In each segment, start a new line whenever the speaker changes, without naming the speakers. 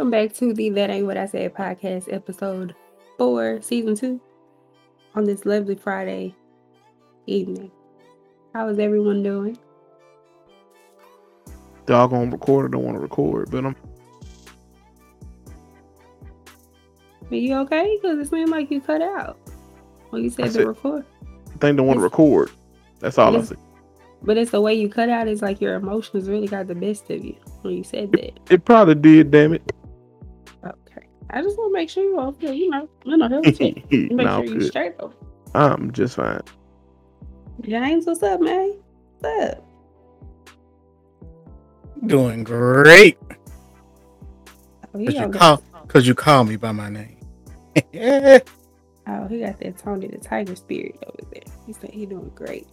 Welcome back to the That Ain't What I Said podcast, episode four, season two, on this lovely Friday evening. How is everyone doing?
Doggone recorder don't want to record, but I'm
Are you okay? Because it seemed like you cut out when you said
I said-
record.
I think don't want to record. That's all I said.
But it's the way you cut out. It's like your emotions really got the best of you when you said that.
It probably did, damn it.
Okay. I just want to make sure you're okay. You know, you know, health check. Make
no,
sure you're
good.
straight though.
I'm just fine.
James, what's up, man? What's up?
Doing great
Oh,
because you
on
call because you call me by my name.
oh, he got that Tony the Tiger spirit over there. He said he doing great.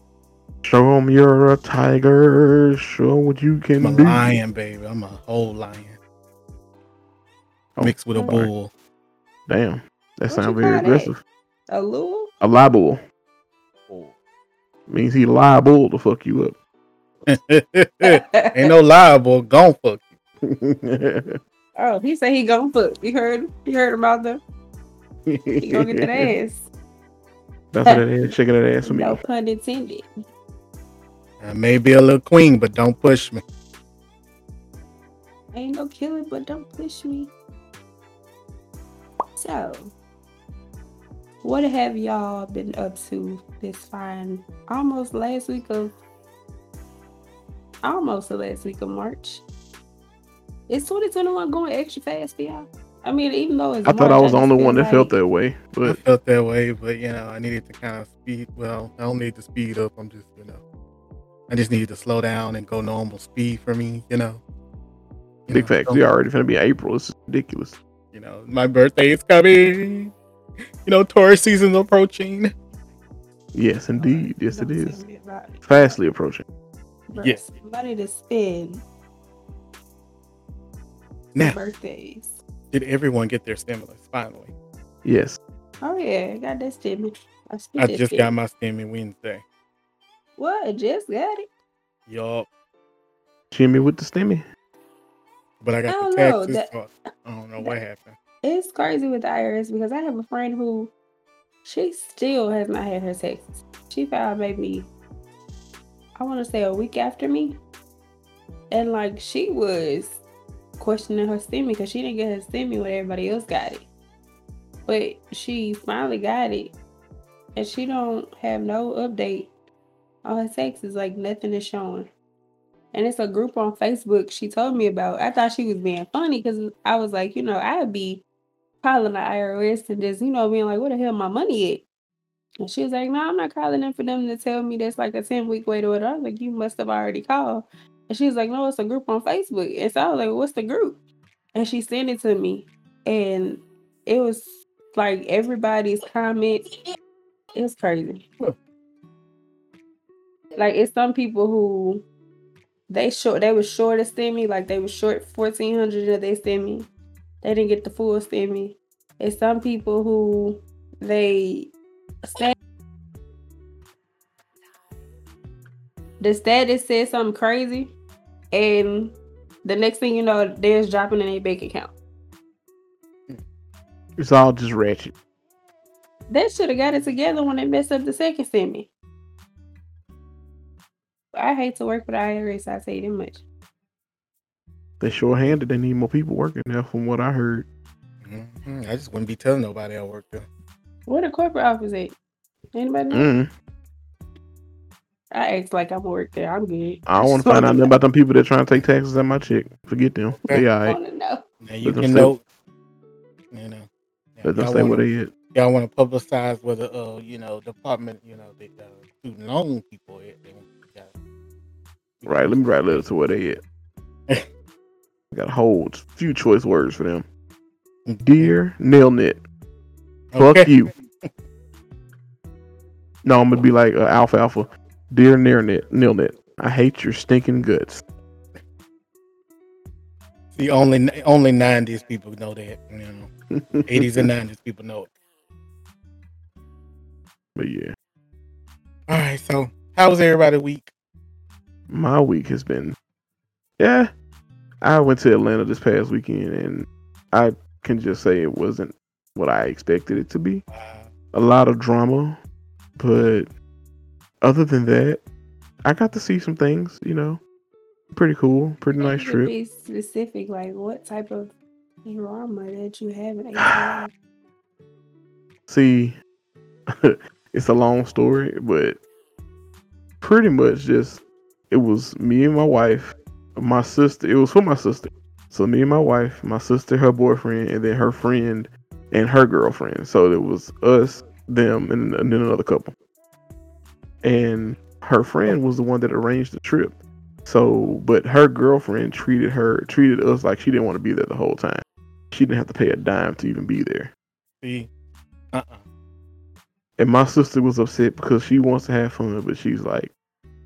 Show him you're a tiger. Show what you can do.
I'm a
do.
lion, baby. I'm a whole lion
Oh,
mixed with a
alright.
bull.
Damn, that
What
sounds very
call that?
aggressive.
A lure?
A liable means he liable to fuck you up.
Ain't no liable. Gon' fuck
up.
Oh, he said he gonna fuck. You heard? You heard about them? He gonna get that ass.
That's what that ass shaking that ass for me.
No pun intended.
I may be a little queen, but don't push me.
Ain't no killing, but don't push me. So, what have y'all been up to this fine almost last week of almost the last week of March? Is 2021 going extra fast for y'all? I mean, even though it's
I thought I was the only one that felt that way,
I
but
felt that way, but you know, I needed to kind of speed. Well, I don't need to speed up. I'm just, you know, I just needed to slow down and go normal speed for me. You know, You
big
know,
facts.
don't-
We already finna be April. This is ridiculous.
You know, my birthday is coming. You know, tourist season's approaching.
Yes, indeed. Yes, it
Don't
is.
tell me about it.
Fastly approaching.
Bruh,
Yes.
Money to spend
Now,
birthdays.
did everyone get their stimulus finally?
Yes.
Oh yeah, I got that statement. I,
I just
shit.
got my stimmy Wednesday.
What? Just got it.
Yup.
Jimmy with the stimmy.
But I
I
got
don't
the
know, that-
so I don't know what happened.
It's crazy with the IRS because I have a friend who she still has not had her taxes. She filed maybe I want to say a week after me, and like she was questioning her stimmy because she didn't get her stimmy when everybody else got it, but she finally got it, and she don't have no update on her taxes. Like nothing is showing. And it's a group on Facebook she told me about. I thought she was being funny because I was like, you know, I'd be calling the IRS and just, you know, being like, where the hell my money at? And she was like, no, I'm not calling them for them to tell me that's like a 10 week wait or whatever. I was like, you must have already called. And she was like, no, it's a group on Facebook. And so I was like, what's the group? And she sent it to me. And it was like everybody's comments. It was crazy.
Huh.
Like it's some people who they short they was short of stimmy, like they was short fourteen hundred of their stimmy. They didn't get the full stimmy. It's some people who they stat- the status said something crazy, and the next thing you know, theirs dropping in their bank account.
It's all just ratchet.
They should have got it together when they messed up the second stimmy. I hate to work for the IRS. I say that much.
They short-handed. They need more people working there, from what I heard.
Mhm. I just wouldn't be telling nobody I work there.
Where the corporate office at? Anybody know?
Mm.
I act like I'm work there. I'm good.
I don't want to find out nothing about them people that trying to take taxes on my check. Forget them. They all
I
right.
want to know.
Now you
Let
can
say-
know. You know. Now,
Let them
y'all
say what they at.
y'all want to publicize where the uh you know department you know the uh, student loan people at. They, yeah.
Right. Let me write letters to where they at. I got a whole few choice words for them. Dear Nail Knit, fuck
Okay.
you. No, I'm gonna be like uh, alfalfa. Dear Nail Knit, Nail Knit, I hate your stinking guts.
See, only only nineties people know that. You know, eighties and nineties people know it.
But yeah,
All right, so how was everybody week?
My week has been Yeah, I went to Atlanta this past weekend, and I can just say it wasn't what I expected it to be. A lot of drama, but other than that, I got to see some things. You know, pretty cool, pretty nice trip.
Be specific, like what type of drama that you have in Atlanta?
See, it's a long story, but pretty much just it was me and my wife, my sister. It was for my sister. So me and my wife, my sister, her boyfriend, and then her friend and her girlfriend. So it was us, them, and, and then another couple. And her friend was the one that arranged the trip. So, but her girlfriend treated her treated us like she didn't want to be there the whole time. She didn't have to pay a dime to even be there.
See, uh, uh
And my sister was upset because she wants to have fun, but she's like,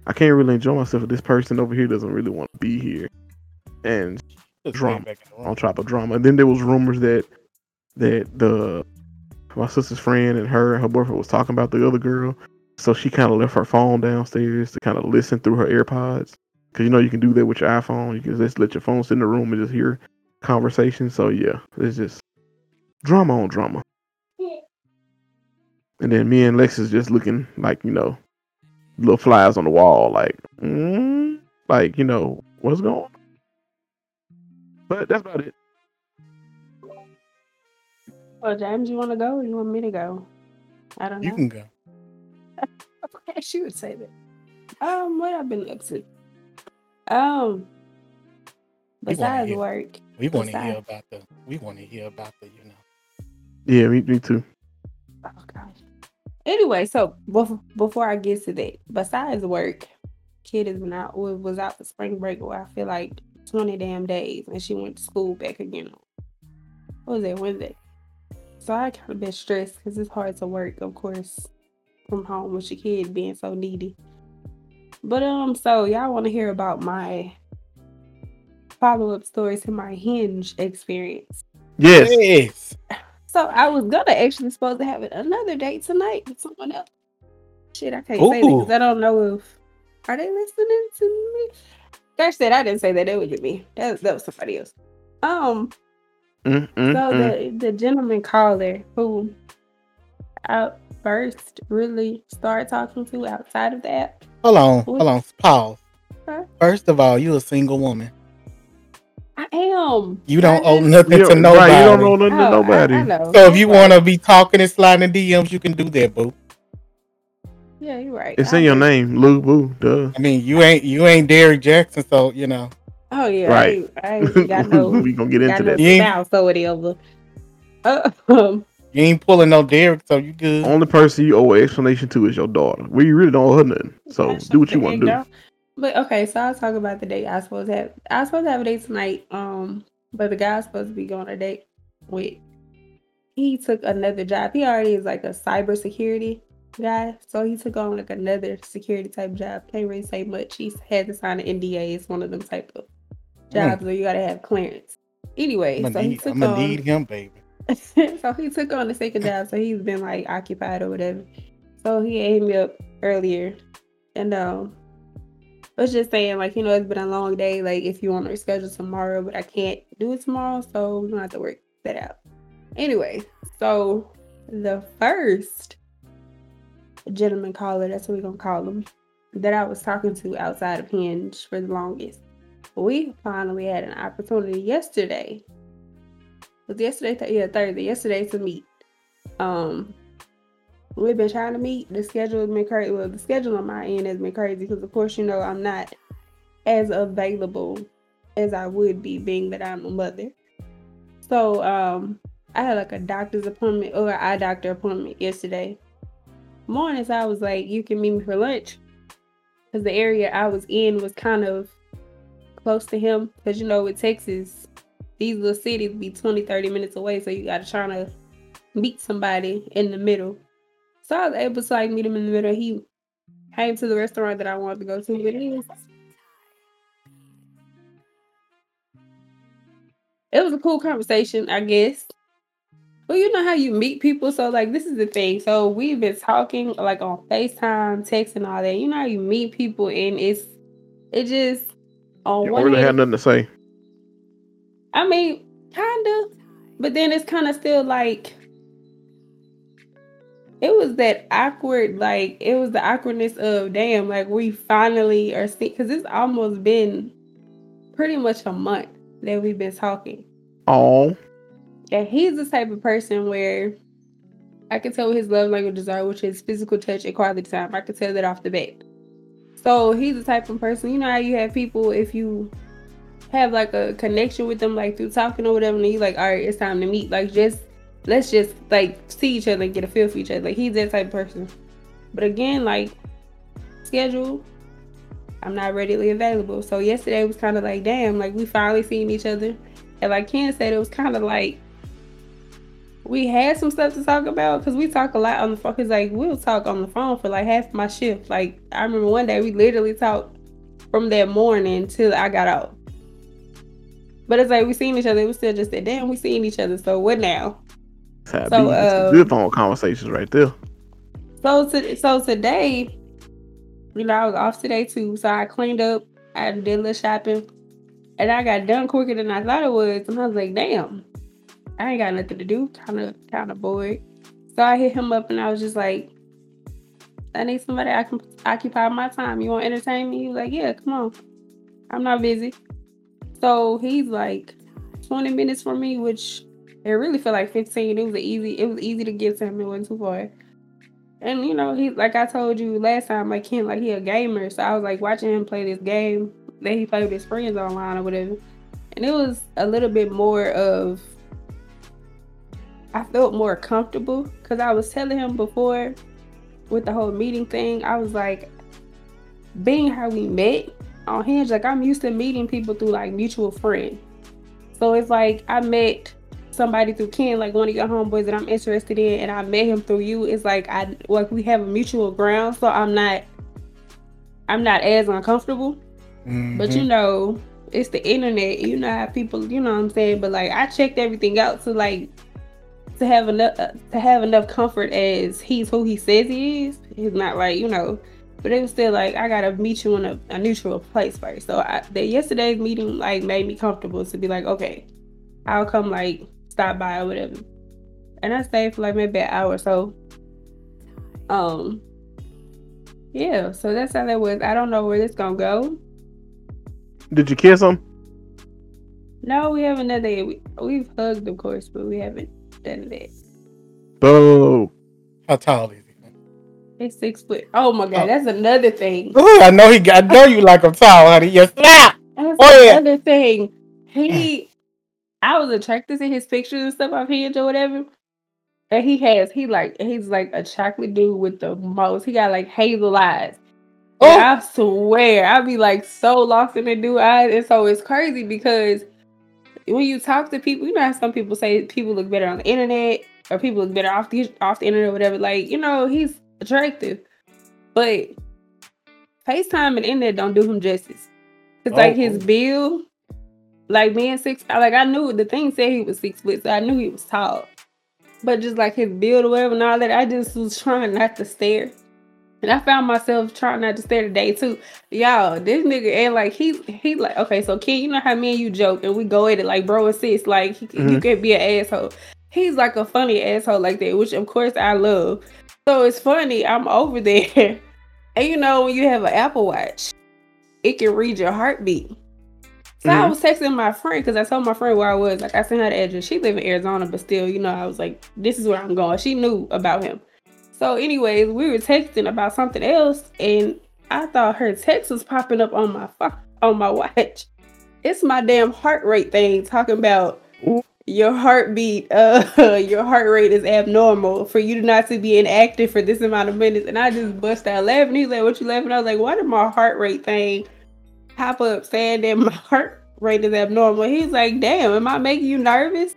I can't really enjoy myself if this person over here doesn't really want to be here. And
just
Drama.
back in the room.
on top of drama. And then there was rumors that that the my sister's friend and her and her boyfriend was talking about the other girl. So she kind of left her phone downstairs to kind of listen through her AirPods. Cause you know you can do that with your iPhone. You can just let your phone sit in the room and just hear conversations. So yeah, it's just drama on drama. And then me and Lex is just looking like you know, little flies on the wall, like, mm, like you know what's going. on? But that's about it.
Well, James, you want to go or you want me to go? I don't know.
You can go.
Okay, she would say that. Um, what I've been up to? Um,
We
besides
hear-
work,
We want to hear about the. We want to hear about the. You know.
Yeah, me, me too.
oh gosh. Anyway, so before before I get to that, besides work, kid has been out wa- was out for spring break. where I feel like twenty damn days, and she went to school back again. What was that Wednesday? So I kind of been stressed because it's hard to work, of course, from home with your kid being so needy. But um, so y'all want to hear about my follow up stories to my hinge experience.
Yes.
Yes.
So I was gonna actually supposed to have another date tonight with someone else. Shit, I can't say that because I don't know if are they listening to me. Gosh, said I didn't say that. That was me. That was, that was somebody else. Um.
Mm, mm,
So
mm.
the the gentleman caller who I first really started talking to outside of that.
Hold on.
What?
Hold on. Pause.
Huh?
First of all, you a single woman.
I am.
You don't owe nothing to nobody.
right, you don't know nothing to
Oh, I-
nobody.
I, know.
So if you want to be talking and sliding DMs, you can do that, boo.
yeah, you're right.
It's
I
in your name, Lou Boo. Duh.
I mean, you ain't you ain't Derek Jackson, so you know.
Oh yeah,
Right.
I, ain't- I got no.
we gonna get into
no
that.
Yeah.
spouse or whatever. Uh, um,
You ain't pulling no Derek, so you good.
Only person you owe an explanation to is your daughter. We really don't owe her nothing. So
gosh,
do what you want to do.
But okay, so I'll talk about the date I supposed to have. I supposed to have a date tonight. Um, but the guy was supposed to be going on a date with. He took another job. He already is like a cybersecurity guy, so he took on like another security type job. Can't really say much. He had to sign an NDA. It's one of them type of jobs where you gotta have clearance. Anyway,
I'm
so
gonna
he
need,
took
I'm
on.
need him, baby.
so he took on the second job, so he's been like occupied or whatever. So he hit me up earlier, and um, was just saying like you know it's been a long day. Like if you want to reschedule tomorrow, but I can't do it tomorrow, so we're gonna have to work that out. Anyway, so the first gentleman caller, that's what we're gonna call him, that I was talking to outside of Hinge for the longest. We finally had an opportunity yesterday was yesterday th- yeah thursday yesterday to meet um we've been trying to meet. The schedule has been crazy well the schedule on my end has been crazy because of course you know i'm not as available as i would be being that i'm a mother. So um i had like a doctor's appointment or an eye doctor appointment yesterday morning so i was like you can meet me for lunch. Because the area i was in was kind of close to him because you know with texas these little cities be 20 30 minutes away so you gotta try to meet somebody in the middle so i was able to like meet him in the middle. He came to the restaurant that i wanted to go to but it was it was a cool conversation i guess. Well you know how you meet people so like this is the thing. So we've been talking like on facetime text and all that. You know how you meet people and it's it just On
You
one
really have
hand,
nothing to say.
I mean, kinda, but then it's kind of still like it was that awkward, like it was the awkwardness of damn, like we finally are seeing because it's almost been pretty much a month that we've been talking.
Oh,
And he's the type of person where I can tell what his love languages are, which is physical touch and quality time. I can tell that off the bat. So he's the type of person, you know how you have people if you have like a connection with them like through talking or whatever, and you like, all right, it's time to meet. Like just let's just like see each other and get a feel for each other. Like he's that type of person. But again, like schedule, I'm not readily available. So yesterday was kind of like, damn, like we finally seen each other. And like Ken said, it was kind of like we had some stuff to talk about because we talk a lot on the phone. Cause like we'll talk on the phone for like half my shift. Like I remember one day we literally talked from that morning till I got out. But it's like we seen each other. It was still just that damn we seen each other. So what now?
That's how it
So. Uh,
good phone conversations right there.
So to, so today, you know, I was off today too. So I cleaned up, I did a little shopping, and I got done quicker than I thought it was. And I was like, damn, I ain't got nothing to do. Kind of kind of bored. So I hit him up and I was just like, I need somebody I can occupy my time. You want to entertain me? He was like, yeah, come on. I'm not busy. So he's like 20 minutes from me, which it really felt like 15. It was easy, it was easy to get to him. It wasn't too far. And you know, he like I told you last time, like him, like he a gamer. So I was like watching him play this game that he played with his friends online or whatever. And it was a little bit more of I felt more comfortable because I was telling him before with the whole meeting thing, I was like, being how we met on Hinge, like I'm used to meeting people through like mutual friends. So it's like I met somebody through Ken, like one of your homeboys that I'm interested in, and I met him through you. It's like I like we have a mutual ground, so I'm not I'm not as uncomfortable. But you
Mhm.
know, it's the internet. You know how people, you know what I'm saying. But like, I checked everything out to like to have enough uh, to have enough comfort as he's who he says he is. He's not like you know, but it was still like I gotta meet you in a, a neutral place first. So I, the yesterday's meeting like made me comfortable to be like, okay, I'll come like stop by or whatever. And I stayed for like maybe an hour or so. Um. Yeah, so that's how that was. I don't know where this gonna go.
Did you kiss him?
No, we haven't done that. We, we've hugged, of course, but we haven't done that.
Boo.
How tall is he?
He's six foot. Oh my god,
Oh.
that's another thing.
Ooh, I know he got. I know you like him tall, honey. Yes, slap.
That's
Oh, yeah.
another thing. He, I was attracted to his pictures and stuff Hinge or whatever. And he has, he like, he's like a chocolate dude with the most. He got like hazel eyes.
Oh.
And I swear, I'd be like so lost in the dude eyes. And so it's crazy because when you talk to people, you know how some people say people look better on the internet or people look better off the off the internet or whatever. Like, you know, he's attractive. But FaceTime and internet don't do him justice. It's like his
Oh.
Like being six, like I knew the thing said he was six foot, so I knew he was tall. But just like his build or whatever and all that, I just was trying not to stare. And I found myself trying not to stare today too. Y'all, this nigga and like he he like okay, so Ken, you know how me and you joke and we go at it like bro and sis, like he, you
Mhm.
can be an asshole. He's like a funny asshole like that, which of course I love. So it's funny, I'm over there. And you know, when you have an Apple Watch, it can read your heartbeat. So I
Mhm.
was texting my friend because I told my friend where I was. Like I sent her the address. She live in Arizona, but still, you know, I was like, this is where I'm going. She knew about him. So, anyways, we were texting about something else, and I thought her text was popping up on my on my watch. It's my damn heart rate thing talking about your heartbeat, uh, your heart rate is abnormal for you to not to be inactive for this amount of minutes. And I just bust out laughing. He's like, "What you laughing?" I was like, "Why did my heart rate thing pop up saying that my heart rate is abnormal?" He's like, "Damn, am I making you nervous?"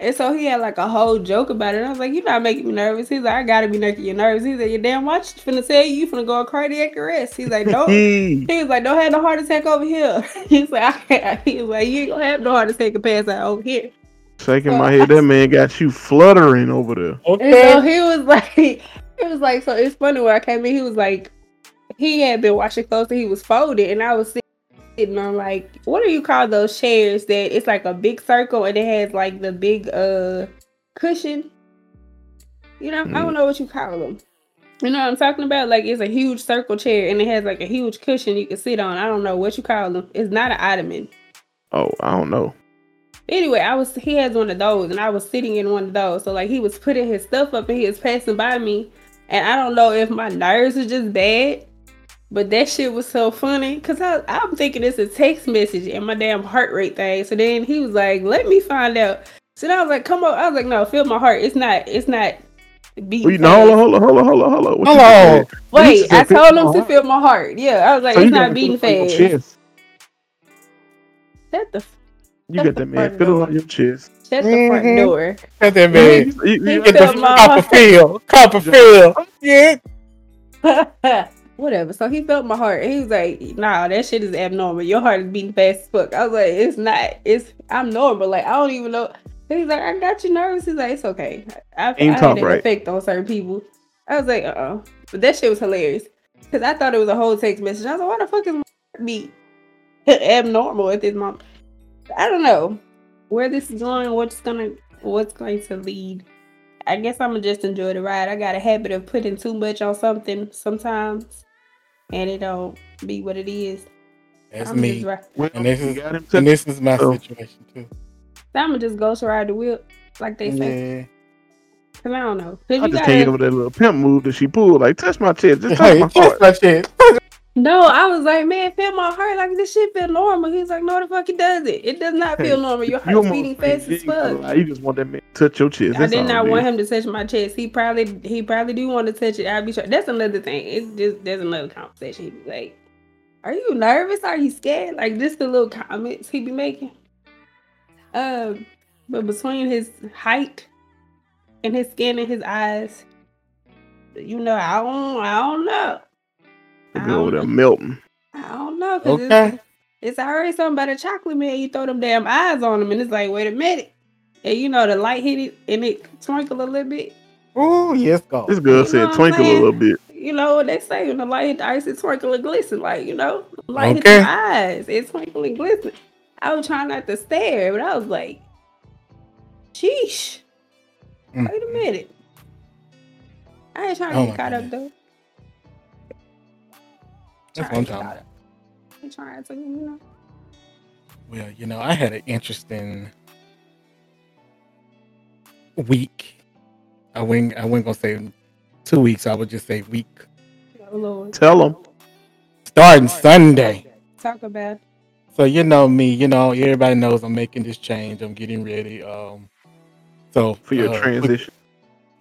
And so he had like a whole joke about it. And I was like, "You're not making me nervous." He's like, "I gotta be making you nervous." He's like, "Your damn watch is finna tell you you finna go on cardiac arrest." He's like, "Don't."
He.
He like, "Don't have no heart attack over here." He's like, I can't. "He was like, you ain't gonna have no heart attack and pass out over here."
Shaking my head. That man got you fluttering over there.
Okay.
so he was like, it was like, so it's funny when I came in, he was like, he had been watching close and he was folded, and I was sitting sitting on like what do you call those chairs that it's like a big circle and it has like the big uh cushion. You know, I
Mm.
don't know what you call them. You know what I'm talking about? Like it's a huge circle chair and it has like a huge cushion you can sit on. I don't know what you call them. It's not an ottoman.
Oh, I don't know.
Anyway, I was he has one of those and I was sitting in one of those. So like he was putting his stuff up and he was passing by me. And I don't know if my nerves are just bad, but that shit was so funny because I'm thinking it's a text message and my damn heart rate thing. So then he was like, "Let me find out." So then I was like, "Come on!" I was like, "No, feel my heart. It's not. It's not beating."
Well, you know, hold on, hold on, hold on, hold on, hold on. What you
Hello.
said?
Wait, I told him to feel my heart. Yeah, I was like,
So
"It's not beating
feel it on your
fast."
chest.
Shut the
You got that man
front
feeling on your chest.
shut the front
Mhm.
door.
Got that man.
you, you,
He
you
Get
got
felt
the
my
Copperfield. Copperfield. Yeah.
Whatever. So he felt my heart. And he was like, nah, that shit is abnormal. Your heart is beating fast as fuck. I was like, it's not. It's I'm normal. Like, I don't even know. He's like, I got you nervous. He's like, it's okay. I, I,
Ain't
I
talk
had an
right.
effect on certain people. I was like, uh uh But that shit was hilarious. Cause I thought it was a whole text message. I was like, why the fuck is my heart beat abnormal at this moment? I don't know where this is going, what's gonna what's going to lead. I guess I'm gonna just enjoy the ride. I got a habit of putting too much on something sometimes, and it don't be what it is.
That's
I'm
me.
just ri-
Well,
And this is- And this is my
Oh.
situation too.
I'm gonna just ghost ride the wheel, like they say.
Yeah.
Cause I don't know. Cause
I
you
just can't get
gotta,
over that little pimp move that she pulled. Like, touch my chest, just touch
Hey,
my
touch
heart.
my chest.
No, I was like, man, feel my heart. Like this shit feel normal. He's like, no, the fuck it does it. It does not feel normal. Your
You
heart's
almost
beating fast as fuck.
You just want that man to touch your chest.
I
That's
did not want
is.
him to touch my chest. He probably he probably do want to touch it. I'll be sure. That's another thing. It's just there's another conversation. He'd be like, "Are you nervous? Are you scared?" Like just the little comments he'd be making. Um, but between his height and his skin and his eyes, you know, I don't, I don't know. I
Go over
don't,
there melting.
I don't know. 'cause
Okay.
It's, it's already something about a chocolate man. You throw them damn eyes on him, and it's like, wait a minute. And you know the light hit it and it twinkle a little bit.
Oh, yes, go.
This girl
You know
said
what I'm
twinkle a little bit.
You know what they say when the light hit the ice, it twinkle and glisten. Like you know, the light hit the eyes, it twinkle and glisten. I was trying not to stare, but I was like, "Sheesh,
Mm.
wait a minute." I ain't trying to
Oh
get
my
caught up though.
That's
Trying
what I'm
to get
talking
caught
about.
up. I'm trying to, you know.
Well, you know, I had an interesting week. I wouldn't, I wasn't gonna say two weeks. I would just say week.
Oh
Tell them.
Starting Sunday.
talk about.
So you know me. You know everybody knows I'm making this change. I'm getting ready. Um, so
For your
uh,
transition.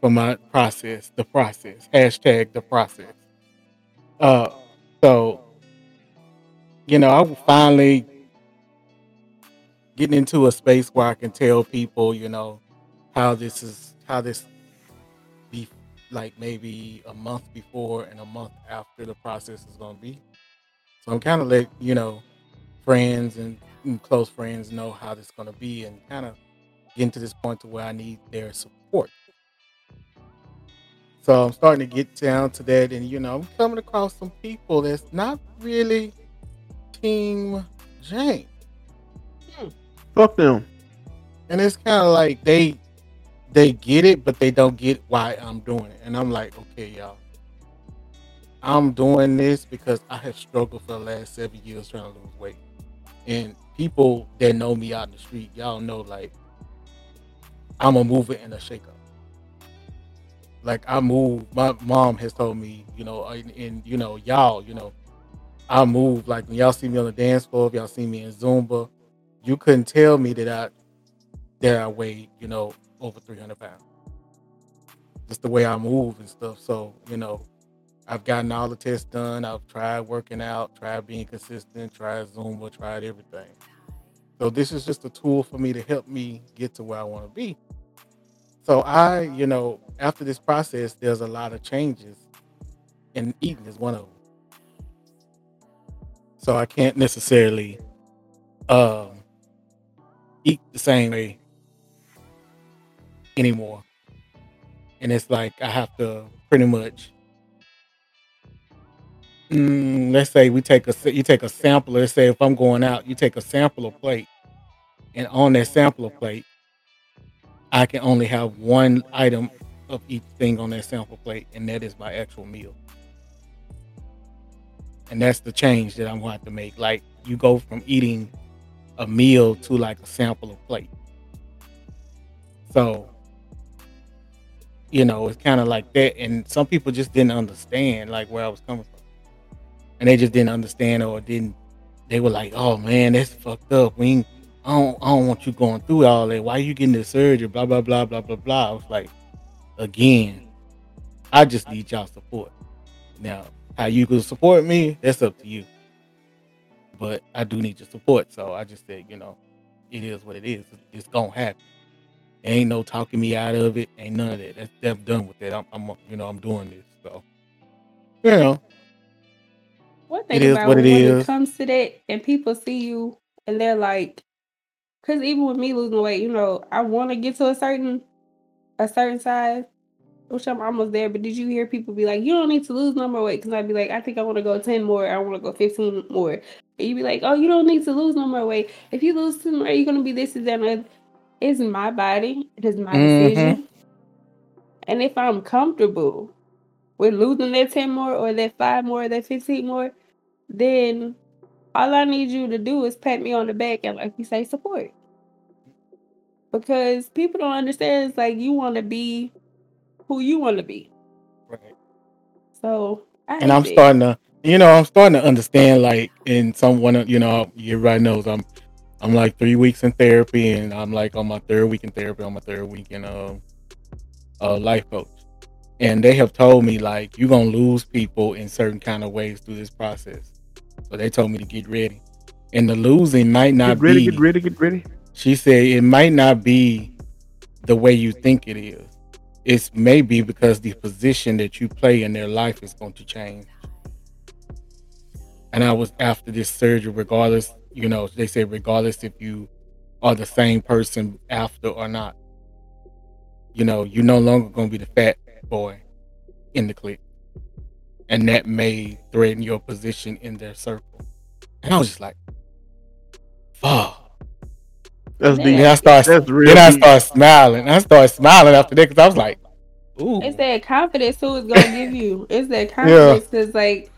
for my process, the process. Hashtag the process. Uh, so you know, I'm finally getting into a space where I can tell people, you know, how this is, how this be like maybe a month before and a month after the process is going to be. So I'm kind of let you know, friends and, and close friends know how this is going to be, and kind of getting to this point to where I need their support. So I'm starting to get down to that, and you know, I'm coming across some people that's not really Team Jane, hmm.
Fuck them.
and it's kind of like they they get it, but they don't get why I'm doing it. And I'm like, okay, y'all, I'm doing this because I have struggled for the last seven years trying to lose weight, and people that know me out in the street, y'all know like I'm a mover and a shaker. Like I move. My mom has told me, you know, uh, and, and you know, y'all, you know, I move. Like when y'all see me on the dance floor, if y'all see me in Zumba, you couldn't tell me that I that I weighed, you know, over 300 pounds. Just the way I move and stuff. So, you know, I've gotten all the tests done. I've tried working out, tried being consistent, tried Zumba, tried everything. So this is just a tool for me to help me get to where I want to be. So I, you know, after this process, there's a lot of changes, and eating is one of them. So I can't necessarily um, eat the same way anymore. And it's like I have to pretty much mm, let's say we take a you take a sample. Let's say if I'm going out, you take a sampler plate, and on that sampler plate, I can only have one item of each thing on that sample plate, and that is my actual meal. And that's the change that I'm going to make. Like you go from eating a meal to like a sample of plate. So, you know, it's kind of like that. And some people just didn't understand like where I was coming from. And they just didn't understand or didn't they were like, Oh man, that's fucked up. We ain't, I don't I don't want you going through all that. Why you getting the surgery? Blah blah blah blah blah blah. I was like, again, I just need y'all support. Now, how you can support me, that's up to you. But I do need your support. So I just said, you know, it is what it is. It's gonna happen. Ain't no talking me out of it. Ain't none of that. That's, that's done with that. I'm, I'm, you know, I'm doing this. So, you know,
One thing
it is
about
what
when
it
it
is.
comes to that, and people see you and they're like, because even with me losing weight, you know, I want to get to a certain a certain size, which I'm almost there. But did you hear people be like, you don't need to lose no more weight? Because I'd be like, I think I want to go ten more. I want to go fifteen more. And you'd be like, oh, you don't need to lose no more weight. If you lose ten more, you're gonna be this and that. and. It's my body. It is my
Mhm.
decision. And if I'm comfortable with losing that 10 more or that 5 more or that 15 more, then all I need you to do is pat me on the back and, like you say, support. Because people don't understand. It's like you want to be who you want to be.
Right.
So I
and I'm
that.
starting to, you know, I'm starting to understand. Like, in someone, you know, everybody knows I'm, I'm like three weeks in therapy, and I'm like on my third week in therapy, on my third week in uh, uh life coach, and they have told me like you're gonna lose people in certain kind of ways through this process. So they told me to get ready, and the losing might not be.
Get ready,
be.
get ready, get ready.
She said it might not be the way you think it is. It's maybe because the position that you play in their life is going to change. And I was after this surgery, regardless, you know, they say regardless if you are the same person after or not. You know, you're no longer going to be the fat boy in the clique. And that may threaten your position in their circle. And I was just like, fuck.
That's
Yeah.
deep.
Then I started,
That's real
then I
deep.
started smiling. I started smiling after that because I was like, ooh.
It's that confidence who is gonna give you. It's that confidence because like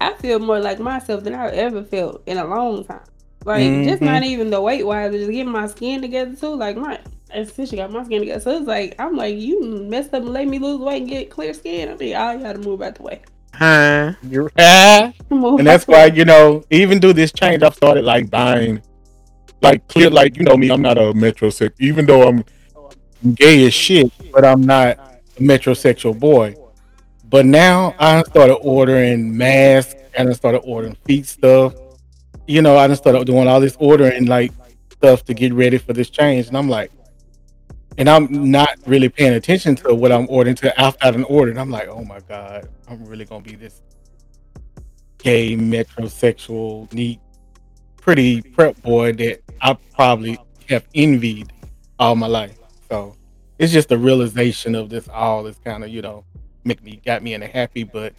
I feel more like myself than I've ever felt in a long time. Like just mm-hmm. not even the weight wise, just getting my skin together too. Like my especially got my skin together. So it's like I'm like you messed up and let me lose weight and get clear skin. I mean, all you gotta move out the way.
Huh?
You're. And that's why you know even through this change i've started like buying like clear like you know me i'm not a metrosexual even though i'm gay as shit but i'm not a metrosexual boy but now i started ordering masks and i started ordering feet stuff you know i just started doing all this ordering like stuff to get ready for this change and i'm like and i'm not really paying attention to what i'm ordering to after i've ordered i'm like oh my god i'm really gonna be this gay metrosexual neat pretty prep boy that I probably have envied all my life. So it's just a realization of this all is kind of, you know, make me got me in a happy but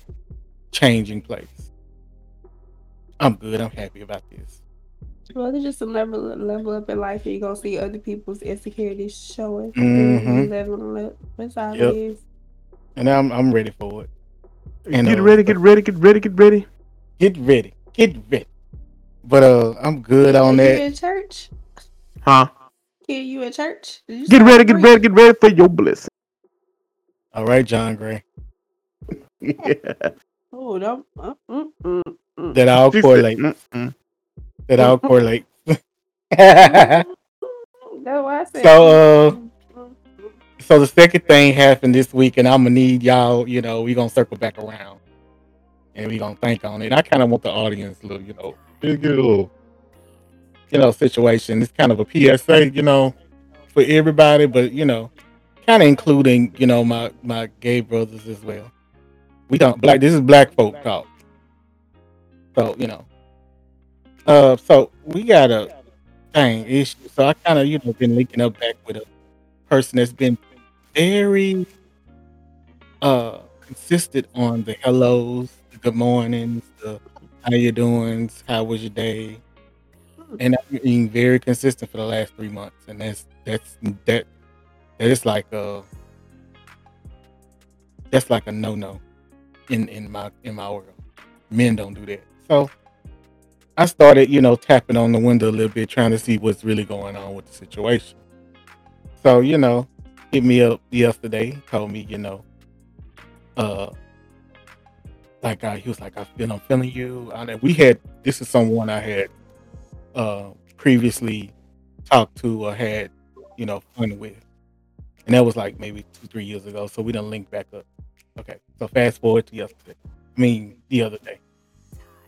changing place. I'm good. I'm happy about this.
Well, it's just a level level up in life, and you're gonna see other people's insecurities showing.
Mhm.
And leveling up. That's all
Yep.
it is.
And I'm I'm ready for it. And,
Get
uh,
ready, get ready, get ready, get ready.
Get ready. Get ready. But uh I'm good
Are
on
you
that.
in church?
Huh?
Kid, you in church? You
Get ready, get ready, get ready for your blessing.
All right, John Gray.
Yeah.
Oh, don't. Uh, mm, mm, mm.
That all
She said,
correlate. That all correlate.
That's why I said.
So, uh, so the second thing happened this week, and I'm gonna need y'all. You know, we gonna circle back around, and we gonna think on it. I kind of want the audience, a little, you know, get a little, you know, situation. It's kind of a PSA, you know, for everybody, but you know, kind of including, you know, my my gay brothers as well. We don't black. This is black folk talk. So you know, uh, so we got a thing issue. So I kind of, you know, been linking up back with a person that's been very uh consistent on the hellos, the good mornings, the how you doing, how was your day, and I'm being very consistent for the last three months, and that's that's that that is like a that's like a no no in in my in my world. Men don't do that. So I started, you know, tapping on the window a little bit, trying to see what's really going on with the situation. So, you know, hit me up yesterday, told me, you know, uh, like I, he was like, I feel I'm feeling you. I, we had this is someone I had uh previously talked to or had, you know, fun with. And that was like maybe two, three years ago. So we didn't link back up. Okay. So fast forward to yesterday. I mean the other day.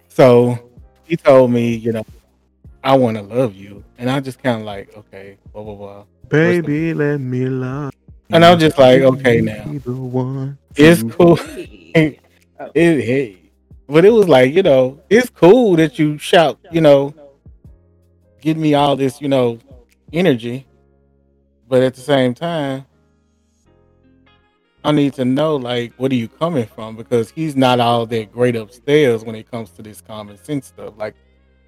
So he told me, you know, I wanna love you. And I just kinda like, okay, blah blah blah.
Baby, let me love.
And I'm just like, okay now.
The one.
It's cool. Oh. it, hey, but it was like you know, it's cool that you shout, you know, give me all this, you know, energy, but at the same time, I need to know like what are you coming from because he's not all that great upstairs when it comes to this common sense stuff. Like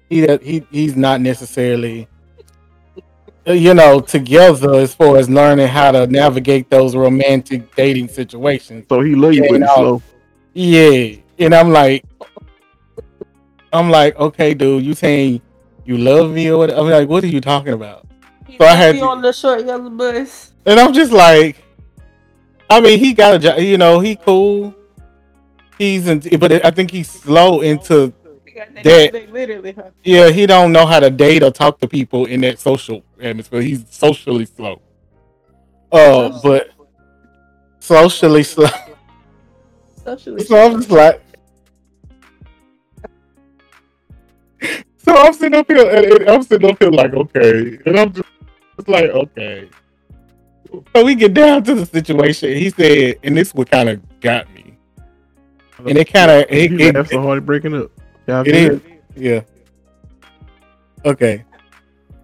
he he he's not necessarily. You know, together as far as learning how to navigate those romantic dating situations.
So he love you,
Yeah,
but he's slow.
Yeah, and I'm like, I'm like, okay, dude, you saying you love me or what? I'm like, what are you talking about? So I had
be
to-
on the short yellow bus.
And I'm just like, I mean, he got a job, you know, he cool. He's in, but I think he's slow into, That-
literally,
yeah, he don't know how to date or talk to people in that social atmosphere. He's socially slow. Uh, but socially slow.
Socially.
So I'm just like, so I'm sitting up here, and, and I'm sitting up here like, okay, and I'm just it's like, okay. So we get down to the situation. He said, and this what kind of got me, and it kind of it,
He
it,
so hard breaking up. Yeah,
it is, yeah. Okay,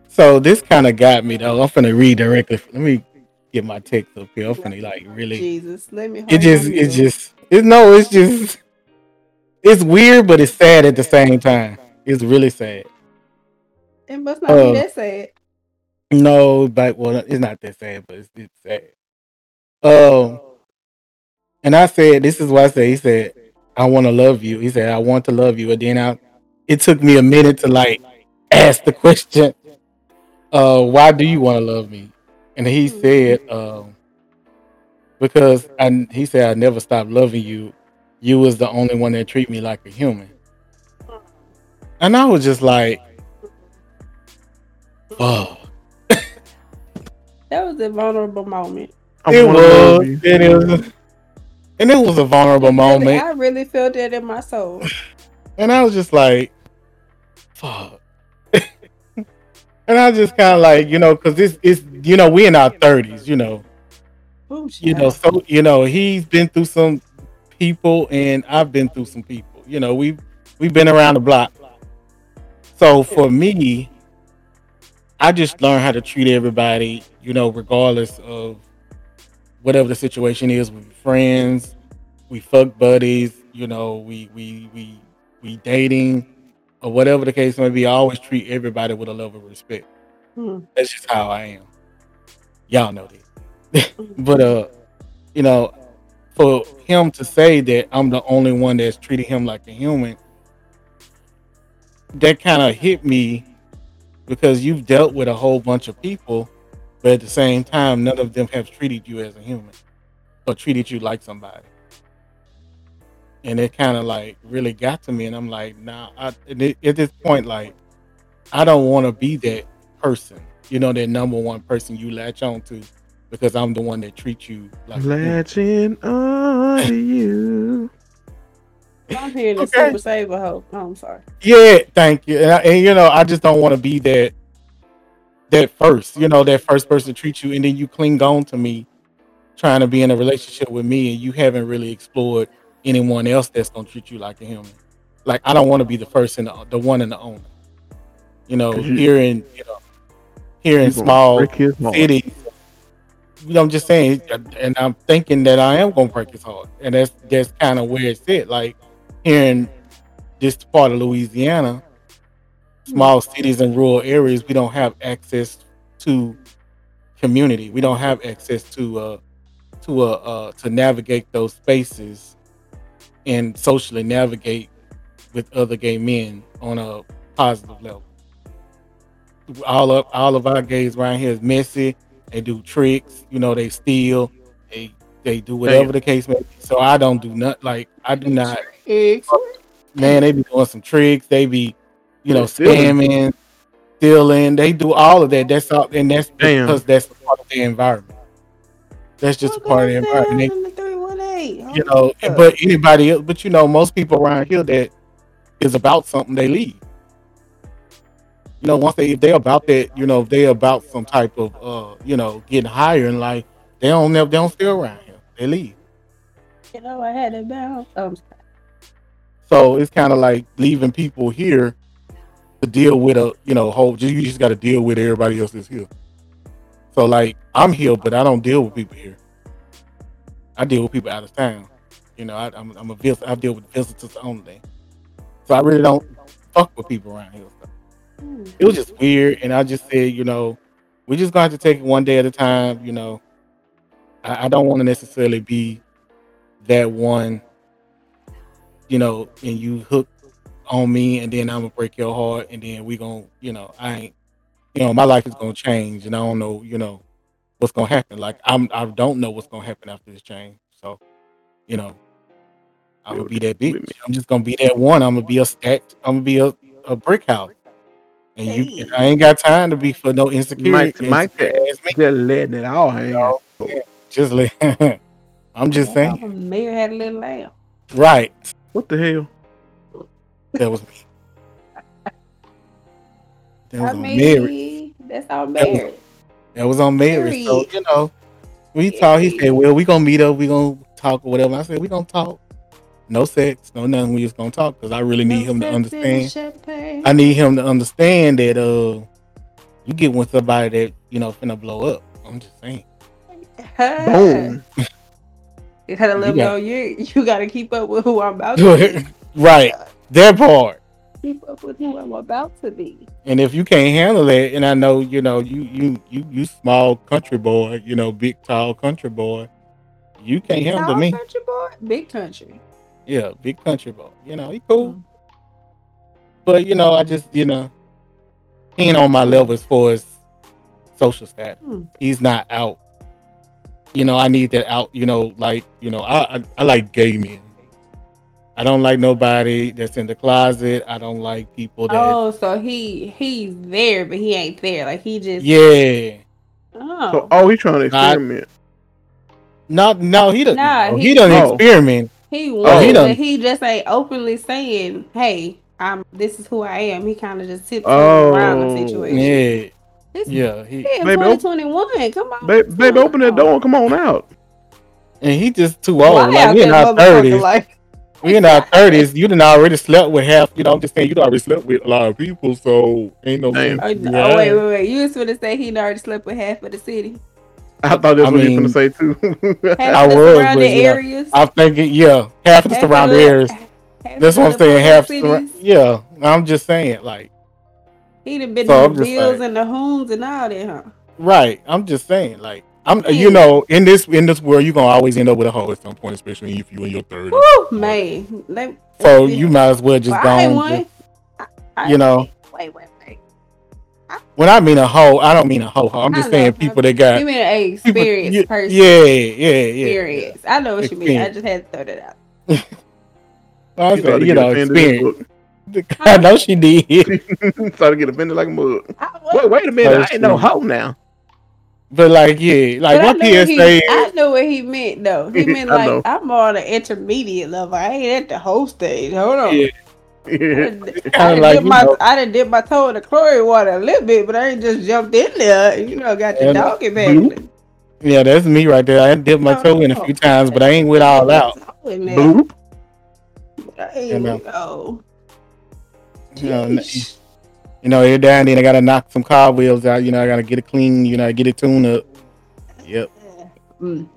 so this kind of got me though. I'm finna read directly. Let me get my text up here. I'm finna like really.
Jesus, let me.
it just
on
it's just it's no it's just it's weird but it's sad at the same time it's really sad
It must not
uh,
be that sad.
No but well it's not that sad but it's, it's sad. Um and i said this is what i said he said i want to love you. He said i want to love you. And then i it took me a minute to like ask the question uh why do you want to love me? And he said um because I, he said i never stopped loving you. You was the only one that treat me like a human. And i was just like oh
That was a vulnerable moment.
I
it
wanna
was.
you.
it was and it was a vulnerable
Really,
moment.
I really felt that in my soul.
and i was just like fuck. And i just kind of like you know because this is you know we in our 30s you know.
Ooh,
you know so you know he's been through some people and i've been through some people. You know we've we've been around the block. So for me i just learned how to treat everybody you know regardless of whatever the situation is with friends we fuck buddies you know we we we we dating or whatever the case may be. I always treat everybody with a level of respect.
Hmm.
that's just how i am. Y'all know that. But uh you know for him to say that i'm the only one that's treating him like a human that kind of hit me because you've dealt with a whole bunch of people but at the same time none of them have treated you as a human or treated you like somebody and it kind of like really got to me and i'm like nah I, at this point like i don't want to be that person you know that number one person you latch on to because i'm the one that treats you like.
Latching on to you.
I'm hearing the
Okay.
super saver hoe. Oh, I'm sorry.
Yeah, thank you. And, I, and you know, I just don't want to be that that first, you know, that first person to treat you, and then you cling on to me, trying to be in a relationship with me, and you haven't really explored anyone else that's gonna treat you like a human. Like I don't want to be the first and the, the one and the only. You know,
you-
here in you know, here in small
break his heart.
cities. You know, I'm just saying, and I'm thinking that I am gonna break his heart, and that's that's kind of where it's at. Like here in this part of Louisiana, small cities and rural areas, we don't have access to community. We don't have access to uh to uh, uh to navigate those spaces and socially navigate with other gay men on a positive level. All of all of our gays around here is messy. They do tricks, you know, they steal, they they do whatever
Damn.
the case may be. So I don't do not like I do not
Tricks.
man, they be doing some tricks, they be, you know, scamming, stealing, they do all of that. That's all and that's
Damn.
because that's part of the environment. That's just a part of the environment. They
down in the 318?
you know, but anybody else, but you know, most people around here that is about something, they leave. You know, once they if they're about that, you know, if they're about some type of uh, you know, getting higher in life, they don't never they don't stay around here. They leave.
you know, I had it bound. Um,
So it's kind of like leaving people here to deal with a you know whole. You just got to deal with everybody else that's here. So like I'm here, but I don't deal with people here. I deal with people out of town. You know, I, I'm I'm a vis- I deal with visitors only. So I really don't fuck with people around here.
hmm.
It was just weird, and I just said, you know, we're just gonna to take it one day at a time. You know, I, I don't want to necessarily be that one. You know, and you hook on me, and then I'm gonna break your heart, and then we gonna, you know, I ain't, you know, my life is gonna change, and I don't know, you know, what's gonna happen. Like I'm, I don't know what's gonna happen after this change. So, you know, I'm gonna be that bitch. I'm just gonna be that one. I'm gonna be a stacked. I'm gonna be a, a brick house. And you,
Hey.
and I ain't got time to be for no insecurity.
Mike, Mike,
insecure
just letting it all hang out.
Just like, I'm just saying,
Mary had a little lamb.
right?
What the hell?
That was me. That was
I
on
mean,
Mary.
that's all
That was- That was on Mary. So you know, we talk. He said, "Well, we gonna meet up. We gonna talk or whatever." I said, "We gonna talk. No sex, no nothing. We just gonna talk because I really need
No
him to understand. I need him to understand that uh, you get with somebody that you know finna blow up. I'm just saying.
Boom.
You gotta let
You
know you you gotta keep up with who I'm about to be.
right, that part.
keep up with who I'm about to be.
And if you can't handle it, and I know you know you you you you small country boy, you know big tall country boy, you can't handle
Tall
me.
country boy, big country.
Yeah, big country boy. You know he cool, but you know I just you know he ain't on my level as far as social status.
Hmm.
He's not out. You know I need that out. You know like you know I I, I like gay men. I don't like nobody that's in the closet. I don't like people that.
Oh, so he he's there, but he ain't there. Like he just
Yeah.
oh.
So, oh, he trying to experiment.
No, no, he doesn't.
Nah,
no,
he-
he, doesn't
Oh.
experiment.
He
Oh, he
he,
done-
he just ain't openly saying, "Hey, I'm. This is who I am." He kind of just tiptoes
Oh,
around the oh. situation.
Yeah,
It's,
yeah. He
yeah,
Baby, op-
2021. Come on,
Baby, baby, open that door come on out.
and he just too
Why
old. Like
out
we in our thirties.
Like,
We in our thirties. You done already slept with half. You know, I'm just saying you done already slept with a lot of people, so ain't no
Damn.
sense.
oh,
Yeah.
oh, wait, wait, wait. You was gonna say he already slept with half of the city,
I thought that's
I
what you
mean,
were gonna say too.
half
I
the
was,
surrounding
but, yeah.
areas.
I'm thinking, yeah, half of the surrounding areas.
half
That's what I'm saying. Half,
cities.
surra- yeah. I'm just saying, like,
He done been
So
to
I'm
the
just
bills
saying.
and the homes and all that, huh?
right. I'm just saying, like, I'm.
Yeah.
You know, in this in this world, you're gonna always end up with a hoe at some point, especially if you're in your thirties.
Woo, man. Let,
So you might as well just
well,
go.
I
on just-
I- I-
you know.
Wait, wait, wait.
When I mean a hoe, I don't mean a hoe. hoe. I'm just saying people that got
You mean an
people-
experienced
yeah,
person?
Yeah, yeah, yeah.
Experience. I know what you mean. I just had to throw that out.
I
She started
you know, experience. I know she did.
started to get offended like a mug. Wait, wait a minute,
Oh,
I ain't no
shit.
hoe now.
But like, yeah, like
but I
what
know what he,
PSA
I know what he meant though. He meant like
know.
I'm on an intermediate level. I ain't at the whole stage. Hold on.
Yeah.
I
Yeah.
done- I
kinda
done
like,
dip
you
my
know-
I done dip my toe in the chlorine water a little bit, but I ain't just jumped in there. You know, got the
Yeah,
doggy
bloop.
bag.
Yeah, that's me right there. I dipped my toe in a few oh, times, but I ain't with all out.
Bloop.
Hey,
You know. You know, you know, every now and then I gotta knock some cobwebs out. You know, I gotta get it clean. You know, I get it tuned up. Yep.
Mm.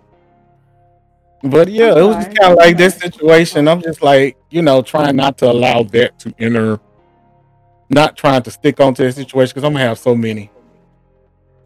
But yeah, it was just kind of like this situation. I'm just like, you know, trying not to allow that to enter, not trying to stick onto the situation because I'm gonna have so many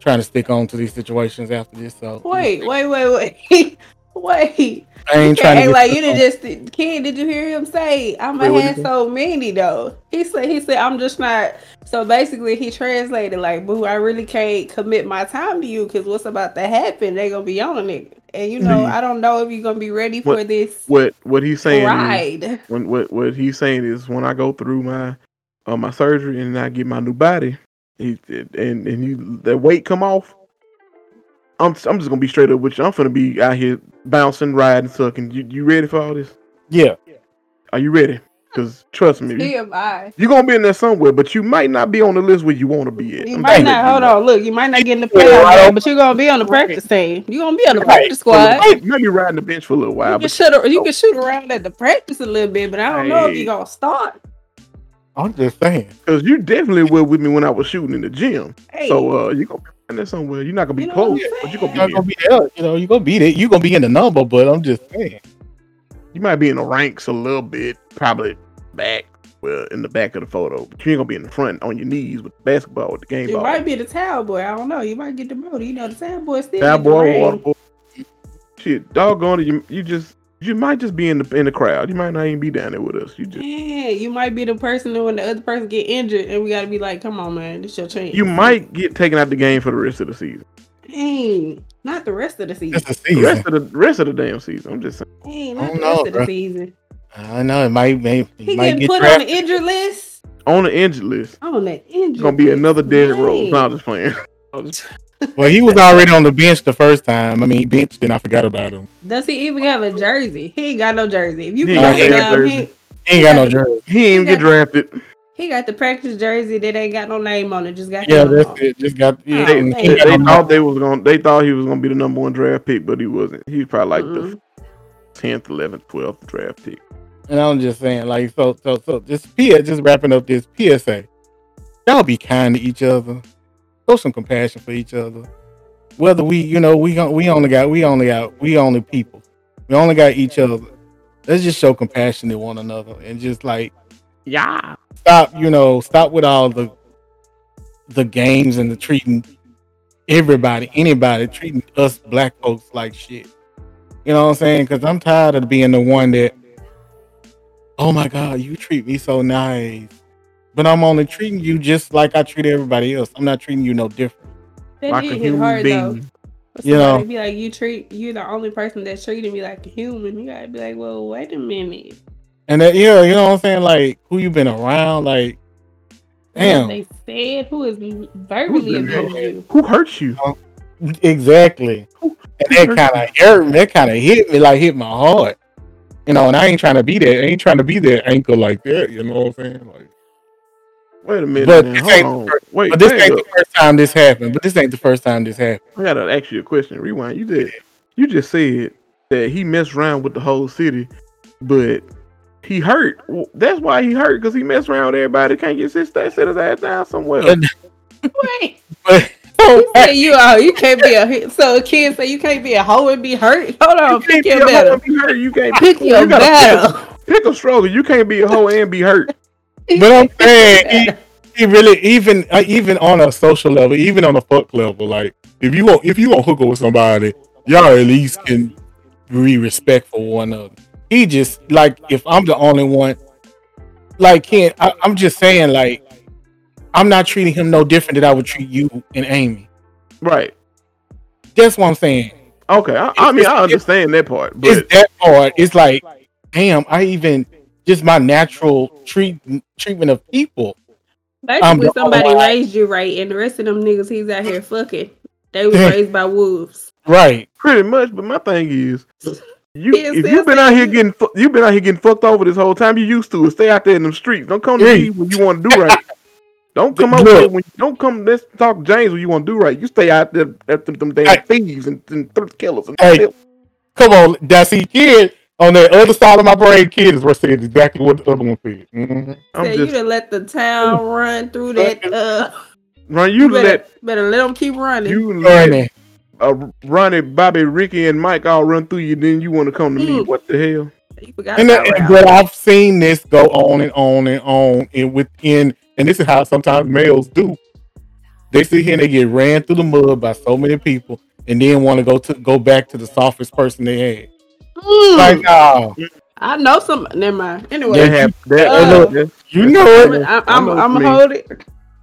trying to stick on to these situations after this. So
Wait, wait, wait, wait, wait.
I ain't trying to get
like you did just Ken. Did you hear him say? I'm gonna have so many though. He said he said I'm just not. So basically, he translated like, "Boo, I really can't commit my time to you because what's about to happen? They gonna be on a nigga, and you know
Mhm.
I don't know if you're gonna be ready for
What-
this
What what he's saying is
ride."
when what what he's saying is when I go through my uh, my surgery and I get my new body, he and and you the weight come off. I'm I'm just gonna be straight up with you. I'm gonna be out here bouncing, riding, sucking. You you ready for all this?
Yeah,
Are you ready? Because trust me, you,
TMI.
you're gonna be in there somewhere, but you might not be on the list where you want to be at.
You
I'm
might not.
letting you
Hold on. Look, you might not get in the
Yeah,
playoff game, but you're gonna be on the practice team. You're gonna be on the
Right.
practice squad.
Might, might be riding the bench for a little
You
while,
can
but
shoot. You can shoot around at the practice a little bit, but I don't know if you're gonna start.
I'm just saying.
because you definitely were with me when I was shooting in the gym.
Hey,
So uh, you gonna be in there somewhere. You're not gonna be
You know
close, but you're gonna
You're
be.
gonna
in-
be there. You know, you're gonna be there. You're gonna be in the number, but I'm just saying.
You might be in the ranks a little bit, probably back, well, in the back of the photo. But you ain't gonna be in the front on your knees with the basketball with the game
you
ball.
might be the towel boy. I don't know. You might get the booty. You know, the towel boy still.
Bad
get the
boy, water boy. Shit, doggone it, you, you just you might just be in the in the crowd. You might not even be down there with us. You just
Yeah, you might be the person that when the other person get injured, and we gotta be like, "Come on, man, this your chance."
you might get taken out the game for the rest of the season.
Dang, not the rest of the season.
It's a
The rest of the rest of the damn season. I'm just saying.
Dang,
I
not
don't
the
know,
rest of the season.
I know it might, may,
He
might
getting
get
put on
drafted.
the injured list.
On the injured list,
On the injured.
it's gonna be
list.
another Derrick Rose.
Dang.
No, I'm just playing. I'm just-
Well, he was already on the bench the first time. I mean, he benched and I forgot about him.
Does he even have a jersey? He ain't got no jersey. If you
He
put
ain't
him
got
down, he,
He ain't got no jersey.
he ain't even get drafted.
he got the practice jersey that ain't got no name on it. Just got
Yeah, that's
on.
it. Just got. Yeah,
They,
and
man.
he
they,
got
they thought they was gonna. They thought he was gonna be the number one draft pick, but he wasn't. He was probably like
Mm-mm.
the tenth, eleventh, twelfth draft pick.
And I'm just saying, like, so, so, so, just P, just wrapping up this PSA. Y'all be kind to each other. Show some compassion for each other. Whether we, you know, we we only got, we only got, we only people. We only got each other. Let's just show compassion to one another and just like
Yeah.
stop, you know, stop with all the the games and the treating everybody, anybody, treating us black folks like shit. You know what I'm saying? Because I'm tired of being the one that, oh my God, you treat me so nice. But I'm only treating you just like I treat everybody else. I'm not treating you no different.
That
Like a
did hit
human
hard though.
being.
But
You know.
be like, you treat you're the only person that's treating me like a human. You gotta be like, well, wait a minute.
And that, yeah, you know what I'm saying? Like, who you been around? Like,
What
damn.
they said who is verbally
been
abusing you.
Who hurts you?
Um, exactly. And that kind of hurt me. That kind of hit me, like hit my heart. You know, and I ain't trying to be that. I ain't trying to be that anchor like that. You know what I'm saying? Like,
Wait a minute.
But this
Hold
ain't
on.
the
Wait.
but this ain't the first time this happened. But this ain't the first time this happened.
I gotta ask you a question. Rewind. You did. You just said that he messed around with the whole city, but he hurt. Well, that's why he hurt because he messed around with everybody. Can't get his sit his ass down somewhere.
But,
Wait,
but
you say you are you can't be a so a kid say you can't be a hoe and be hurt. Hold on,
you
pick
can't be
your
a
battle.
be hurt. You can't
Pick
you
your
gotta
battle.
Pick a, pick a struggle. You can't be a hoe and be hurt.
But I'm saying he, he really even uh, even on a social level, even on a fuck level, like if you want if you want hook up with somebody, y'all at least can be respectful of one another. He just like if I'm the only one, like can't I, I'm just saying like I'm not treating him no different than I would treat you and Amy.
Right.
That's what I'm saying.
Okay. I, I mean, I understand that part, but
it's that part. It's like, damn, I even just my natural treat treatment of people. I'm
Basically,
the
somebody
only-
raised you right, and the rest of them niggas he's out here fucking. They was raised by wolves.
Right.
pretty much. But my thing is, you
Yeah,
if you've been out here getting fu- you've been out here getting fucked over this whole time. You used to. Stay out there in them streets. Don't come to
Yeah.
me when you want to do right. Don't come over here when don't come. Let's talk James when you want to do right. You stay out there at them, them damn
Hey.
thieves and, and thrift killers. And
Hey. Come on, that's see kid on the other side of my brain. kids is what said exactly what the other one said. Mhm.
I'm just
you to let the town run through that. Uh,
run.
you
You
better
let
better let them keep running.
you let
Running.
uh, Ronnie, Bobby, Ricky, and Mike all run through you, then you want to come to me.
Mm.
What the hell?
You forgot
And, that-
Ralph.
but I've seen this go on and on and on, and within, and this is how sometimes males do. They sit here and they get ran through the mud by so many people, and then want to go to go back to the softest person they had.
Mm,
Like, oh,
I know some. Never mind. Anyway,
That hap- that,
Uh,
look, that,
you know
I'm,
it.
I'm,
I
I'm,
know
I'm gonna hold it.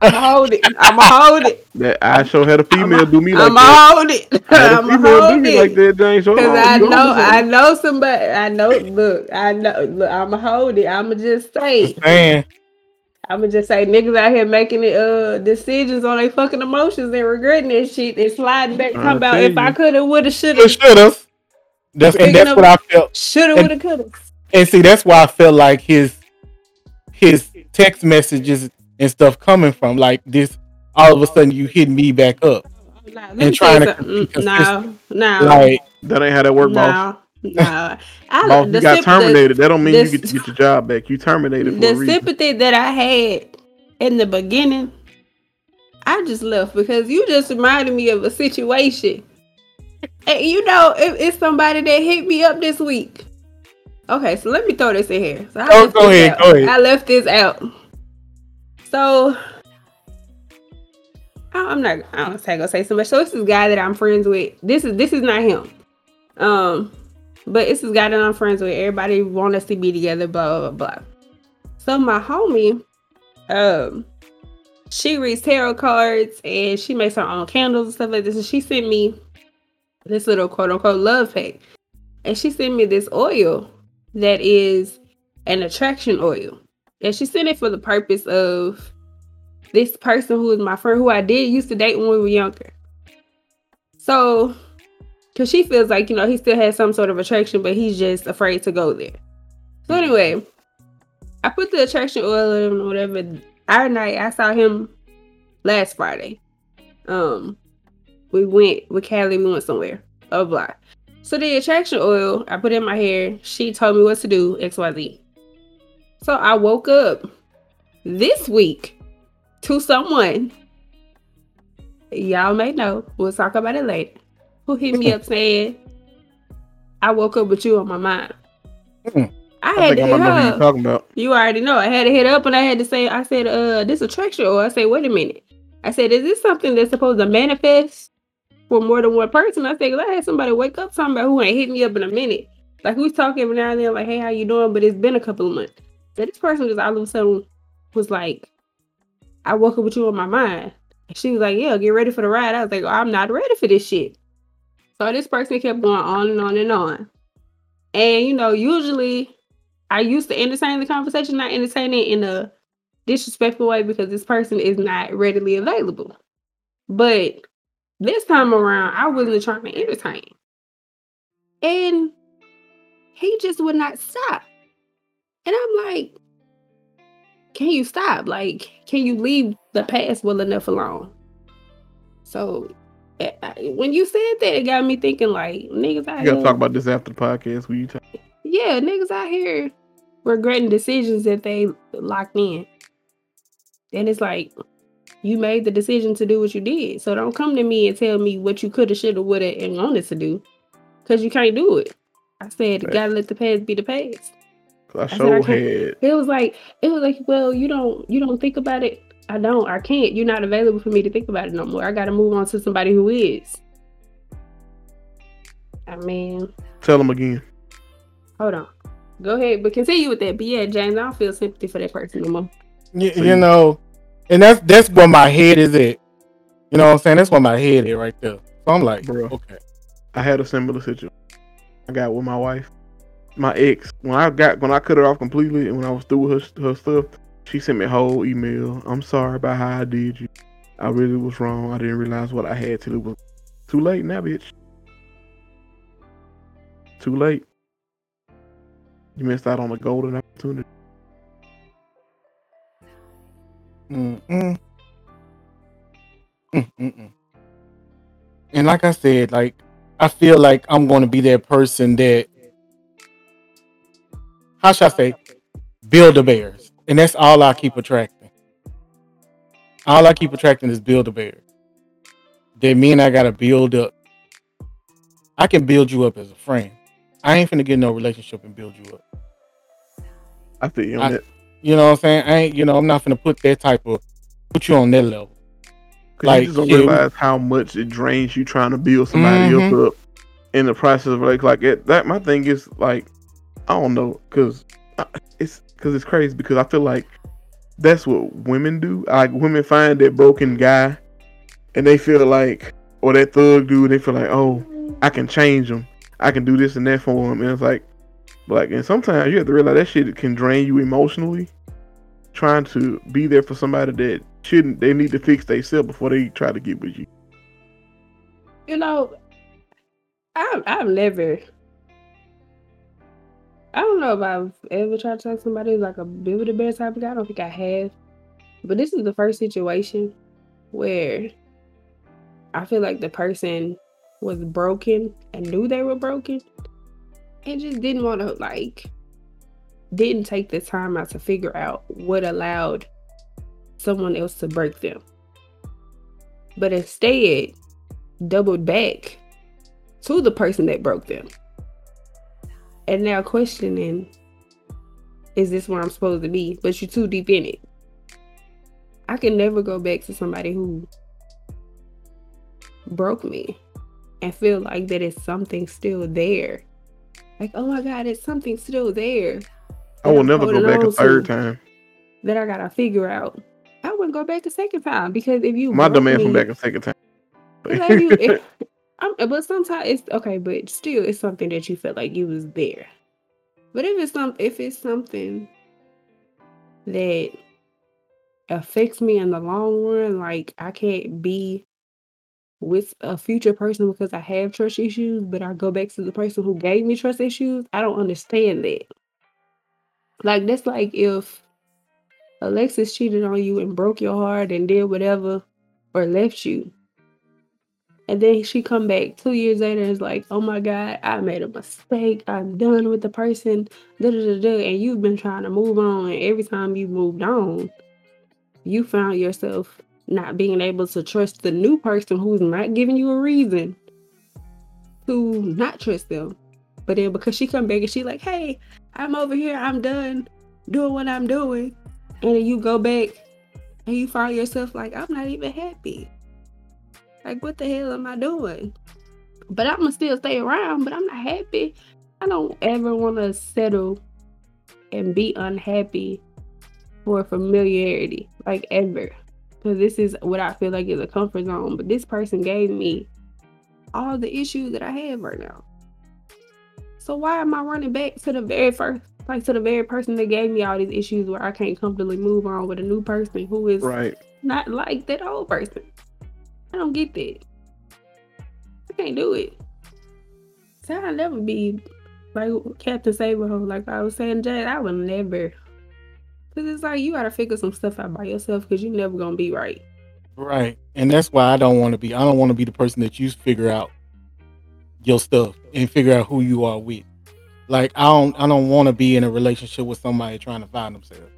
I'm hold it. I'm gonna hold it.
that I sure had a female do me like
I'm
that.
gonna hold it.
I had a
I'm gonna
female do
hold
me
it.
like that, James. Hold
Cause
on,
I know, I know somebody. I know. Look, I know. Look, I'ma hold it. I'ma just say.
Man,
I'ma just say niggas out here making it uh decisions on their fucking emotions and regretting that shit and sliding back.
I
Talking about
tell
if I coulda, woulda,
should have. That's and that's what I felt.
shoulda,
And-
woulda, coulda.
And see, that's why I felt like his his text messages and stuff coming from like this. All of a sudden, you hit me back up,
Nah,
And trying to
you
be
something. No, no,
like
That ain't how that work, boss.
no, no. I,
Boss, you got
symp-
terminated. that don't mean
the-
you get to get your job back. You terminated
The,
for a
the
reason.
sympathy that I had in the beginning, I just left because you just reminded me of a situation. And you know, it, it's somebody that hit me up this week. Okay, so let me throw this in here. So I
Go-
left
go ahead,
out.
go ahead.
I left this out. So I'm not. I don't say gonna say so much. So this is guy that I'm friends with. This is this is not him. Um, but this is guy that I'm friends with. Everybody want us to be together. Blah blah blah. blah. So my homie, um, she reads tarot cards and she makes her own candles and stuff like this. And she sent me this little quote unquote love pack. And she sent me this oil that is an attraction oil. And she sent it for the purpose of this person who is my friend who I did used to date when we were younger. So, because she feels like, you know, he still has some sort of attraction, but he's just afraid to go there. So, anyway, I put the attraction oil in whatever. Our night, I saw him last Friday. Um, we went with Callie, we went somewhere. Blah blah. So the attraction oil, I put in my hair. She told me what to do, XYZ. So I woke up this week to someone. Y'all may know. We'll talk about it later. Who hit me up saying, I woke up with you on my mind.
Hmm.
I
I
had to
I
hit her.
you talking about.
You already know. I had to hit up and I had to say, I said, uh, this attraction oil. I said, wait a minute. I said, is this something that's supposed to manifest for more than one person? I said, because I had somebody wake up talking about who ain't hit me up in a minute. Like we talking every now and then, like, hey, how you doing? But it's been a couple of months. So this person just all of a sudden was like, I woke up with you on my mind. And she was like, Yeah, get ready for the ride. I was like, oh, I'm not ready for this shit. So this person kept going on and on and on. And you know, usually I used to entertain the conversation, not entertain it in a disrespectful way because this person is not readily available. But this time around, I wasn't trying to entertain. And he just would not stop. And I'm like, can you stop? Like, can you leave the past well enough alone? So eh, when you said that, it got me thinking like niggas out
You gotta
here-
talk about this after the podcast. Will you talk?
yeah, niggas out here regretting decisions that they locked in. And it's like, you made the decision to do what you did. So don't come to me and tell me what you coulda, shoulda, woulda, and wanted to do. Cause you can't do it. I said,
Right.
gotta let the past be the past.
I
said I
sure
can't-
had.
It was like, it was like, well, you don't you don't think about it. I don't. I can't. You're not available for me to think about it no more. I gotta move on to somebody who is. I mean,
Tell them again.
Hold on. Go ahead, but continue with that. But yeah, James, I don't feel sympathy for that person no more.
you, you
you-
know, and that's that's where my head is at. You know what I'm saying? That's where my head is right there. So I'm like,
Bro.
okay,
I had a similar situation. I got with my wife, my ex. When I got when I cut her off completely, and when I was through with her her stuff, she sent me a whole email. I'm sorry about how I did you. I really was wrong. I didn't realize what I had till it was too late now, bitch. Too late. You missed out on a golden opportunity.
Mm-mm. And like I said, like I feel like I'm going to be that person that, how should I say, build a bears, and that's all I keep attracting. All I keep attracting is build a bear. That mean I gotta build up I can build you up as a friend. I ain't finna get no relationship and build you up.
I feel you on
I-
that.
You know what I'm saying? I ain't, you know, I'm not gonna put that type of put you on that level. like,
you just don't
yeah,
realize how much it drains you trying to build somebody
Mhm.
else up in the process of like like it, that. My thing is like I don't know because it's because it's crazy because I feel like that's what women do. Like women find that broken guy and they feel like or that thug dude. They feel like oh I can change him. I can do this and that for him. And it's like like and sometimes you have to realize that shit can drain you emotionally. Trying to be there for somebody that shouldn't they need to fix themselves before they try to get with you.
You know, I've I've never. I don't know if I've ever tried to talk to somebody who's like a build a bear type of guy. I don't think I have. But this is the first situation where I feel like the person was broken and knew they were broken and just didn't want to like didn't take the time out to figure out what allowed someone else to break them. But instead doubled back to the person that broke them. And now questioning, is this where I'm supposed to be? But you're too deep in it. I can never go back to somebody who broke me and feel like that is something still there. Like, oh my God, it's something still there
I will
I'm
never go back a third time.
that I gotta figure out. I wouldn't go back a second time because if you
My demand from back a second time.
Like you, I'm, but sometimes it's okay, but still, it's something that you felt like you was there. But if it's some, if it's something that affects me in the long run, like I can't be with a future person because I have trust issues, but I go back to the person who gave me trust issues. I don't understand that. Like that's like if Alexis cheated on you and broke your heart and did whatever or left you. And then she come back two years later and is like, oh my God, I made a mistake. I'm done with the person. Da, da, da, da. And you've been trying to move on. And every time you moved on, you found yourself not being able to trust the new person who's not giving you a reason to not trust them. But then because she come back and she like, hey, I'm over here, I'm done doing what I'm doing. And then you go back and you find yourself like, I'm not even happy. Like, what the hell am I doing? But I'm gonna still stay around, but I'm not happy. I don't ever want to settle and be unhappy for familiarity, like ever. Because this is what I feel like is a comfort zone. But this person gave me all the issues that I have right now. So why am I running back to the very first, like to the very person that gave me all these issues where I can't comfortably move on with a new person who is
Right.
not like that old person. I don't get that. I can't do it. So I'll never be like Captain Save-a-hoe, like I was saying, Jay, I would never. Cause it's like you gotta figure some stuff out by yourself because you're never gonna be right.
Right. And that's why I don't want to be I don't want to be the person that you figure out your stuff and figure out who you are with. Like I don't I don't want to be in a relationship with somebody trying to find themselves.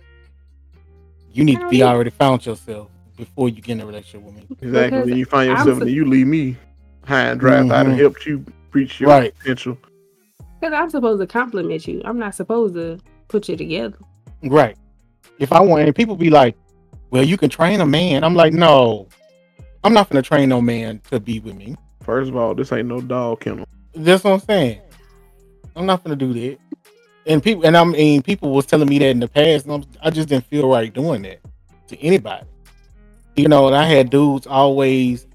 You need to be
Hell
already found yourself before you get in a relationship with me.
Exactly.
Because
Then you find yourself
su-
and you leave me high and dry. If I'd have
Mhm.
helped you reach your
Right.
potential.
Because I'm supposed to compliment you. I'm not supposed to put you together.
Right. If I want and people be like, Well, you can train a man. I'm like, no. I'm not gonna train no man to be with me.
First of all, this ain't no dog kennel.
That's what I'm saying. I'm not gonna do that. And people, and I mean, people was telling me that in the past, and I'm, I just didn't feel right doing that to anybody. You know, and I had dudes always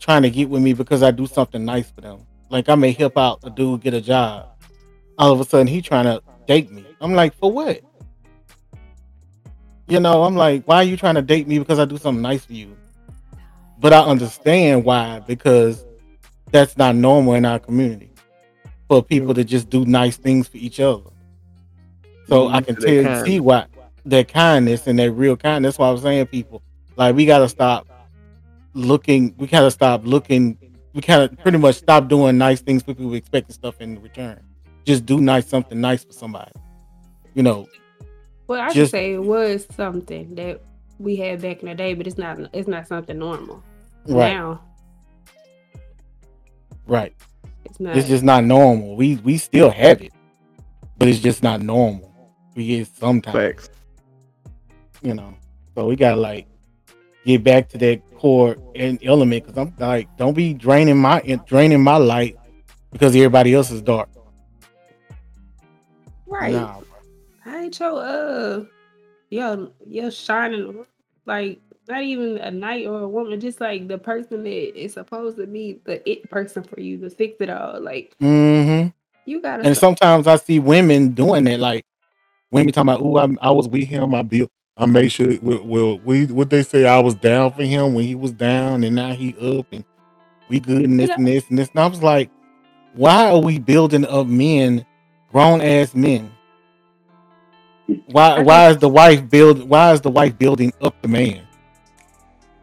trying to get with me because I do something nice for them. Like I may help out a dude get a job. All of a sudden, he trying to date me. I'm like, for what? You know, I'm like, why are you trying to date me because I do something nice for you? But I understand why because that's not normal in our community for people to just do nice things for each other. So I
Mhm,
can tell see why that kindness and that real kindness. That's why I'm saying people like we gotta stop looking. We gotta stop looking. We kind of pretty much stop doing nice things for people expecting stuff in return. Just do nice something nice for somebody. You know,
Well, I should
Just-
say it was something that we had back in the day, but it's not. It's not something normal
right,
now.
right.
It's not.
It's just not normal. We we still have it, but it's just not normal. We get sometimes,
Facts.
you know. So we gotta like get back to that core and element because I'm like, don't be draining my draining my light because everybody else is dark.
right.
Nah,
I ain't your uh yo yo shining like not even a knight or a woman, just like the person that is supposed to be the it person for you to fix it all. Like
mm-hmm.
you gotta
And
stop.
sometimes I see women doing that, like women talking about, "Oh, I, I was with him. I built. I made sure. Well, we what they say. I was down for him when he was down, and now he up, and we good and
You
this
know,
and this and this." And I was like, "Why are we building up men, grown ass men? Why? Why is the wife build? Why is the wife building up the man?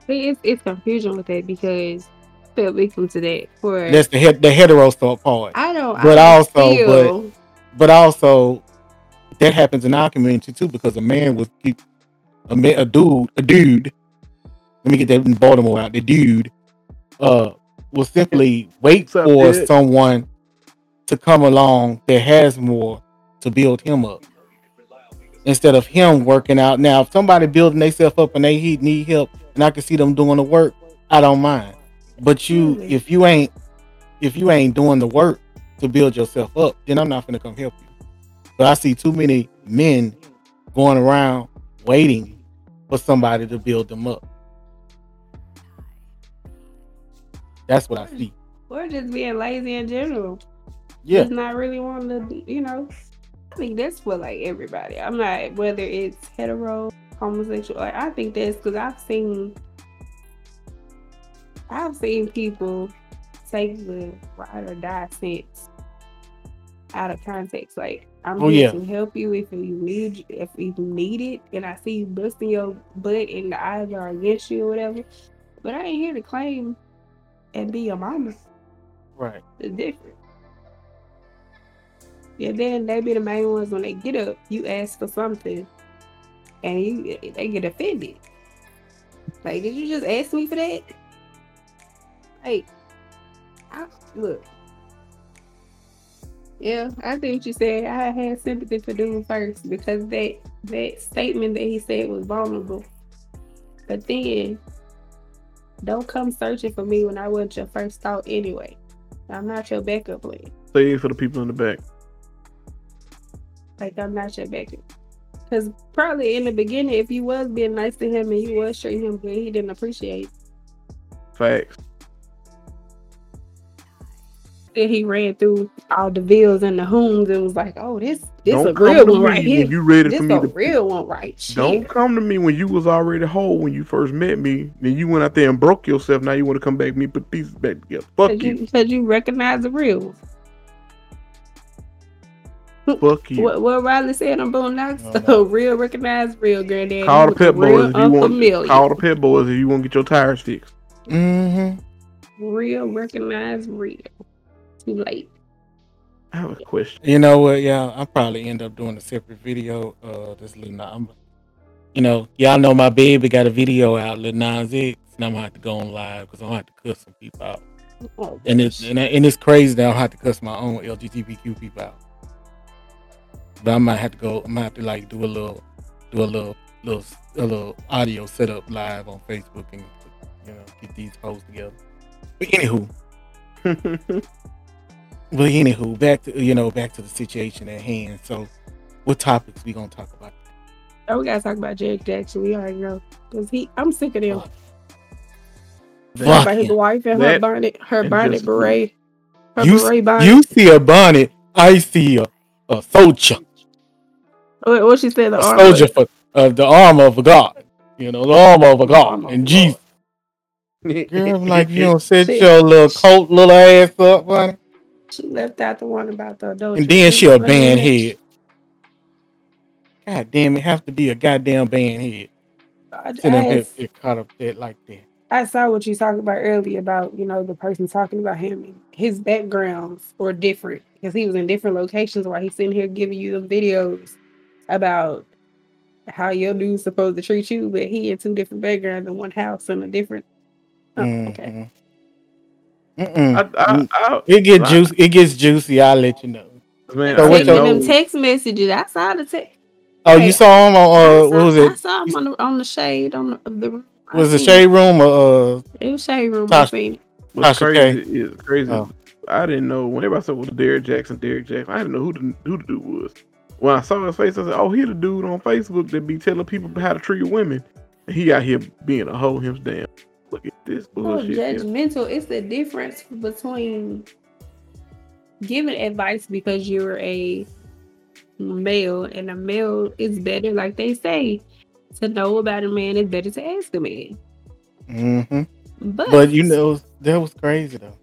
see, it's it's confusion with that because I feel victim to that for
That's the head, the hetero stuff part.
I don't
But
don't
also, but
feel
but also that happens in our community too because a man will keep a, ma- a dude a dude let me get that in baltimore out the dude uh will simply wait
What's up,
for
dude?
someone to come along that has more to build him up instead of him working out now if somebody building themselves up and they he- need help and i can see them doing the work i don't mind but you if you ain't if you ain't doing the work to build yourself up then i'm not gonna come help you but I see too many men going around waiting for somebody to build them up. That's what I see.
or just being lazy in general.
Yeah.
Just not really wanting to you know. I think that's for like everybody. I'm not whether it's hetero, homosexual. Like I think that's because I've seen I've seen people take the ride or die sense out of context. Like I'm
Oh
here
yeah.
to help you if you need if you need it, and I see you busting your butt and the eyes are against you or whatever. But I ain't here to claim and be your mama.
Right.
It's different. Yeah, then they be the main ones when they get up. You ask for something, and you they get offended. Like, did you just ask me for that? Like, I, look, yeah, I think what you said. I had sympathy for dude first because that that statement that he said was vulnerable. But then, don't come searching for me when I wasn't your first thought anyway. I'm not your backup plan.
Say for the people in the back.
Like I'm not your backup. Because probably in the beginning, if you was being nice to him and you was treating him good, he didn't appreciate.
Facts.
Then he ran through all the bills and the hoons and was like, "Oh, this this
Don't
a real one right here.
you ready
This
for me
a
to.
real one right
Don't come to me when you was already whole when you first met me. Then you went out there and broke yourself. Now you want to come back me put pieces back together. Fuck
Because
you.
you, cause you recognize the real one.
Fuck you.
What what Riley said on Boondocks,
I don't
real recognize real granddaddy
Call the
pit the
boys if you want.
unfamiliar.
Call the pit boys if you want to get your tires fixed.
Mm-hmm.
Real recognize real. Too late.
I have a question.
You know what? Yeah, I'll probably end up doing a separate video. Uh, this little, Nas- I'm, you know, y'all know my baby got a video out, Lil Nas X, and I'm gonna have to go on live because I'm gonna have to cuss some people out.
Oh
And it's
gosh.
and, I- and it's crazy that I have to cuss my own LGBTQ people out. But I might have to go. I might have to like do a little, do a little, little, a little audio setup live on Facebook and you know get these posts together. But anywho, but anywho, back to you know back to the situation at hand. So, what topics we gonna talk about?
Oh, we gotta talk about Jack Jackson. We already know because he. I'm sick of them.
Fuck,
about his
him.
wife and her bonnet, her bonnet beret, her
You
beret bonnet.
you see a bonnet, I see a, a soldier,
What, what she said? The
a
arm.
soldier for of the armor of God. You know the arm of a God and
God.
Jesus. Girl, I'm like you don't set
She,
your little coat little ass up, honey.
she left out the one about the
And then
She
she a
was running
band head. God damn it, have to be a goddamn band head.
I,
Sitting up
I,
here
had-
get caught up that like that.
I saw what you talked about earlier about you know the person talking about him. His backgrounds were different because he was in different locations while he's sitting here giving you the videos about how your dude's supposed to treat you, but he in two different backgrounds in one house in a different. Oh, okay.
Mhm. Mm-mm.
I, I, I,
it gets
I-
juicy. It gets juicy. I'll let you know.
Man,
So
I
what
Send
didn't
me
your-
them text messages. I saw the text.
Oh,
Hey,
you saw him on uh,
saw-
what was it?
I saw him on the, on the shade on the, the room. I
Was the shade room or uh?
it. It was shade room.
Tasha.
I seen it.
What's
Tasha
crazy is crazy.
Oh.
I didn't know Whenever I saw it was Derek Jackson, Derek Jackson. I didn't know who the who the dude was. When I saw his face, I said, "Oh, he the dude on Facebook that be telling people how to treat women." And he out here being a hoe him damn. Look at this
Oh,
bullshit. here.
judgmental. It's the difference between giving advice because you're a male and a male is better, like they say, to know about a man is better to ask a man.
hmm
But
But you know that was crazy though.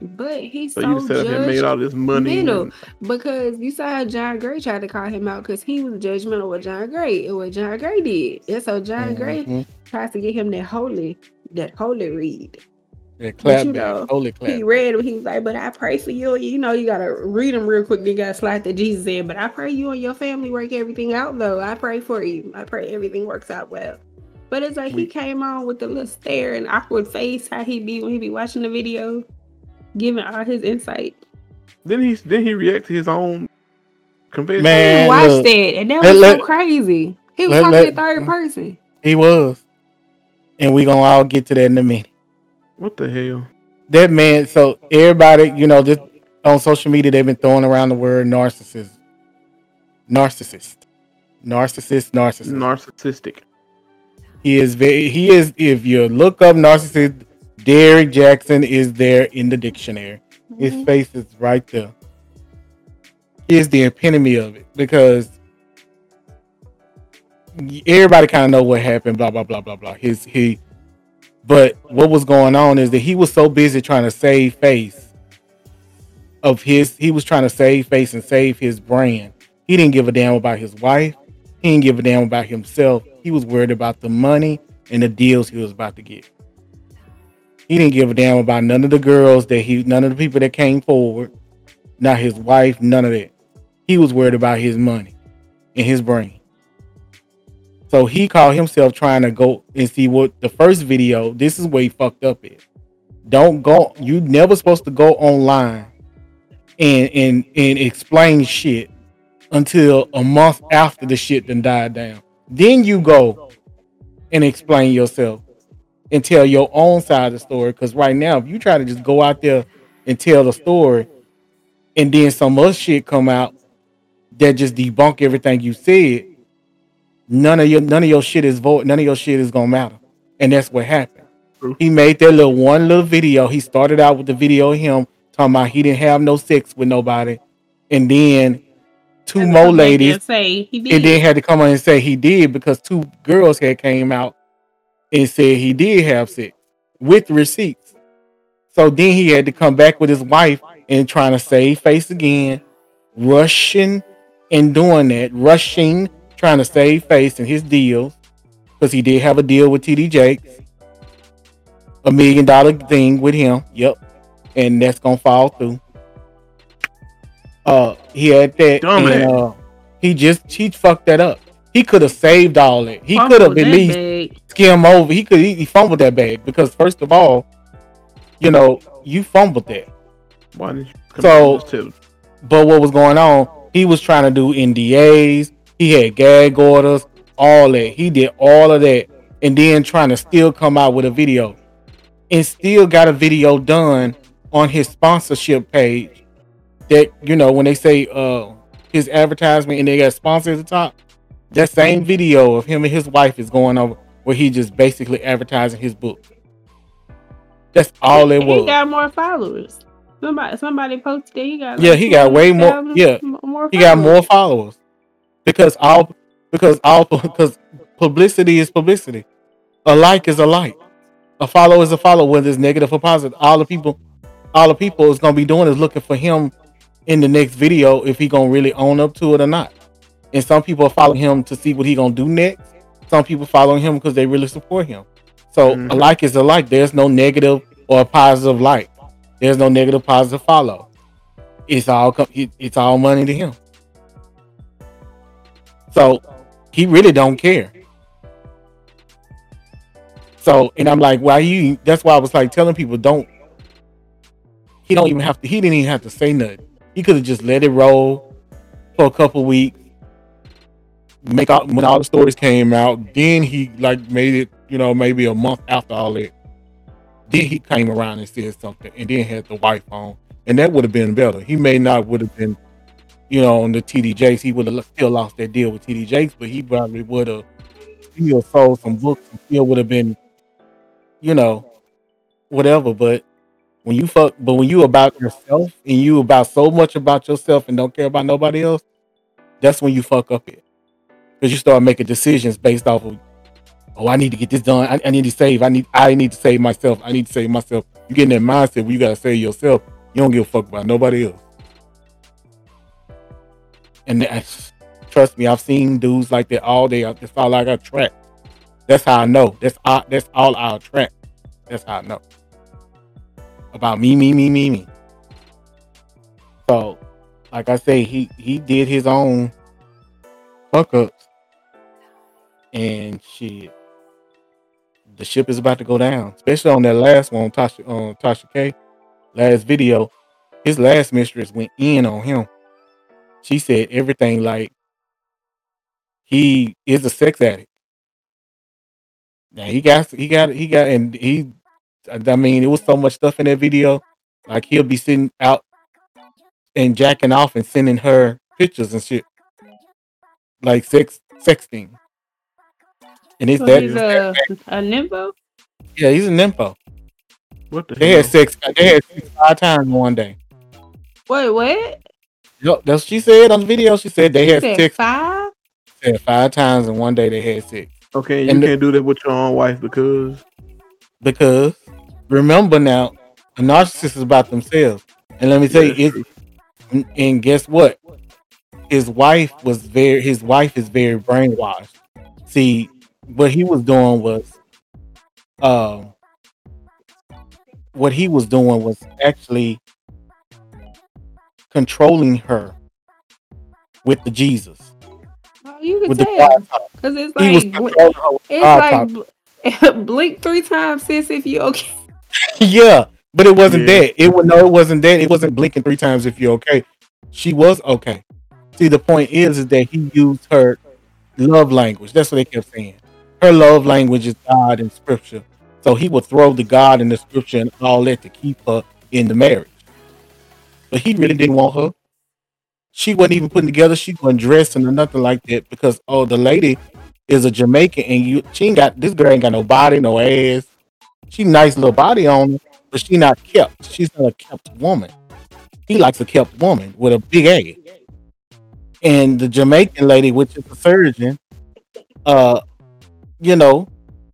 But he's
So
so,
you just said and made all this money.
mental.
and-
because you saw how John Gray tried to call him out because he was judgmental with John Gray and what John Gray did. And so John Gray
Mhm.
tries to get him that holy, that holy read.
That clap
you know,
holy clap.
He read him. He was like, "But I pray for you. You know, you gotta read them real quick. Then you gotta slide to Jesus in. But I pray you and your family work everything out. Though I pray for you. I pray everything works out well." But it's like he came on with the little stare and awkward face. How he be when he be watching the video, giving all his insight.
Then he then he react to his own confession.
Man,
didn't watch
look,
that, and that
let-
was
let-
so crazy. He was
let-
talking
let-
in third person.
He was, and we gonna all get to that in a minute.
What the hell?
That man. So everybody, you know, just on social media, they've been throwing around the word narcissist, narcissist, narcissist, narcissist.
Narcissistic.
He is very. He is. If you look up narcissist, Derek Jackson is there in the dictionary. His
Mhm.
face is right there. He is the epitome of it because everybody kind of know what happened. Blah blah blah blah blah. His he, but what was going on is that he was so busy trying to save face of his. He was trying to save face and save his brand. He didn't give a damn about his wife. He didn't give a damn about himself. He was worried about the money and the deals he was about to get. He didn't give a damn about none of the girls that he, none of the people that came forward, not his wife, none of that. He was worried about his money and his brain. So he called himself trying to go and see what the first video. This is where he fucked up at. Don't go. You never supposed to go online and and and explain shit until a month after the shit then died down. Then you go and explain yourself and tell your own side of the story. Because right now, if you try to just go out there and tell the story, and then some other shit come out that just debunk everything you said, none of your none of your shit is vote. None of your shit is gonna matter. And that's what happened.
True.
He made that little one little video. He started out with the video of him talking about he didn't have no sex with nobody, and then two
Had to
more
come back and
ladies
say he did.
and then had to come on and say he did because two girls had came out and said he did have sex with receipts. So then he had to come back with his wife and trying to save face again, rushing and doing that, rushing, trying to save face in his deals because he did have a deal with TD Jakes, a million dollar thing with him. Yep, and that's gonna fall through. Uh, he had that. And, uh, he just he fucked that up. He could have saved all that. He could have at least. Skim over. He could he, he fumbled that bag because first of all, you know, you fumbled that.
Why you
So-
out and just tell him?
But what was going on? He was trying to do NDAs. He had gag orders, all that. He did all of that, and then trying to still come out with a video, and still got a video done on his sponsorship page. That you know when they say uh his advertisement and they got sponsor at the top, that same video of him and his wife is going over where he just basically advertising his book. That's all it was.
He got more followers. Somebody somebody posted that he got.
Yeah, he got way more- yeah.
more.
he got more followers because all because all because publicity is publicity a like is a like a follow is a follow whether it's negative or positive all the people all the people is going to be doing is looking for him in the next video if he going to really own up to it or not and some people follow him to see what he going to do next some people following him because they really support him so a
Mhm.
like is a like there's no negative or positive like there's no negative positive follow it's all it, it's all money to him so he really don't care. So, and I'm like, why you? That's why I was like telling people, don't, he don't even have to. He didn't even have to say nothing. He could have just let it roll for a couple weeks. Make out when all the stories came out. Then he like made it. You know, maybe a month after all that. Then he came around and said something, and then had the wife on, and that would have been better. He may not would have been, you know, on the TD Jakes. He would have still lost that deal with TD Jakes, but he probably would have still sold some books and still would have been, you know, whatever. But when you fuck, but when you about yourself and you about so much about yourself and don't care about nobody else, that's when you fuck up it. Because you start making decisions based off of, oh, I need to get this done. I, I need to save. I need I need to save myself. I need to save myself. You get in that mindset where you gotta save yourself. You don't give a fuck about nobody else. And that's, trust me, I've seen dudes like that all day. That's all I got track. That's how I know. That's all, that's all I'll track. That's how I know. About me, me, me, me, me. So, like I say, he he did his own fuck ups, and shit. The ship is about to go down, especially on that last one, Tasha on Tasha K. Last video, his last mistress went in on him. She said everything like he is a sex addict. Now he got he got he got and he I mean it was so much stuff in that video. Like he'll be sitting out and jacking off and sending her pictures and shit. Like sex sexting. And it's
So
that
he's a a nympho.
yeah, he's a nympho.
What the
They
hell?
had sex they had sex five times in one day.
Wait, what?
Yep, that's what she said on the video. She said they
You
had
said
sex
five?
said five times in one day they had sex.
Okay, you
And
can't do that with your own wife because
Because remember now, a narcissist is about themselves. And let me tell
Yeah,
you, it, and- and guess what? His wife was very his wife is very brainwashed. See, what he was doing was um what he was doing was actually controlling her with the Jesus.
Oh, you can
With
tell because it's
He was
like
controlling her with
it's like blink three times, sis, if you okay.
Yeah, but it wasn't
Yeah.
that. It was no, it wasn't that. It wasn't blinking three times if you're okay. She was okay. See, the point is, is that he used her love language. That's what they kept saying. Her love language is God and Scripture. So he would throw the God and the Scripture and all that to keep her in the marriage. But he really didn't want her. She wasn't even putting together. She wasn't dressing or nothing like that because oh, the lady is a Jamaican and you she ain't got this girl ain't got no body, no ass. She nice little body on her, but she not kept. She's not a kept woman. He likes a kept woman with a big ass. And the Jamaican lady, which is a surgeon, uh, you know,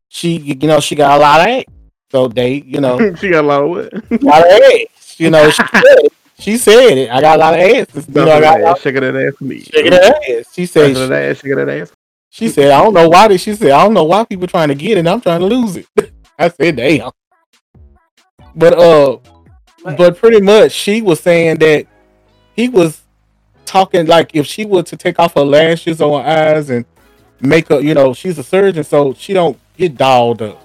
she you know she got a lot of ass. So they, you know,
she got a lot of what?
a lot of ass. You know, she said it. She said it. I got a lot of ass. You know, I got a lot
ass, shaking that ass for me.
shaking her ass. She said
Shaking that ass, shaking that ass.
she said, I don't know why did she said, I don't know why people trying to get it. I'm trying to lose it. I said, damn. But uh but pretty much she was saying that he was talking like if she were to take off her lashes or her eyes and make her, you know, she's a surgeon, so she don't get dolled up.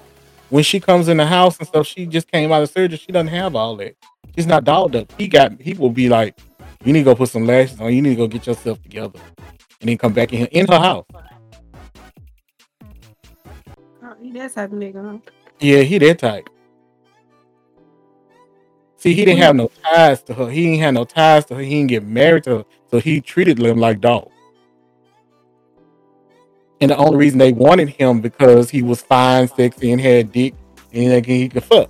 When she comes in the house and stuff, she just came out of surgery. She doesn't have all that. She's not dolled up. He got he will be like, you need to go put some lashes on. You need to go get yourself together, and then come back in in her house.
Oh, he that type of nigga, huh?
Yeah, he that type. See, he didn't have no ties to her. He didn't have no ties to her. He didn't get married to her, so he treated them like dogs. And the only reason they wanted him because he was fine, sexy, and had dick, and he could fuck.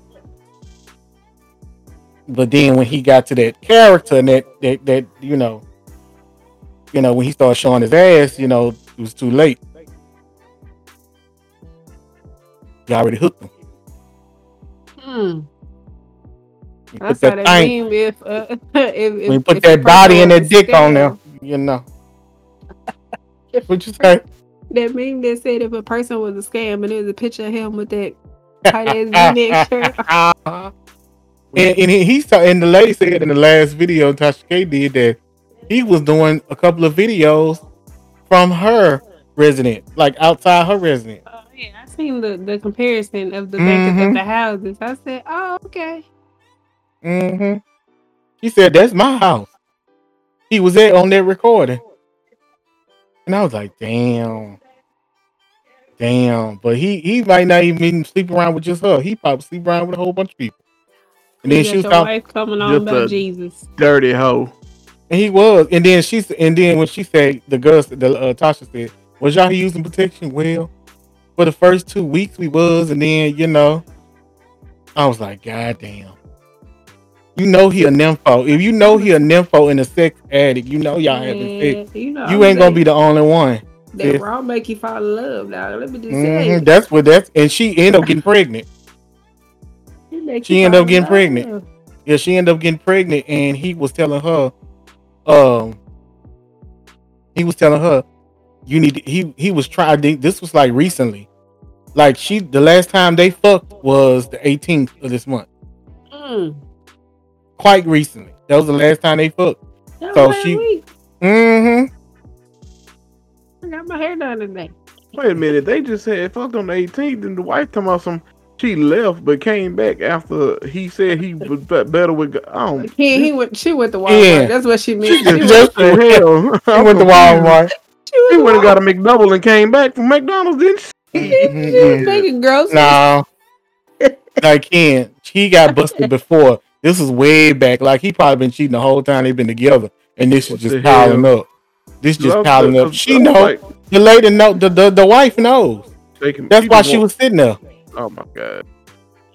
But then when he got to that character and that that, that you know, you know, when he started showing his ass, you know, it was too late. You already hooked him.
Hmm.
You put
saw
that thing,
if uh, if, if
you put
if
that body and that dick on there, you know. What you say?
That meme that said if a person was a scam and there's a picture of him with that tight ass V-neck shirt.
and, and he, he saw, and the lady said in the last video Tasha K did that he was doing a couple of videos from her resident, like outside her resident.
Oh yeah, I seen the, the comparison of the back
Mhm.
of the houses. I said, oh okay.
hmm She said, That's my house. He was there on that recording. And I was like, damn. Damn. But he he might not even sleep around with just her. He probably sleep around with a whole bunch of people. And then
You
she was
your
talking,
wife coming on about Jesus.
Dirty hoe.
and he was. And then she's and then when she said the girls the uh, Tasha said, Was y'all using protection? Well, for the first two weeks we was, and then you know, I was like, God damn. You know he a nympho. If you know he a nympho and a sex addict, you know y'all having sex.
You know,
You ain't gonna be the only one.
that raw make you fall in love, Now Let me just
Mhm,
say,
That's what that's and she end up getting pregnant. she end up
in
getting pregnant.
love.
Yeah, she end up getting pregnant, and he was telling her, um, he was telling her, you need. To, he he was trying. This was like recently, like she. The last time they fucked was the 18th of this month.
Mm.
Quite recently, that was the last time they fucked.
That
So
was
she- Mm-hmm.
I got my hair done today.
Wait a minute. They just said fucked on the 18th, and the wife talking about some. She left, but came back after he said he was be- better with. God. I don't.
He, he went. She went to Walmart.
Yeah.
That's what she meant.
She
She
just
went,
just-
left for hell.
She went to Walmart.
she went
She went and got a
Walmart.
McDouble and came back from McDonald's, didn't she?
She was
yeah.
making groceries.
No, I can't. he got busted before. This is way back. Like he probably been cheating the whole time they've been together, and this
What
is just piling up. This just
I was-
piling
I
up.
was-
She
I was
know
like,
the lady know the, the the wife knows. That's why she was sitting there.
Oh my god.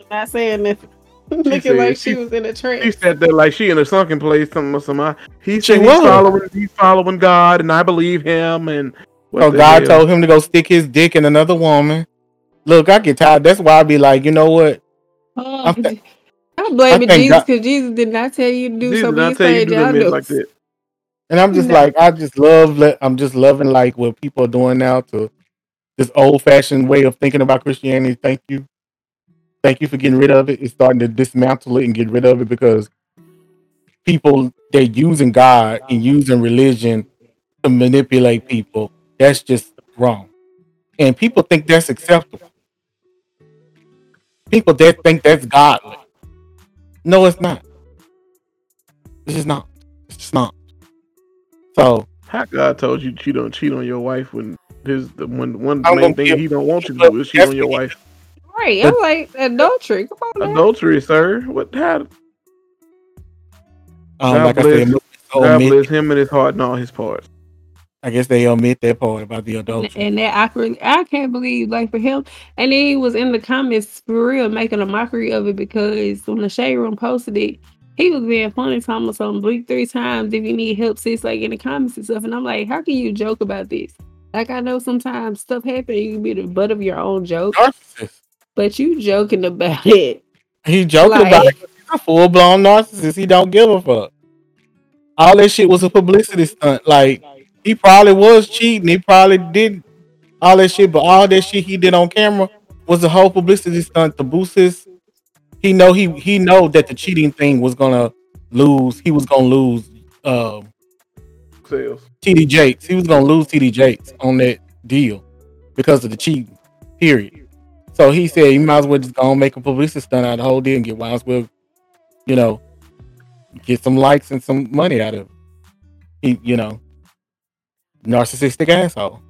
I'm Not saying that. Looking
said
like
she-
she was in a
She
trance.
said that like she in a sunken place. Something, some. He said he's following. He's following God, and I believe him. And what
So God
hell?
told him to go stick his dick in another woman. Look, I get tired. That's why I be like, you know what?
Oh,
I'm th-
I'm blaming
I
Jesus because Jesus did not tell you to do
Jesus
something
did
you
not tell you to do
y'all
like that.
And I'm just
No.
like, I just love. le- I'm just loving like what people are doing now to this old fashioned way of thinking about Christianity. Thank you, thank you for getting rid of it. It's starting to dismantle it and get rid of it because people they're using God and using religion to manipulate people. That's just wrong, and people think that's acceptable. People that think that's godly. No, it's not. It's just not. It's just not. So
How God told you you don't cheat on your wife when his the one one
I'm
main thing he don't want you to do is cheat on your wife.
Right. I'm like adultery. Come on, man.
Adultery, sir. What? How?
um,
God
like I
bless-
said, most
God bless him and his heart and all his parts.
I guess they omit that part about the adultery.
And that awkward, I can't believe, like for him, and then he was in the comments for real making a mockery of it because when the shade room posted it, he was being funny, talking about something blink three times if you need help, sis, like in the comments and stuff. And I'm like, how can you joke about this? Like I know sometimes stuff happens, you can be the butt of your own joke,
narcissist.
but you joking about it.
He joking
Like-
about it. He's a full blown narcissist. He don't give a fuck. All that shit was a publicity stunt. Like he probably was cheating. He probably did all that shit, but all that shit he did on camera was a whole publicity stunt to boost his. He know he he know that the cheating thing was gonna lose. He was gonna lose. Um,
Sales.
TD Jakes. He was gonna lose TD Jakes on that deal because of the cheating. Period. So he said he might as well just go and make a publicity stunt out of the whole deal and get might as well, you know, get some likes and some money out of it. He, you know, narcissistic asshole.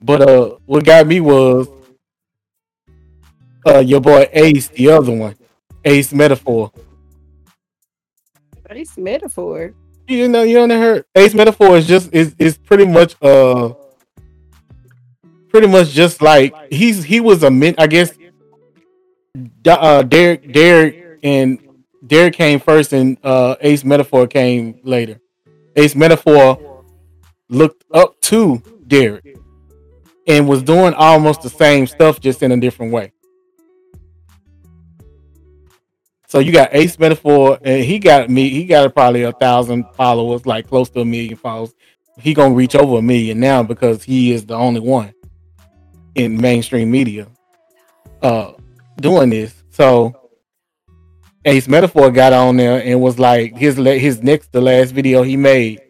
But uh what got me was uh your boy Ace, the other one. Ace Metaphor.
Ace metaphor.
You know, you know heard Ace Metaphor is just is is pretty much uh pretty much just like he's he was a min I guess uh Derrick Derrick and Derrick came first and uh Ace Metaphor came later. Ace Metaphor looked up to Derrick and was doing almost the same stuff just in a different way. So you got Ace Metaphor, and he got me. He got probably a thousand followers, like close to a million followers. He gonna reach over a million now because he is the only one in mainstream media uh doing this. So Ace Metaphor got on there and was like his his next the last video he made.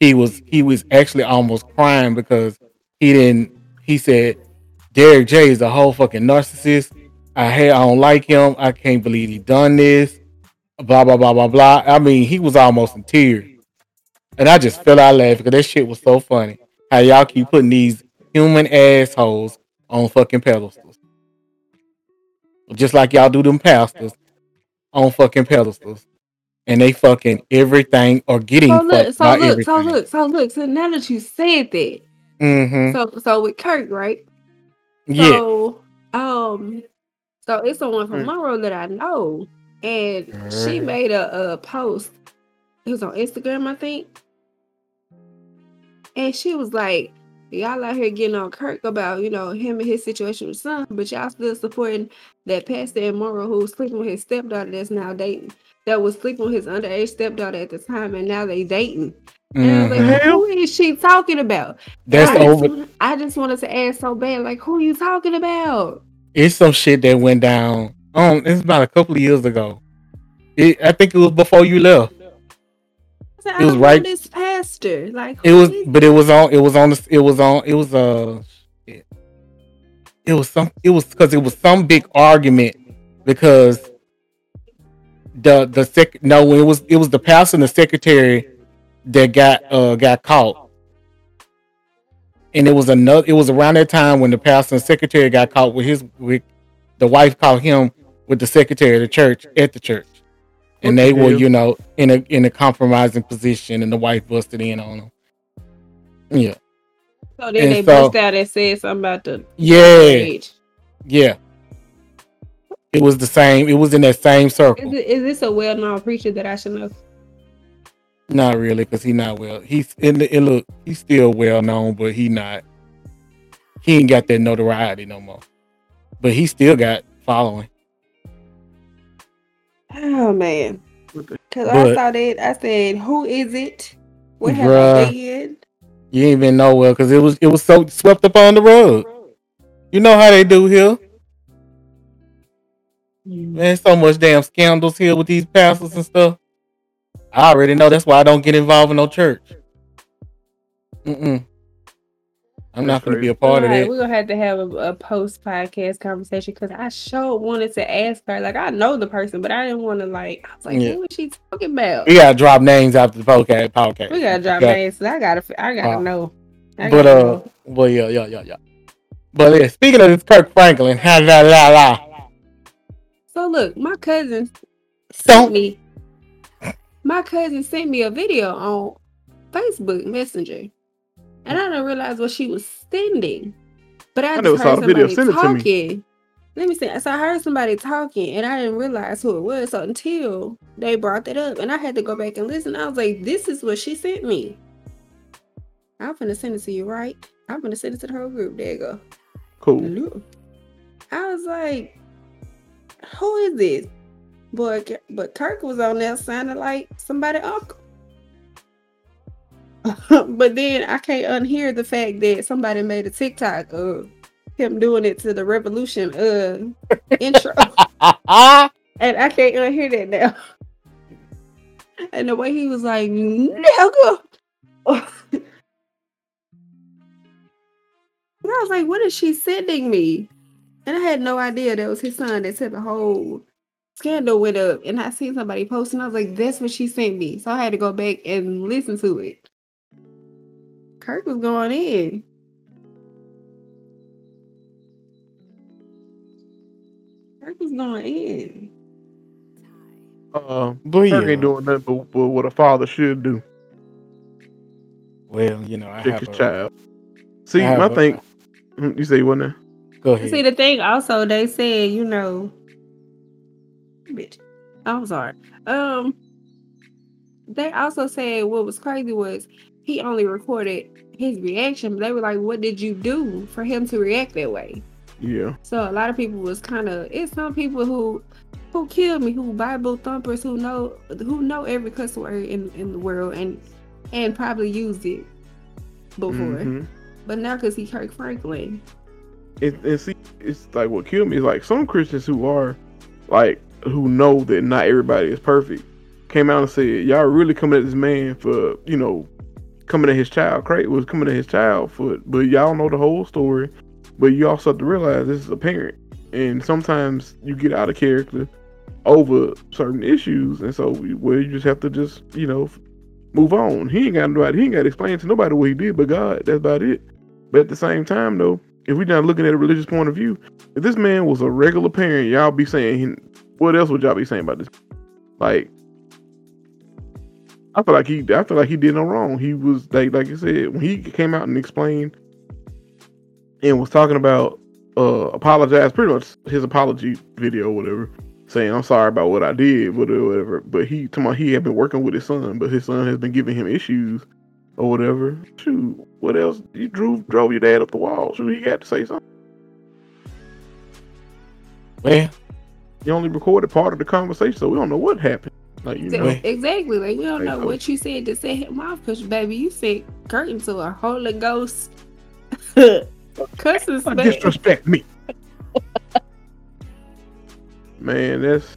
He was he was actually almost crying because he didn't. He said Derrick J is a whole fucking narcissist. I hate, I don't like him. I can't believe he done this. blah blah blah blah blah. I mean, he was almost in tears, and I just fell out laughing because that shit was so funny. How y'all keep putting these human assholes on fucking pedestals, just like y'all do them pastors on fucking pedestals, and they fucking everything or getting
So
fucked
look, so look,
everything.
so look, so look. So now that you said that,
Mm-hmm.
so so with Kirk, right?
Yeah.
So um, so it's someone from
Mm.
Monroe that I know, and she made a, a post. It was on Instagram, I think, and she was like, "Y'all out here getting on Kirk about you know him and his situation with son, but y'all still supporting that pastor in Monroe who's sleeping with his stepdaughter that's now dating." That was sleeping with his underage stepdaughter at the time, and now they dating. And I was like, who is she talking about?
That's
I just,
over.
wanna- I just wanted to ask so bad, like, who are you talking about?
It's some shit that went down. Um, it's about a couple of years ago. It, I think it was before you left. It was right-
this pastor. Like,
It was, but it was on. It was on. The, it was on. It was uh. It was some. It was because it was some big argument because the the sec. No, it was it was the pastor and the secretary that got uh got caught. And it was another. It was around that time when the pastor and secretary got caught with his with the wife caught him with the secretary of the church at the church, and
What
they were
hell?
you know in a in a compromising position, and the wife busted in on them. Yeah.
so then
and
they
so-
bust out and said something about the
Yeah,
age.
yeah. It was the same. It was in that same circle.
Is, it, is this a well known preacher that I should know?
Not really, because he not well. He's it, it look he's still well known, but he not. He ain't got that notoriety no more. But he still got following.
Oh, man. Because I saw that. I said, who is it? What have
Bruh.
I been?
You ain't even know well because it was it was so swept up on the rug. You know how they do here. Man, so much damn scandals here with these pastors and stuff. I already know that's why I don't get involved in no church. Mm-mm. I'm not gonna be a part of
Alright,
that.
We're gonna have to have a, a post podcast conversation because I sure wanted to ask her. Like I know the person, but I didn't want to like. I was like,
Yeah.
who is she talking about?
We gotta drop names after the podcast. podcast.
We gotta drop
Got-
names. I gotta. I gotta
Uh,
know. I
But
gotta
uh,
know.
well, yeah, yeah, yeah, yeah. But yeah, speaking of this Kirk Franklin, ha la la la.
So look, my cousin sent me. My cousin sent me a video on Facebook Messenger, and I didn't realize what she was sending. But I,
I
just heard somebody
to me.
talking. Let me see. So I heard somebody talking, and I didn't realize who it was so until they brought that up, and I had to go back and listen. I was like, "This is what she sent me." I'm gonna send it to you, right? I'm gonna send it to the whole group. There you go.
Cool.
I was like, who is this? Boy, K- but Kirk was on there sounding like somebody uncle. but then I can't unhear the fact that somebody made a TikTok of him doing it to the revolution uh intro. and I can't unhear that now. And the way he was like, nigga. And I was like, what is she sending me? And I had no idea that was his son that said the whole scandal went up. And I seen somebody posting. I was like, that's what she sent me. So I had to go back and listen to it. Kirk was going in. Kirk was going in.
Uh,
But
Kirk
yeah.
ain't doing nothing but, but what a father should do.
Well, you know, I
Check
have
his
a,
child. See,
I have
my
a-
thing. You say you wasn't
Go
See, the thing also, they said, you know, bitch, I'm sorry. Um, they also said what was crazy was he only recorded his reaction. But they were like, "What did you do for him to react that way?"
Yeah.
So a lot of people was kind of. It's some people who who killed me, who Bible thumpers, who know who know every cuss word in in the world and and probably used it before.
Mhm.
But now because he Kirk Franklin,
And, and see, it's like what killed me is like some Christians who are like who know that not everybody is perfect came out and said, "Y'all really coming at this man for you know coming at his child. Craig was coming at his child for, but y'all know the whole story. But you also have to realize this is a parent, and sometimes you get out of character over certain issues, and so we, well, you just have to just you know move on. He ain't got nobody. He ain't got to explain to nobody what he did, but God. That's about it. But at the same time, though, if we're not looking at a religious point of view, if this man was a regular parent, y'all be saying, what else would y'all be saying about this? Like, I feel like he, I feel like he did no wrong. He was like, like I said, when he came out and explained and was talking about uh apologize, pretty much his apology video, whatever, saying I'm sorry about what I did, whatever. But he, to my, he had been working with his son, but his son has been giving him issues or whatever. Shoot, what else? You drove drove your dad up the wall. Shoot, he had to say something.
Well,
You only recorded part of the conversation, so we don't know what happened. Like you know,
Exactly. Like we don't know what you said to set him off, because baby, you said curtain to a Holy Ghost cussing
Don't disrespect me. man, that's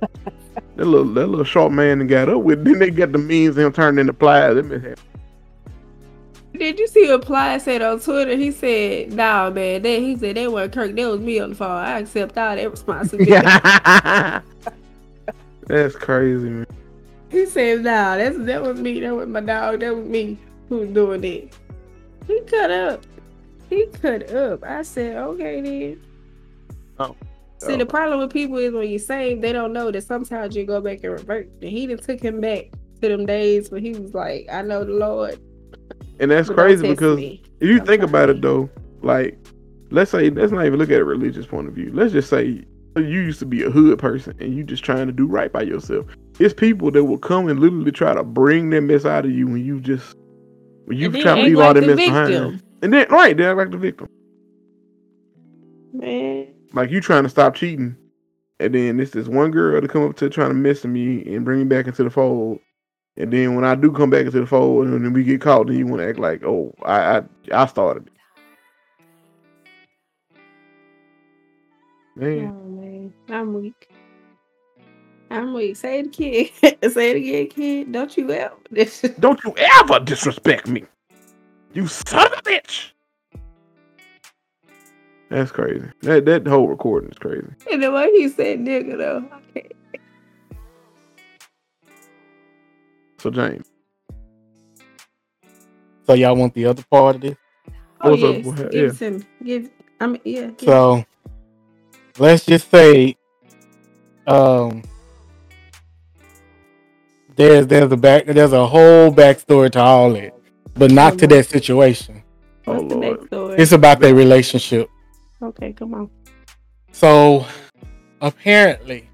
that little that little short man that got up with. Then they got the means of him turning into Plies. That mess happened.
Did you see what Plies said on Twitter? He said, "Nah, man, that he said that wasn't Kirk. That was me on the phone. I accept all that responsibility."
that's crazy, man.
He said, "Nah, that's that was me. That was my dog. That was me who was doing it." He cut up. He cut up. I said, "Okay then."
Oh.
See, the oh. problem with people is when you save, they don't know that sometimes you go back and revert. And he done took him back to them days when he was like, "I know the Lord."
And that's
but
crazy because
me."
if you
I'm
think about
sorry.
it though, like let's say let's not even look at a religious point of view. Let's just say you used to be a hood person and you just trying to do right by yourself. It's people that will come and literally try to bring that mess out of you when you just when you try to leave
like
all that mess
victim.
behind. And then right, they act like the victim.
Man,
Like you trying to stop cheating. And then it's this one girl to come up to trying to mess with me and bring me back into the fold. And then when I do come back into the fold and then we get caught, then you want to act like, oh, I I, I started. it. Man,
oh man, I'm weak. I'm weak. Say it again. Say it again, kid. Don't you ever.
don't you ever disrespect me, you son of a bitch. That's crazy. That that whole recording is crazy.
and the way he said nigga though. Okay.
So James,
so y'all want the other part of this?
Oh
What's up
yes. Give
Yeah.
it to me. Give I mean yeah. give-
So let's just say um there's there's a back there's a whole backstory to all it, but not to that situation.
oh
What's the
Lord,
backstory?
It's about their relationship.
okay, come on.
So apparently,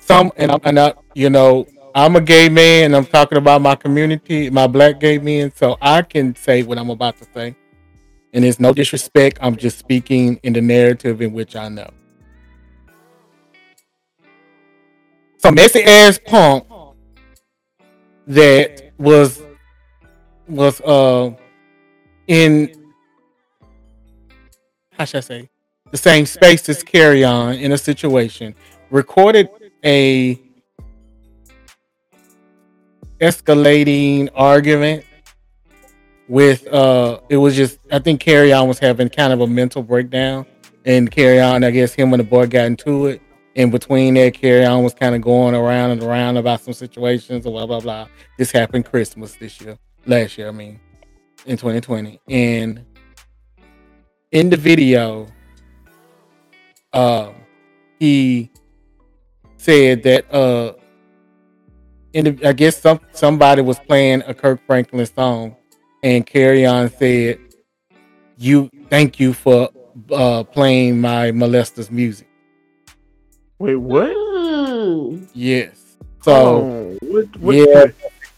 some and I'm and I, you know I'm a gay man. I'm talking about my community, my black gay men, so I can say what I'm about to say, and it's no disrespect. I'm just speaking in the narrative in which I know. Some messy ass punk that was was uh in how should I say the same space as Kerrion in a situation recorded a escalating argument with uh it was just I think Kerrion was having kind of a mental breakdown and Kerrion I guess him and the boy got into it. In between that Kerrion was kind of going around and around about some situations or blah blah blah. This happened Christmas this year last year I mean in 2020 and in the video um he said that uh in the, I guess some somebody was playing a Kirk Franklin song and Kerrion said you thank you for uh playing my molesters music.
wait, what?
Mm.
Yes. So
oh, what? what
yeah,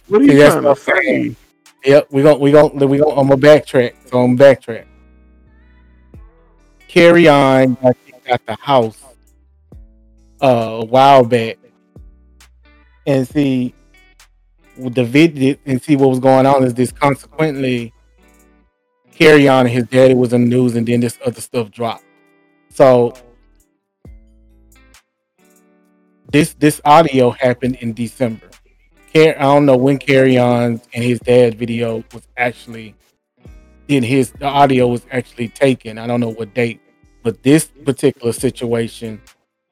What are
See,
you
that's
trying to say?
Yep, we gon' we gon' we gon' I'm gonna backtrack. So I'm gonna backtrack. Kerrion got kicked out the house uh, a while back, and see the video and see what was going on is this. Consequently, Kerrion and his daddy was in the news, and then this other stuff dropped. So this this audio happened in December. I don't know when Kerrion and his dad video was actually in his the audio was actually taken. I don't know what date, but this particular situation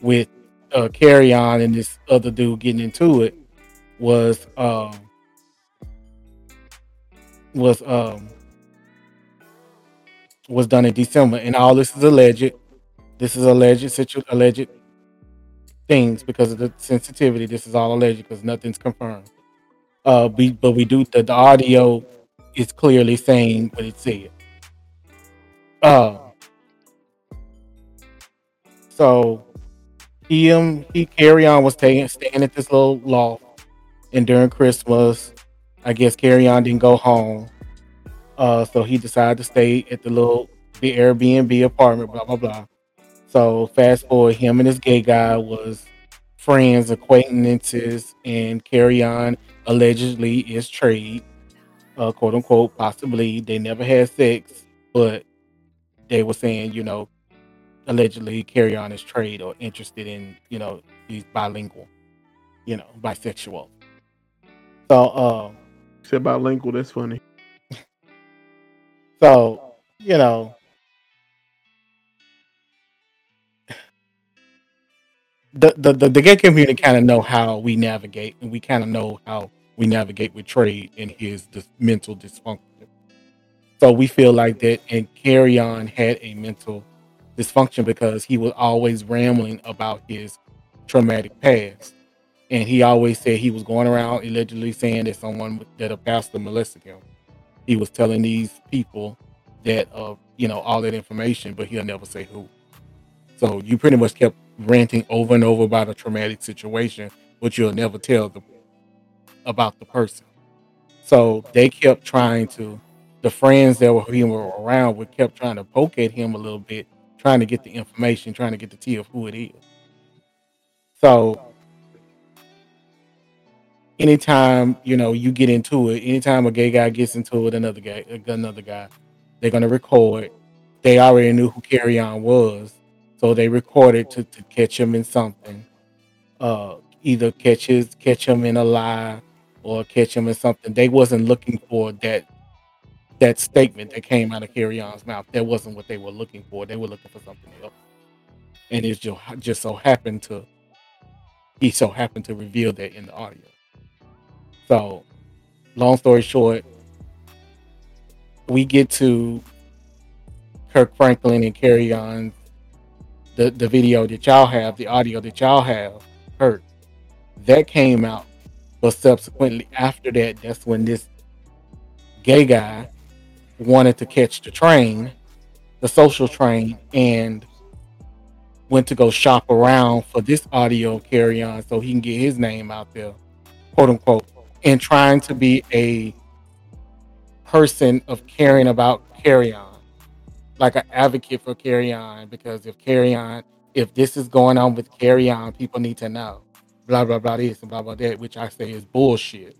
with uh, on, and this other dude getting into it was um was um was done in December, and all this is alleged. This is alleged situ alleged things because of the sensitivity. This is all alleged because nothing's confirmed. Uh, we, but we do the, the audio is clearly saying what it said. Uh, so he um he Kerrion was taking staying at this little loft, and during Christmas, I guess Kerrion didn't go home. Uh, so he decided to stay at the little the Airbnb apartment. Blah blah blah. So fast forward, him and this gay guy was friends, acquaintances, and Kerrion allegedly is trade, uh, quote unquote, possibly. They never had sex, but they were saying, you know, allegedly Kerrion his trade or interested in, you know, he's bilingual, you know, bisexual. So, uh,
Said bilingual. That's funny.
so you know, the the the, the gay community kind of know how we navigate, and we kind of know how we navigate with trade and his dis- mental dysfunction. So we feel like that, and Kerrion had a mental dysfunction because he was always rambling about his traumatic past, and he always said he was going around allegedly saying that someone that a pastor molested him. He was telling these people that uh you know all that information, but he'll never say who. So you pretty much kept ranting over and over about a traumatic situation, but you'll never tell the about the person. So they kept trying to, the friends that were he were around would kept trying to poke at him a little bit, trying to get the information, trying to get the tea of who it is. So anytime you know you get into it, anytime a gay guy gets into it another guy, another guy, they're gonna record. They already knew who Kerrion was, so they recorded to, to catch him in something. Uh, either catch his catch him in a lie or catch him in something. They wasn't looking for that that statement that came out of Kerrion's mouth. That wasn't what they were looking for. They were looking for something else. And it just just so happened to he so happened to reveal that in the audio. So long story short, we get to Kirk Franklin and Kerrion the, the video that y'all have, the audio that y'all have heard. That came out, but subsequently after that, that's when this gay guy wanted to catch the train, the social train, and went to go shop around for this audio Kerrion so he can get his name out there, quote unquote, and trying to be a person of caring about Kerrion, like an advocate for Kerrion, because if Kerrion, if this is going on with Kerrion, people need to know. Blah blah blah this and blah blah that, which I say is bullshit.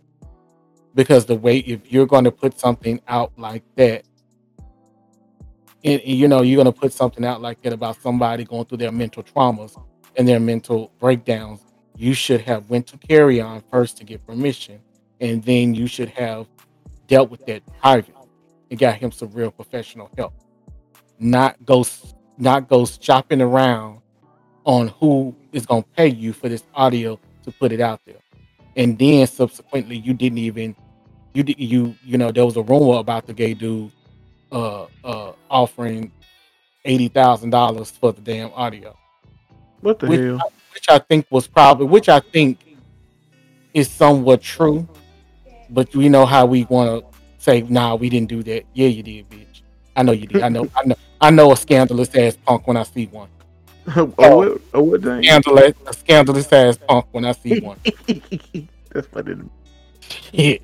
Because the way if you're going to put something out like that, and, and, you know you're going to put something out like that about somebody going through their mental traumas and their mental breakdowns, you should have went to Kerrion first to get permission, and then you should have dealt with that private and got him some real professional help. Not go not go shopping around on who is going to pay you for this audio to put it out there. And then subsequently you didn't even you did you you know there was a rumor about the gay dude uh uh offering eighty thousand dollars for the damn audio,
What the
which
hell?
which I think was probably which I think is somewhat true. But we know how we want to say, nah, we didn't do that. Yeah, you did, bitch. I know you did. I know. I know. I know a scandalous ass punk when I see one.
Oh,
Oh,
what? Oh, what thing?
scandalous, a scandalous ass punk when I see one.
That's funny.
Yeah.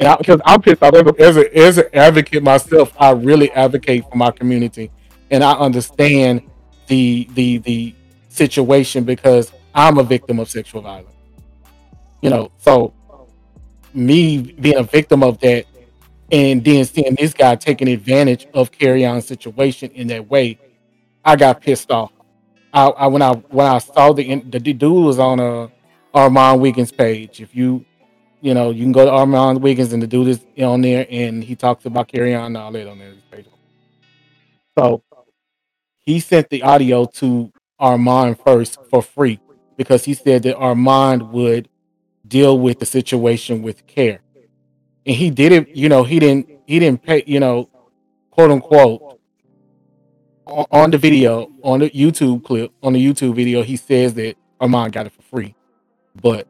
And because I'm pissed off as a, as an advocate myself, I really advocate for my community, and I understand the the the situation because I'm a victim of sexual violence. You know, so me being a victim of that, and then seeing this guy taking advantage of Kerrion situation in that way, I got pissed off. I, I when I when I saw the the dude was on a Armand Wiggins page. If you you know, you can go to Armand Wiggins and the dude is on there and he talks about Kerrion and all that on there. So he sent the audio to Armand first for free because he said that Armand would deal with the situation with care. And he did it, you know, he didn't he didn't pay, you know, quote unquote on, the video, on the YouTube clip, on the YouTube video, he says that Armand got it for free. But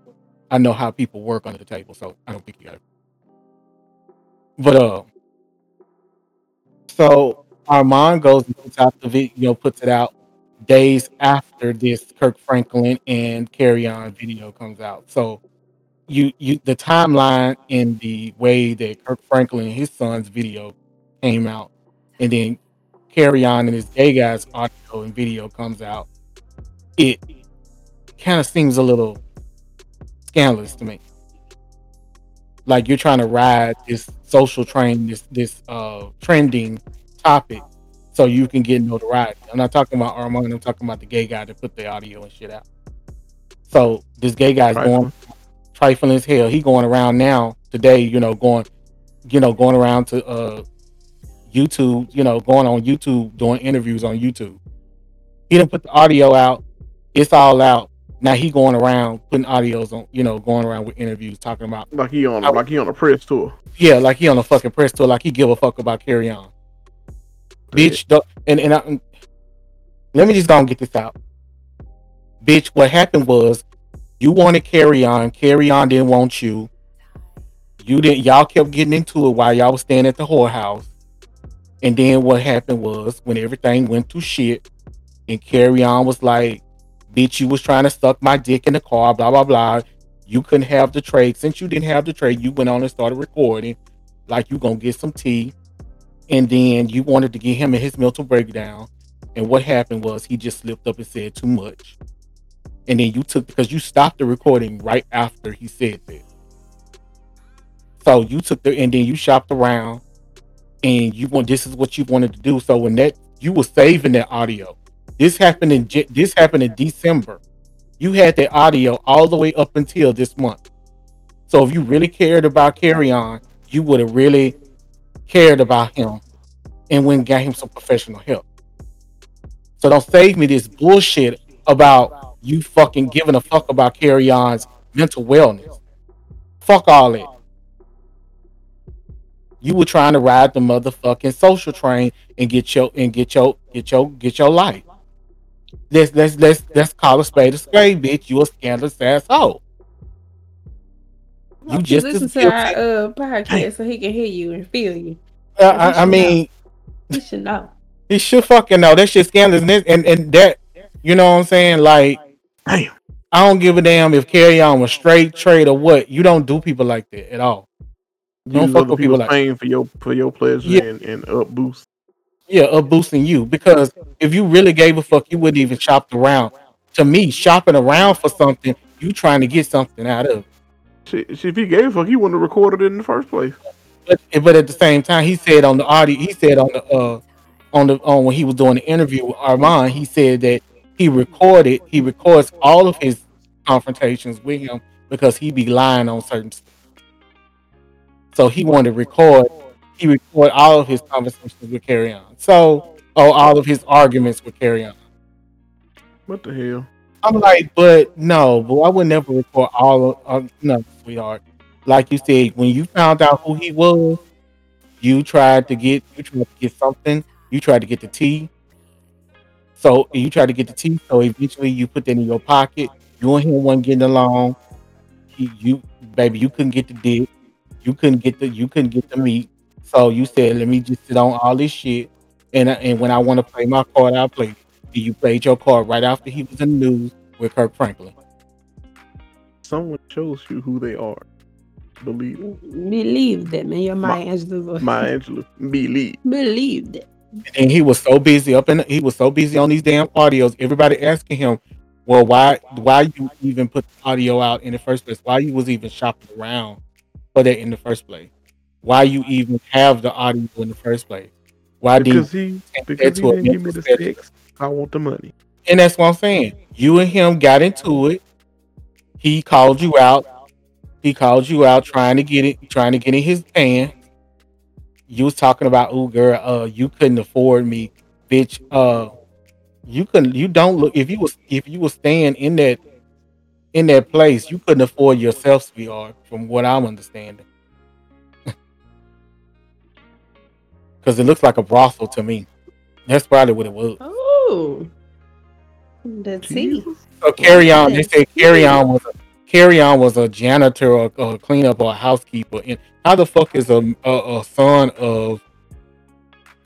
I know how people work under the table, so I don't think he got it. But uh so Armand goes and puts out the video, puts it out days after this Kirk Franklin and Kerrion video comes out. So you you the timeline in the way that Kirk Franklin and his son's video came out, and then Kerrion and his gay guy's audio and video comes out, it kind of seems a little scandalous to me. Like you're trying to ride this social train, this this uh trending topic, so you can get notoriety. I'm not talking about Armand. I'm talking about the gay guy that put the audio and shit out. So this gay guy's going trifling as hell. He going around now today, you know, going, you know, going around to uh YouTube, you know, going on YouTube doing interviews on YouTube. He didn't put the audio out. It's all out. Now he going around putting audios on, you know, going around with interviews talking about
like he on like he on a press tour.
Yeah, like he on a fucking press tour, like he give a fuck about Kerrion. Bitch, the, and and I, let me just go and get this out. Bitch, what happened was you wanted Kerrion, carry on didn't want you. You didn't y'all kept getting into it while y'all was staying at the whorehouse. And then what happened was when everything went to shit, and Kerrion was like, bitch, you was trying to suck my dick in the car, blah blah blah. You couldn't have the trade. Since you didn't have the trade, you went on and started recording like you gonna get some tea. And then you wanted to get him in his mental breakdown. And what happened was he just slipped up and said too much. And then you took because you stopped the recording right after he said that. So you took the and then you shopped around and you want this is what you wanted to do. So when that you were saving that audio. This happened in this happened in December. You had that audio all the way up until this month. So if you really cared about Kerrion, you would have really cared about him and went and got him some professional help. So don't save me this bullshit about you fucking giving a fuck about Kerrion's mental wellness. Fuck all that. You were trying to ride the motherfucking social train and get your and get your get your get your life. Let's let's let's let's call a spade a spade, bitch. You a scandalous asshole.
You just listen to our uh, podcast so he can hear you and feel you.
Uh, I, I mean,
know. he should know.
He should fucking know. That shit scandalous, and, and and that you know what I'm saying. Like, damn, I don't give a damn if Kerrion was straight trade or what. You don't do people like that at all.
You don't fuck with people like that. for your for your pleasure yeah. and, and up boost.
Yeah, up boosting you because if you really gave a fuck, you wouldn't even shop around. To me, shopping around for something, you trying to get something out of.
See, if he gave a fuck, he wouldn't have recorded it in the first place.
But, but at the same time, he said on the audio, he said on the uh on the on when he was doing the interview with Armand, he said that he recorded, he records all of his confrontations with him because he be lying on certain stuff. So he wanted to record, he record all of his conversations with Kerrion. So, oh, all of his arguments with Kerrion.
What the hell?
I'm like, but no, but I would never record all of, uh, no, sweetheart. Like you said, when you found out who he was, you tried to get, you tried to get something, you tried to get the tea. So you tried to get the tea. So eventually you put that in your pocket. You and him wasn't getting along. You, you baby, you couldn't get the dick. You couldn't get the, you couldn't get the meat. So you said, let me just sit on all this shit. And and when I want to play my card, I'll play. You played your card right after he was in the news with Kirk Franklin.
Someone shows you who they are. Believe it.
Believe them in your Maya Angelou.
Maya Angelou. Believe.
Believe them.
And he was so busy up in he was so busy on these damn audios. Everybody asking him, well, why why you even put the audio out in the first place? Why you was even shopping around for that in the first place? Why you even have the audio in the first place? Why
because did he because he didn't give me the sticks? I want the money.
And that's what I'm saying. You and him got into it. He called you out. He called you out trying to get it, trying to get in his pan. You was talking about, oh girl, uh, you couldn't afford me, bitch. Uh, You couldn't. You don't look. If you was if you was staying in that in that place, you couldn't afford yourself, sweetheart. From what I'm understanding, because it looks like a brothel to me. That's probably what it was.
Oh, the tea.
Jesus.
So Kerrion. They
Yes.
said Kerrion was a Kerrion was a janitor or, or a cleanup or a housekeeper. And how the fuck is a, a a son of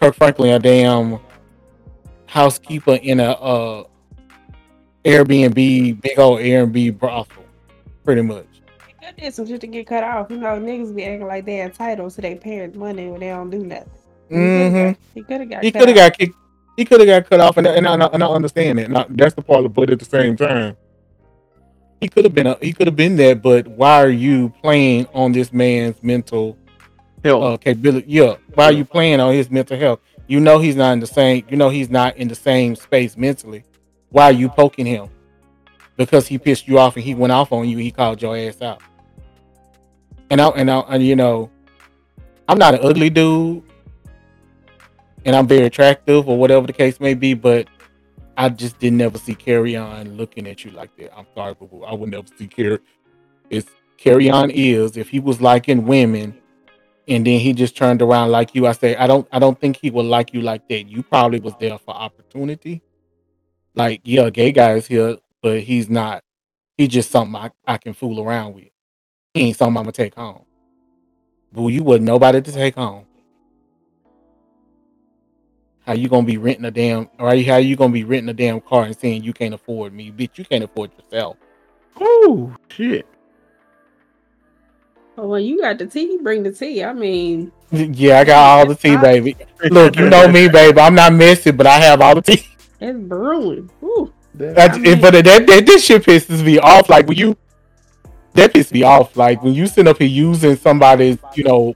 Kirk Franklin a damn housekeeper in a uh Airbnb big old Airbnb brothel? Pretty much.
That did some shit to get cut off. You know, niggas be acting like they entitled to their parents' money when they don't do nothing.
Mm-hmm.
He could have got.
He
cut
could have
off.
got kicked. He could have got cut off, and, and, I, and I understand that. And I- that's the part, of, but at the same time, he could have been. A, he could have been that. But why are you playing on this man's mental
Hell,
uh, capability? Yeah, why are you playing on his mental health? You know he's not in the same. You know he's not in the same space mentally. Why are you poking him? Because he pissed you off and he went off on you. He called your ass out. And I and I and you know, I'm not an ugly dude, and I'm very attractive or whatever the case may be. But I just didn't ever see Kerrion looking at you like that. I'm sorry, but I would never see Carry. It's Kerrion is if he was liking women and then he just turned around like you. I say, I don't, I don't think he would like you like that. You probably was there for opportunity. Like, yeah, a gay guy is here, but he's not. He's just something I, I can fool around with. He ain't something I'm gonna take home. Boo, you wasn't nobody to take home. How you gonna be renting a damn, or how you gonna be renting a damn car and saying you can't afford me, bitch? You can't afford yourself.
oh shit.
But when you got the tea, you bring the tea. I mean,
Yeah, I got all the tea, baby. Look, you know me, baby. I'm not messy, but I have all the tea.
It's brewing. Ooh.
That,
I mean-
but that, that this shit pisses me off. Like when you, that pisses me off. Like when you sit up here using somebody's, you know,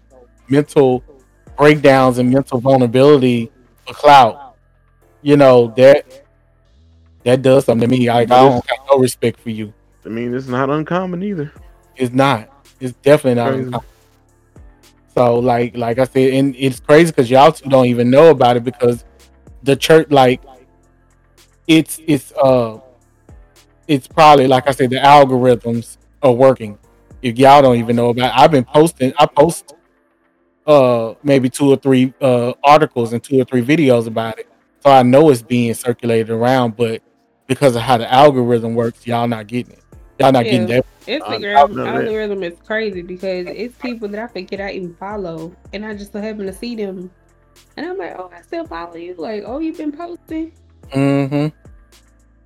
mental breakdowns and mental vulnerability for clout. You know that that does something to me. Like I don't have no respect for you.
I mean, it's not uncommon either.
It's not. It's definitely not.
Crazy.
uncommon. So like like I said, and it's crazy because y'all two don't even know about it because the church like it's it's uh it's probably like I said the algorithms are working. If y'all don't even know about it, I've been posting I post uh maybe two or three uh articles and two or three videos about it. So I know it's being circulated around, but because of how the algorithm works, y'all not getting it. Y'all not getting that.
Instagram
I know that.
algorithm is crazy because it's people that I forget I even follow, and I just so happen to see them, and I'm like, oh, I still follow you. Like, oh, you've been posting.
Hmm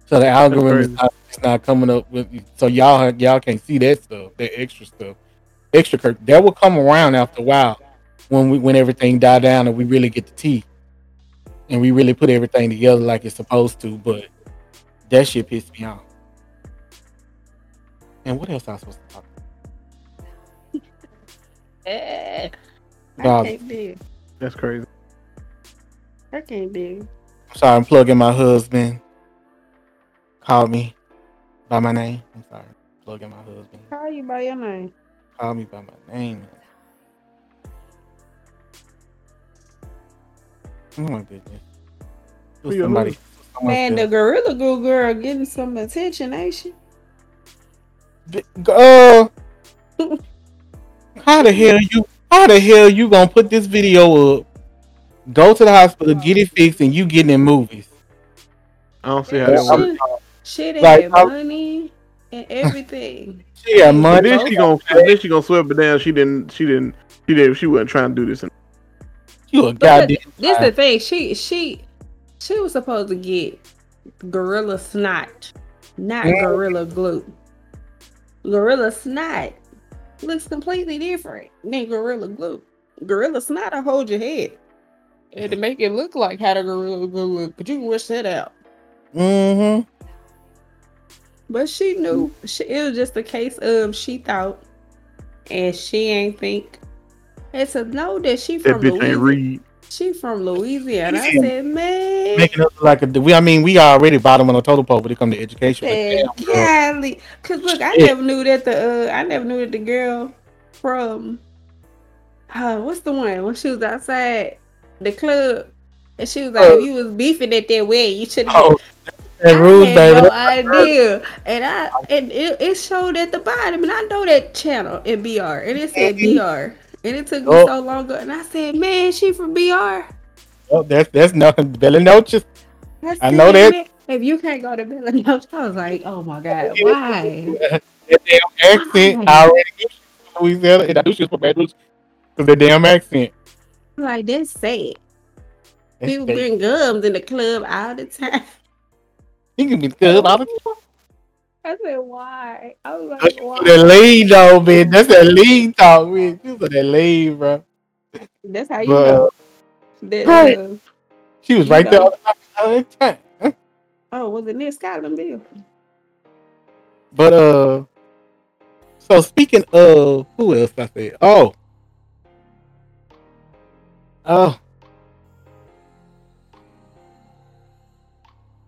So the algorithm is not, it's not coming up with so y'all y'all can't see that stuff, that extra stuff, extra cur- that will come around after a while when we when everything die down and we really get the tea and we really put everything together like it's supposed to. But that shit pissed me off. And what else I supposed to talk?
Eh, I can't do.
That's crazy.
I can't do.
I'm sorry, I'm plugging my husband. Called me by my name. I'm sorry, plugging my husband.
Call you by your name.
Call me by my name. Oh my goodness.
Who your
Somebody,
Man, the Gorilla Glue girl getting some attention, ain't she?
uh, how the hell you? How the hell you gonna put this video up? Go to the hospital, get it fixed, and you getting in movies.
I don't see how
Yeah,
that works.
She, she
Like,
had
I-
money and everything.
She got money.
then she gonna then she gonna sweep it down. She didn't. She didn't. She didn't. She wasn't trying to do this.
You a
But
goddamn.
this the thing. She she she was supposed to get gorilla snot, not
Mm.
gorilla glue. Gorilla snot looks completely different than gorilla glue. Gorilla snot will hold your head. And to make it look like how the gorilla glue look, but you can wish that out.
Mm-hmm.
But she knew she, it was just a case of she thought, and she ain't think. And to know that she from
bitch ain't
Louisiana,
read.
she from Louisiana. I
Yeah.
said, man,
Making us look like a. We, I mean, we already bottom on the total pole when it comes to education. but
Hey,
damn,
golly. Cause look, I
Shit.
never knew that the uh, I never knew that the girl from uh, what's the one when she was outside the club And she was like, oh. if you was beefing at that way, you should have.
Oh, that rules,
I
baby.
had no idea, and I and it, it showed at the bottom, and I know that channel in BR, and it said BR, and it took me
Oh.
so long, to- and I said, man, she from BR.
Oh, that's that's nothing. Bella Noches.
I,
I know that.
"Man, If you can't go to Bella Noche, I was like, oh my god, why?
That damn accent. I already knew she was from Louisiana, and I knew she was from Baton Rouge because that damn accent.
Like that's sad.
That's
People
sad.
bring gums in the club all the time.
You can be good all the time.
I said, why? I was
That's
like, why?
that lean though, man. That's that lean talk, man. She was that lean, bro.
That's how you
But,
know. That,
right.
uh,
She was right there
know.
all the time. all the time.
Oh, was it near Scotlandville?
But uh, so speaking of who else I said? Oh, oh,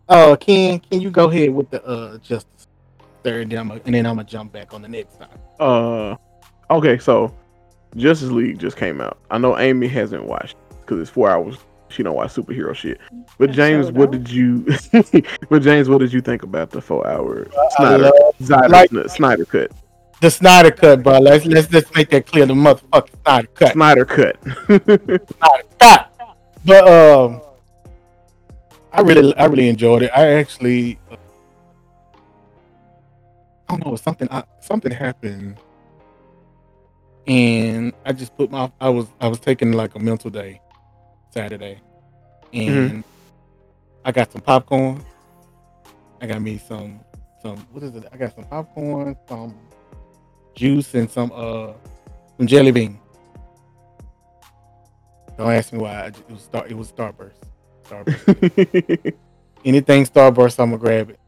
oh, Ken, can you go ahead with the uh justice third, and then I'm gonna, and then I'm gonna jump back on the next time.
Uh, okay, so Justice League just came out. I know Amy hasn't watched because it's four hours. She don't watch superhero shit. But James, what did you? but James, what did you think about the four hour Snyder
love
Snyder,
like-
Snyder cut?
The Snyder cut, bro. Let's let's just make that clear. The motherfucking Snyder cut.
Snyder cut.
Snyder cut. But um, I really I really enjoyed it. I actually. uh, I don't know. Something I, something happened, and I just put my. I was I was taking like a mental day, Saturday, and I got some popcorn. I got me some some what is it? I got some popcorn, some juice, and some uh some jelly bean. Don't ask me why. It was Star. It was Starburst. Starburst. Anything Starburst, I'm gonna grab it.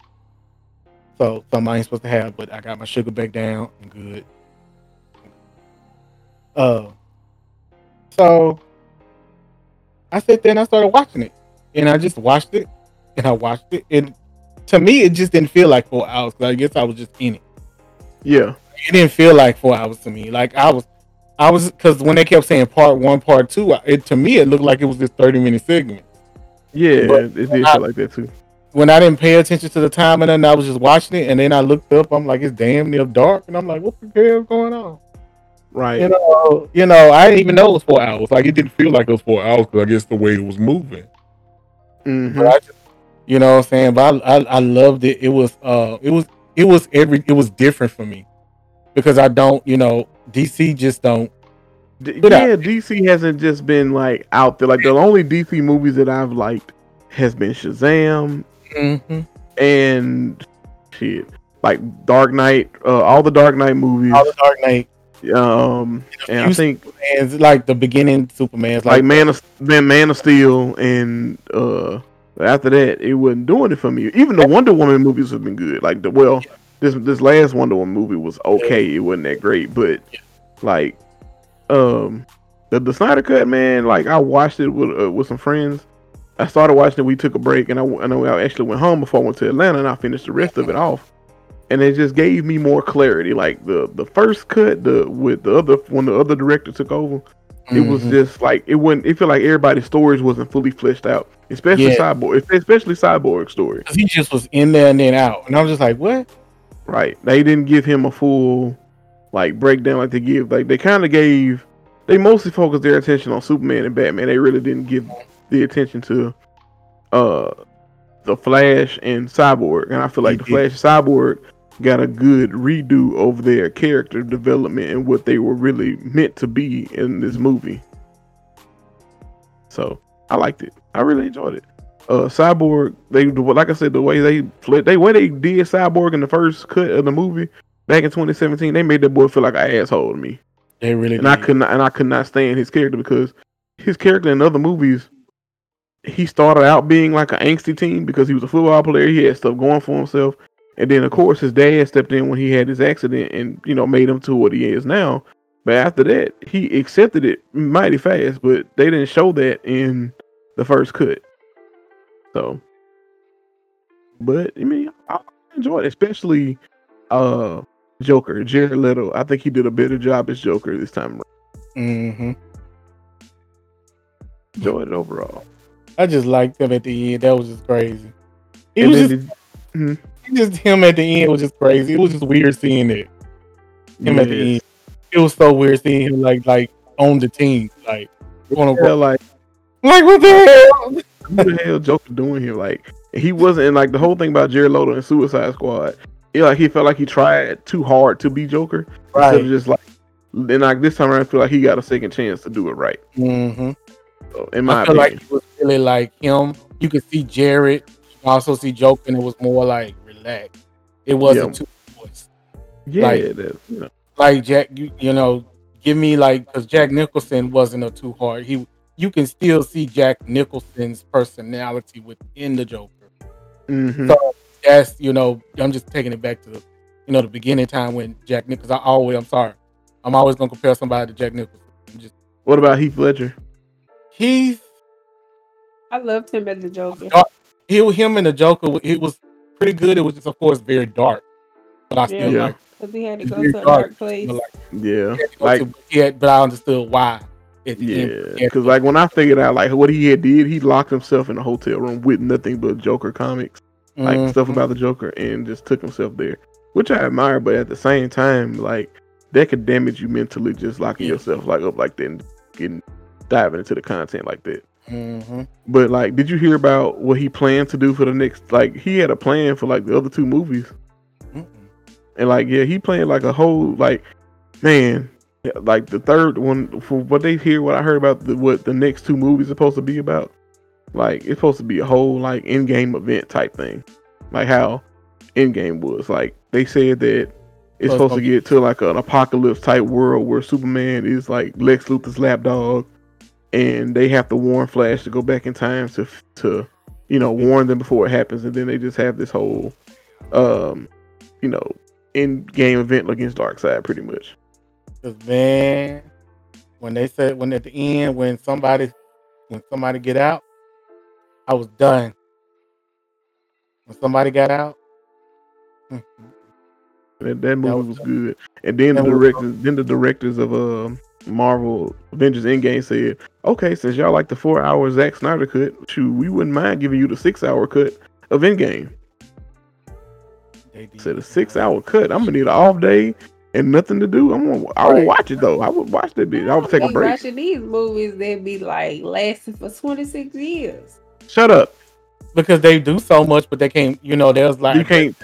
So something I ain't supposed to have, but I got my sugar back down. I'm good. Uh, so I sat there and I started watching it, and I just watched it, and I watched it, and to me, it just didn't feel like four hours. 'cause I guess I was just in it.
yeah,
It didn't feel like four hours to me. Like I was, I was because when they kept saying part one, part two, it to me it looked like it was this thirty minute segment.
yeah,
But
it did
I-
feel like that too.
when I didn't pay attention to the time and then I was just watching it and then I looked up, I'm like, it's damn near dark, and I'm like, what the hell going on?
Right.
You know, you know, I didn't even know it was four hours. Like it didn't feel like it was four hours because I guess the way it was moving.
Mhm.
But I just, you know, what I'm saying, but I, I, I loved it. It was, uh, it was, it was every, it was different for me because I don't, you know, DC just don't.
D-
I-
yeah, DC hasn't just been like out there. Like the only DC movies that I've liked has been Shazam
Mm-hmm.
and shit, like Dark Knight, uh, all the Dark Knight movies.
All the Dark Knight
Um, and I think
Superman's like the beginning Superman's
like
like,
Man of Man, Man of Steel, and uh, after that, it wasn't doing it for me. Even the Wonder Woman movies have been good. Like the well, this this last Wonder Woman movie was okay. It wasn't that great, but like, um, the the Snyder Cut, man. Like I watched it with uh, with some friends. I started watching it. We took a break, and I and I actually went home before I went to Atlanta, and I finished the rest of it off. And it just gave me more clarity. Like the the first cut, the with the other when the other director took over, it was
Mhm.
just like it wouldn't. It felt like everybody's stories wasn't fully fleshed out, especially
Yeah.
cyborg, especially cyborg story.
he just was in there and then out, and I was just like, what?
Right? They didn't give him a full like breakdown like they give. Like they kind of gave. They mostly focused their attention on Superman and Batman. They really didn't give the attention to uh the Flash and Cyborg. And I feel like the Flash and Cyborg got a good redo of their character development and what they were really meant to be in this movie. So I liked it. I really enjoyed it. Uh, Cyborg, they like I said, the way they they way they did Cyborg in the first cut of the movie back in 2017, they made that boy feel like an asshole to me,
They really
and I could not, and I could not stand his character because his character in other movies, he started out being like an angsty teen because he was a football player, he had stuff going for himself, and then of course his dad stepped in when he had his accident and you know made him to what he is now. But after that, he accepted it mighty fast, but they didn't show that in the first cut. So, but I mean, I enjoyed it, especially uh Joker, Jared Leto. I think he did a better job as Joker this time. around.
hmm
Enjoyed it overall.
I just liked him at the end. That was just crazy. It
And
was just,
mhm.
just him at the end was just crazy. It was just weird seeing it. Him at the end. It was so weird seeing him like like on the team. Like
Yeah, like
like what the hell?
What the hell Joker doing here? Like he wasn't and like the whole thing about Jared Leto and Suicide Squad. It, like he felt like he tried too hard to be Joker instead
Right.
of just like. Then like this time around, I feel like he got a second chance to do it right.
Mm-hmm.
So, in my
I feel
opinion,
like it was really like him. You could see Jared. You also see Joker, and it was more like relaxed. It wasn't too forced.
yeah,
like-
you know,
Like Jack, you, you know, give me like because Jack Nicholson wasn't a too hard. He, you can still see Jack Nicholson's personality within the Joker.
mhm.
So that's you know, I'm just taking it back to you know the beginning time when Jack Nicholson. I always, I'm sorry, I'm always gonna compare somebody to Jack Nicholson. I'm just
What about Heath Ledger?
Heath,
I loved him as the Joker.
he him and the Joker. It was pretty good. It was just of course very dark, but I still
Yeah.
like.
Because he had to go to a
dark,
dark place.
you know, like,
Yeah,
he had to go
like
to- he had- but I understood why.
Yeah,
end, he had to
because like when I figured out like what he had did, he locked himself in a hotel room with nothing but Joker comics, like stuff
Mhm.
about the Joker, and just took himself there, which I admire. But at the same time, like that could damage you mentally, just locking
Yeah.
yourself like up like that and getting diving into the content like that.
Mhm.
But like, did you hear about what he planned to do for the next? Like, he had a plan for like the other two movies,
Mm-mm.
and like, yeah, he planned like a whole like, man, yeah, like the third one. For what they hear, what I heard about the, what the next two movies are supposed to be about, like it's supposed to be a whole like Endgame event type thing, like how Endgame was. Like they said that it's supposed to get to like an apocalypse type world where Superman is like Lex Luthor's lapdog, and they have to warn Flash to go back in time to to you know warn them before it happens, and then they just have this whole um you know Endgame event against Darkseid pretty much.
Cause man, when they said when at the end when somebody when somebody get out, I was done. When somebody got out, mm,
That, that movie
was-
was good. And then the
that
directors, then the directors of um Marvel Avengers Endgame said, "Okay, since y'all like the four-hour Zack Snyder cut, shoot, we wouldn't mind giving you the six-hour cut of Endgame."
they.
Said a six-hour cut. I'm gonna need an off day and nothing to do. I'm gonna, I would
Right.
watch it though. I would watch that bitch. I would take a break.
Watching these movies, they be like lasting for 26 years.
Shut up.
because they do so much, but they can't. You know, there's like
You can't.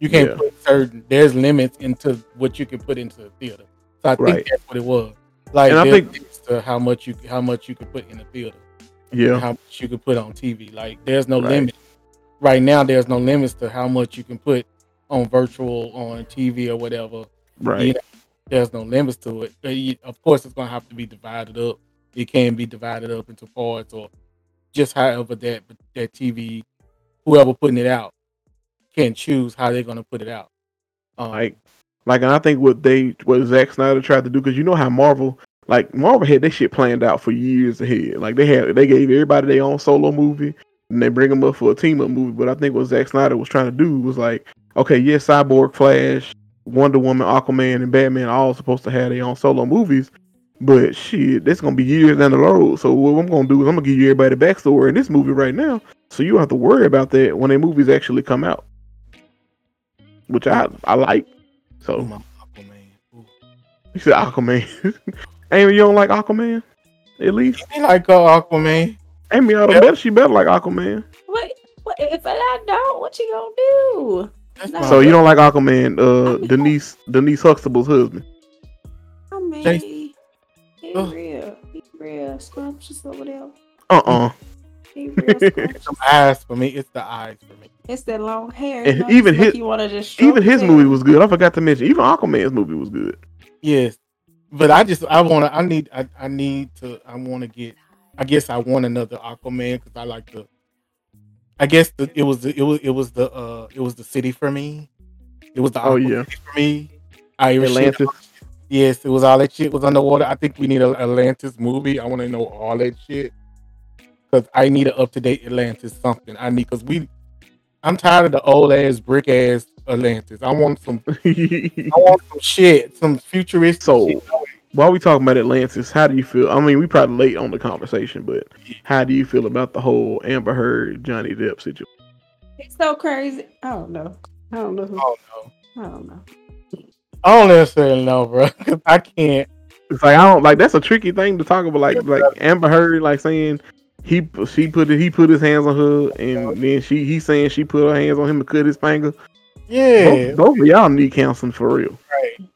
you can't
yeah.
put certain. There's limits into what you can put into the theater. So I think
Right.
that's what it was. Like
And I think-
to how much you how much you can put in the theater.
Yeah.
how much you can put on TV. Like there's no
Right.
limit. Right now, there's no limits to how much you can put on virtual on TV or whatever.
Right.
Yeah. There's no limits to it. You- Of course, it's gonna have to be divided up. It can be divided up into parts or just however that that TV, whoever putting it out, can choose how they're gonna put it out. Um,
Like, like, and I think what they, what Zack Snyder tried to do, because you know how Marvel, like Marvel had this shit planned out for years ahead. Like they had, they gave everybody their own solo movie, and they bring them up for a team up movie. But I think what Zack Snyder was trying to do was like, okay, yes, Cyborg, Flash, Wonder Woman, Aquaman, and Batman are all supposed to have their own solo movies. But shit, that's gonna be years down the road. So what I'm gonna do is I'm gonna give you everybody the backstory in this movie right now, so you don't have to worry about that when their movies actually come out. Which I I like. So
ooh, my Aquaman. Ooh.
you said Aquaman. Amy, you don't like Aquaman? At least
He like uh, Aquaman.
Amy ought to
Yep.
bet she better like Aquaman.
What? What? If I don't, what you gonna do?
That's
So you don't like Aquaman? Uh, Denise Denise Huxtable's husband.
I mean,
Jason.
he
Ugh.
real, he real scrumptious over there.
Uh uh
He real scrumptious.
some eyes for me. It's the eyes for me.
It's that long hair. You know,
even
it's like
his-
you just
Even his
hair.
movie was good. I forgot to mention. Even Aquaman's movie was good.
Yes, but I just I want to. I need. I, I need to. I want to get. I guess I want another Aquaman because I like the. I guess the, it was the, it was it was the uh it was the city for me. It was the
Oh, yeah.
For me. Irish shit.
Atlantis.
Yes, it was all that shit was underwater. I think we need a Atlantis movie. I want to know all that shit because I need an up to date Atlantis something. I need because we. I'm tired of the old ass brick ass Atlantis. I want some. I want some shit, some futuristic
So,
shit.
While we talking about Atlantis, how do you feel? I mean, we probably late on the conversation, but how do you feel about the whole Amber Heard Johnny Depp situation?
It's so crazy. I don't know. I don't know who.
Oh no,
I don't know.
I don't necessarily know, bro. 'cause I can't.
It's like I don't like that's a tricky thing to talk about. Like like Amber Heard, like saying he she put it, he put his hands on her, and then she he saying she put her hands on him to cut his finger.
Yeah,
Both, both of y'all need counseling for real.
right.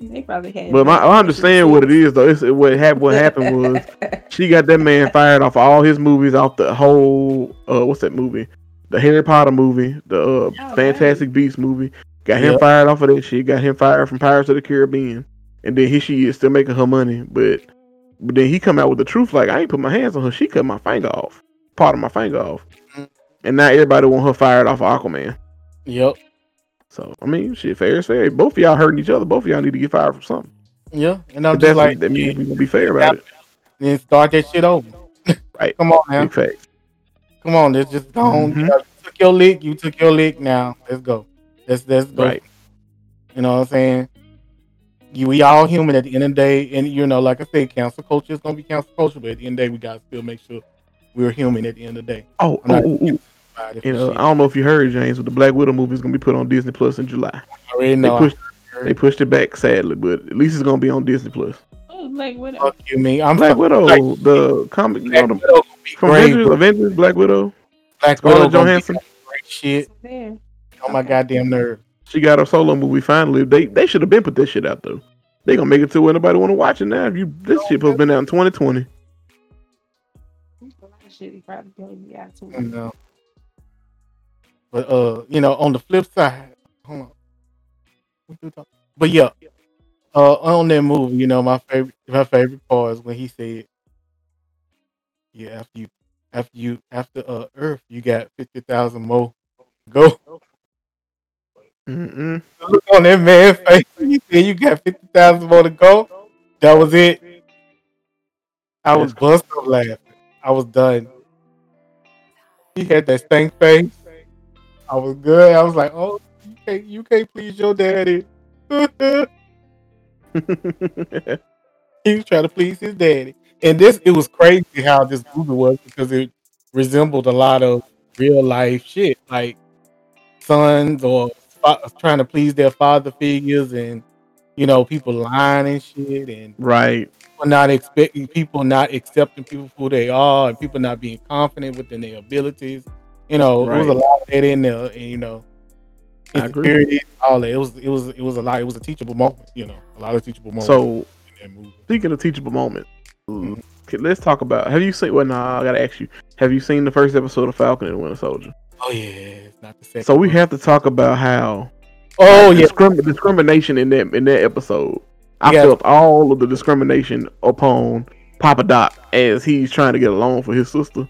They probably had.
But my, I understand what it is though. It's what happened. What happened was she got that man fired off all his movies, off the whole uh what's that movie? The Harry Potter movie, the uh,
Oh,
Fantastic Beasts movie. Got him
Yep.
fired off of that shit. Got him fired from Pirates of the Caribbean, and then here she is still making her money. But but then he come out with the truth like I ain't put my hands on her. She cut my finger off, part of my finger off, and now everybody want her fired off of Aquaman.
Yep.
So I mean, shit, fair is fair. Both of y'all hurting each other. Both of y'all need to get fired from something.
Yeah. And I'm
But
just like,
that means we gonna be fair about it.
then start that shit over.
Right.
Come on, man.
Big.
Come on. Let's just go.
Mhm.
You, took your lick. You took your lick. Now let's go. Let's let's go.
Right.
You know what I'm saying? You, we all human at the end of the day, and you know, like I said, cancel culture is gonna be cancel culture, but at the end of the day, we gotta still make sure we're human at the end of the day.
Oh,
I'm not-
oh, oh, oh.
Right, if
You know, I don't know if you heard James, but the Black Widow movie is gonna be put on Disney Plus in July.
I already
They
know.
pushed they pushed it back sadly, but at least it's gonna be on Disney Plus.
Oh, like what?
Fuck you, me. I'm
Black
fuck-
Widow,
Like,
the comic, you know, the,
Widow
from
great,
Avengers. Avengers, Black Widow,
Black
Scarlett
Widow gonna be
Johansson.
great shit.
There.
On my goddamn nerve.
She got her solo movie finally. They they should have been put this shit out though. They gonna make it to where nobody want to watch it now. If you this shit supposed to been out in 2020.
A shit he probably gave me out to.
You know. But uh, you know, on the flip side, hold on. What you talking- But yeah, uh, on that movie, you know, my favorite, my favorite part is when he said, "Yeah, after you, after you, after uh, Earth, you got fifty thousand more. To go."
Mm-mm.
Look on that man's face. He said, "You got fifty thousand more to go." That was it. I was busting up laughing. I was done. He had that stank face. I was good. I was like, "Oh, you can't, you can't please your daddy." he was trying to please his daddy, and this it was crazy how this movie was because it resembled a lot of real life shit, like sons or fa- trying to please their father figures, and you know people lying and shit, and
right.
people not expecting people not accepting people for who they are, and people not being confident within their abilities. You know, it was a lot of that in there, and you know,
I agree.
all that. It was, it was, it was a lot. It was a teachable moment. You know, a lot of teachable moments
So
in that movie.
speaking of teachable moments,
Mhm.
let's talk about. Have you seen? Well, nah, I gotta ask you. Have you seen the first episode of Falcon and the Winter Soldier?
Oh yeah, not the second.
So we
one.
have to talk about how
Oh yeah,
discrim- discrimination in that in that episode. I
Yeah.
felt all of the discrimination upon Papa Doc as he's trying to get along for his sister,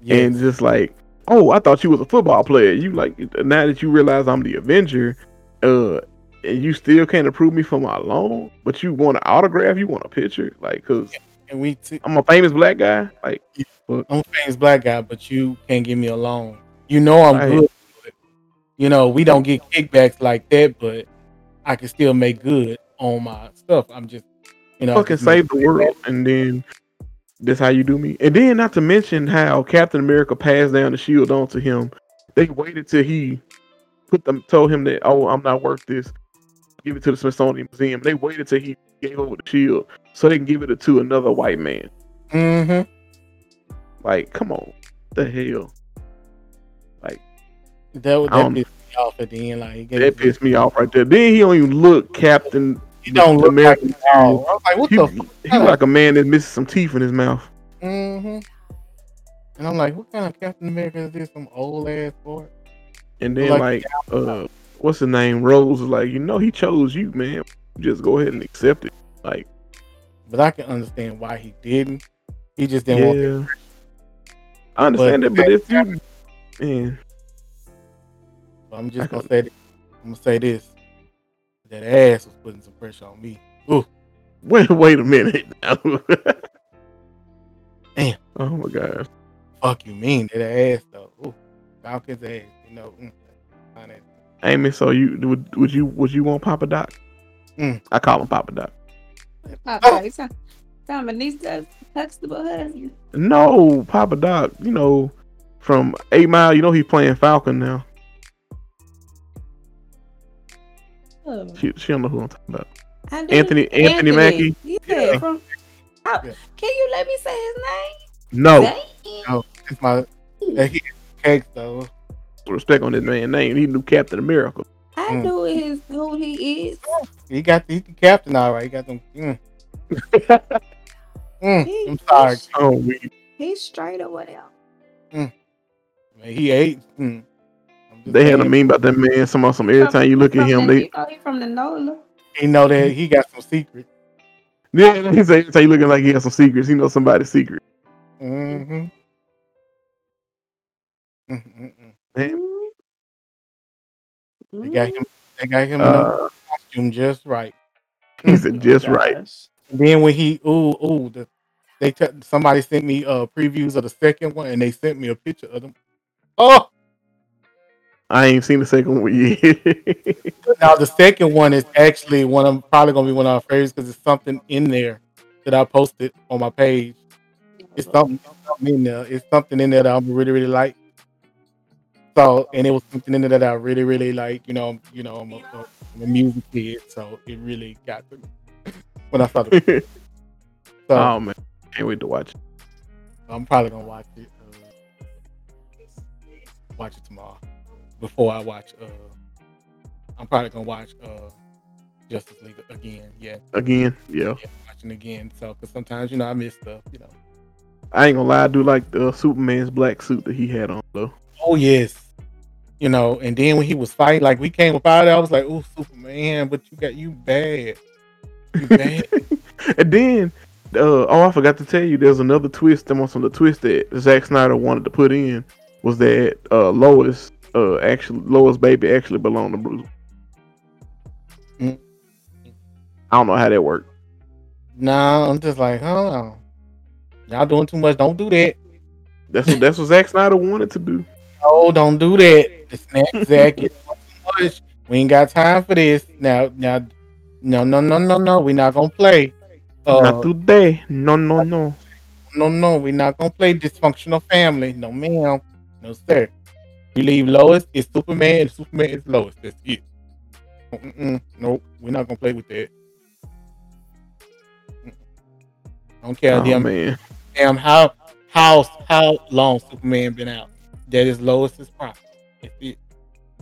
yes.
and just like, oh, I thought you was a football player. You like now that you realize I'm the Avenger, uh, and you still can't approve me for my loan, but you want an autograph, you want a picture, like, cause
and we. T-
I'm a famous black guy, like,
I'm a famous black guy, but you can't give me a loan. You know I'm
Right.
good. But, you know we don't get kickbacks like that, but I can still make good on my stuff. I'm just, you know,
fucking save the world, and then that's how you do me. And then not to mention how Captain America passed down the shield onto him. They waited till he put them told him that oh I'm not worth this. Give it to the Smithsonian Museum. They waited till he gave over the shield so they can give it to another white man.
Mhm.
Like, come on, the hell.
Like that would that pissed me off at the end. Like
That pissed me off right there. Then he don't even look Captain.
He don't look like
American
him at all. I was like, what
He,
the?
he like a man that misses some teeth in his mouth.
Mm-hmm. And I'm like, what kind of Captain America is this? Some old ass boy?
And then
Like-
like, uh, what's the name? Rose was like, you know, he chose you, man. Just go ahead and accept it. Like,
But I can understand why he didn't. He just didn't want.
yeah, I understand
But-
that, but if you, man,
I'm just gonna say, this. I'm gonna say this: that ass was putting some pressure on me. Ooh.
wait, wait a minute.
Damn.
Oh my god.
Fuck you, mean that ass though? Ooh, Falcons ass. You know. Mm,
Amy, so you would would you would you want Papa Doc?
Mm.
I call him Papa Doc.
Okay, so, so my niece does Huxtable husband.
No, Papa Doc. You know, from Eight Mile. You know he's playing Falcon now.
Oh,
She she don't know who I'm talking about.
I do.
Anthony Anthony Mackie.
Yeah.
Yeah.
From, how,
Yeah.
Can you let me say his name?
No
Dang.
No, it's my that he cakes though.
respect on this man's name. He knew Captain America.
I
Mm.
knew his who he is.
He got he's the captain all right. He got them. Mm. Mm,
He-
I'm sorry,
Oh,
He's straight or whatever.
man. He ate. Mm. I'm just
they had a
saying,
meme about that man. Some of some every time you look at him, they
you know he from the NOLA.
He know that he got some secrets.
yeah. He say every time you looking like he has some secrets. He knows somebody's secret.
Mm-hmm. Mm-mm-mm. They got him. They got him in
Uh,
the costume just right.
he said just right.
Then when he ooh ooh the they t- somebody sent me uh previews of the second one and they sent me a picture of them. Oh,
I ain't seen the second one yet.
now the second one is actually one of probably gonna be one of our favorites because it's something in there that I posted on my page. It's something, something in there. It's something in there that I'm really really like. So and it was something in there that I really really like. You know, you know, I'm a, I'm a music kid, so it really got to me when I saw the. So
oh man, can't wait to watch. it.
I'm probably gonna watch it. Uh, watch it tomorrow before I watch. Uh, I'm probably gonna watch uh, Justice League again. Yeah,
Again, yeah.
yeah, watching again. So, because sometimes you know I miss stuff. You know.
I ain't gonna lie, I do like the Superman's black suit that he had on though.
Oh yes. You know, and then when he was fighting, like we came up out, I was like, "Oh, Superman!" But you got you bad. You bad.
and then, uh, oh, I forgot to tell you, there's another twist. Them on some of the twist that Zack Snyder wanted to put in was that uh, Lois, uh, actually Lois' baby actually belonged to Bruce.
Mm.
I don't know how that worked.
nah, I'm just like, oh, y'all doing too much. Don't do that.
That's what that's what Zack Snyder wanted to do.
Oh, don't do that. It's not Zack. It's too much. We ain't got time for this. Now, now, no, no, no, no, no. We're not gonna play. Uh,
Not today. No, no, no.
no, no. We're not gonna play dysfunctional family. No, ma'am. No, sir. We leave Lois. It's Superman. And Superman is Lois. That's it. Mm-mm. Nope. We're not gonna play with that. I don't care.
Oh
damn,
man,
damn how how how long Superman been out. That is Lois's problem. That's it.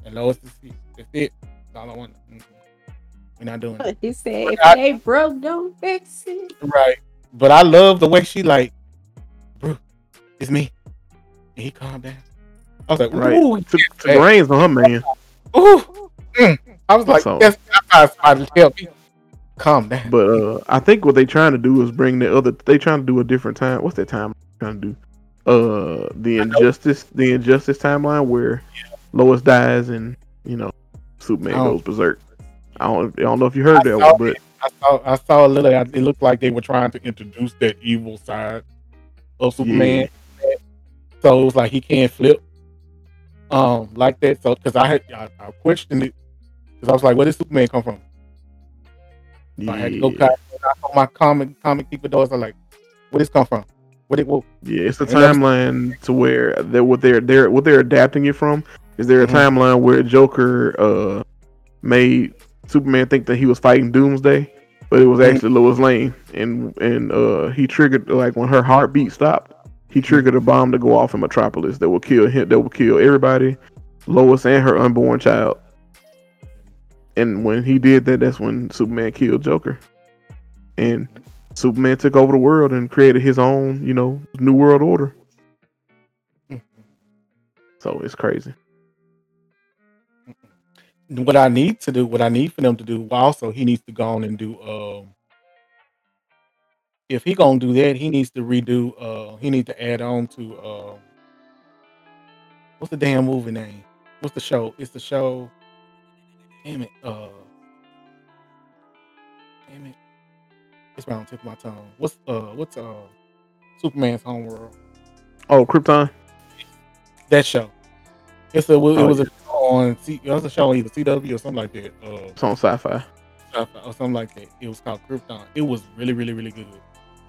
And Lois is it. That's it. That's all I want. Mm-mm. We're not doing it.
He said, if
I-
it ain't broke, don't fix it.
Right. But I love the way she like, bro, it's me. And he calmed down. I was like,
right?
ooh,
Took, took the reins on her, man.
ooh. Mm. I was like,
So-
yes, I thought somebody to help me. Calm down.
But uh, I think what they're trying to do is bring the other. They trying to do a different time. What's that time trying to do? Uh, the injustice, the injustice timeline where Lois dies and you know Superman
Oh.
goes berserk. I don't, I don't know if you heard
I
that
saw
one, but
I saw I saw a little it looked like they were trying to introduce that evil side of Superman. So it was like he can't flip um like that. So because I had I, I questioned it because I was like, where did Superman come from? So I had to go
yeah,
on my comic comic keeper doors. I'm like, where this come from? What it what?
yeah, it's a timeline to where they what they're they're what they're adapting it from. Is there a
Mhm.
timeline where Joker uh made Superman think that he was fighting Doomsday, but it was
Mhm.
actually Lois Lane, and and uh he triggered like when her heartbeat stopped, he triggered a bomb to go off in Metropolis that will kill him, that will kill everybody, Lois and her unborn child. And when he did that, that's when Superman killed Joker, and Superman took over the world and created his own, you know, new world order. So it's crazy.
What I need to do, what I need for them to do, also he needs to go on and do. Um, if he gonna do that, he needs to redo. Uh, he needs to add on to. Um, what's the damn movie name? What's the show? It's the show. Damn it. Uh, damn it. It's right on the tip of my tongue. What's uh what's uh Superman's homeworld?
Oh, Krypton.
That show. It's a it
Oh,
was a show on C, it was a show on either CW or something like that. Uh,
It's on Sci-Fi.
or something like that. It was called Krypton. It was really, really, really good.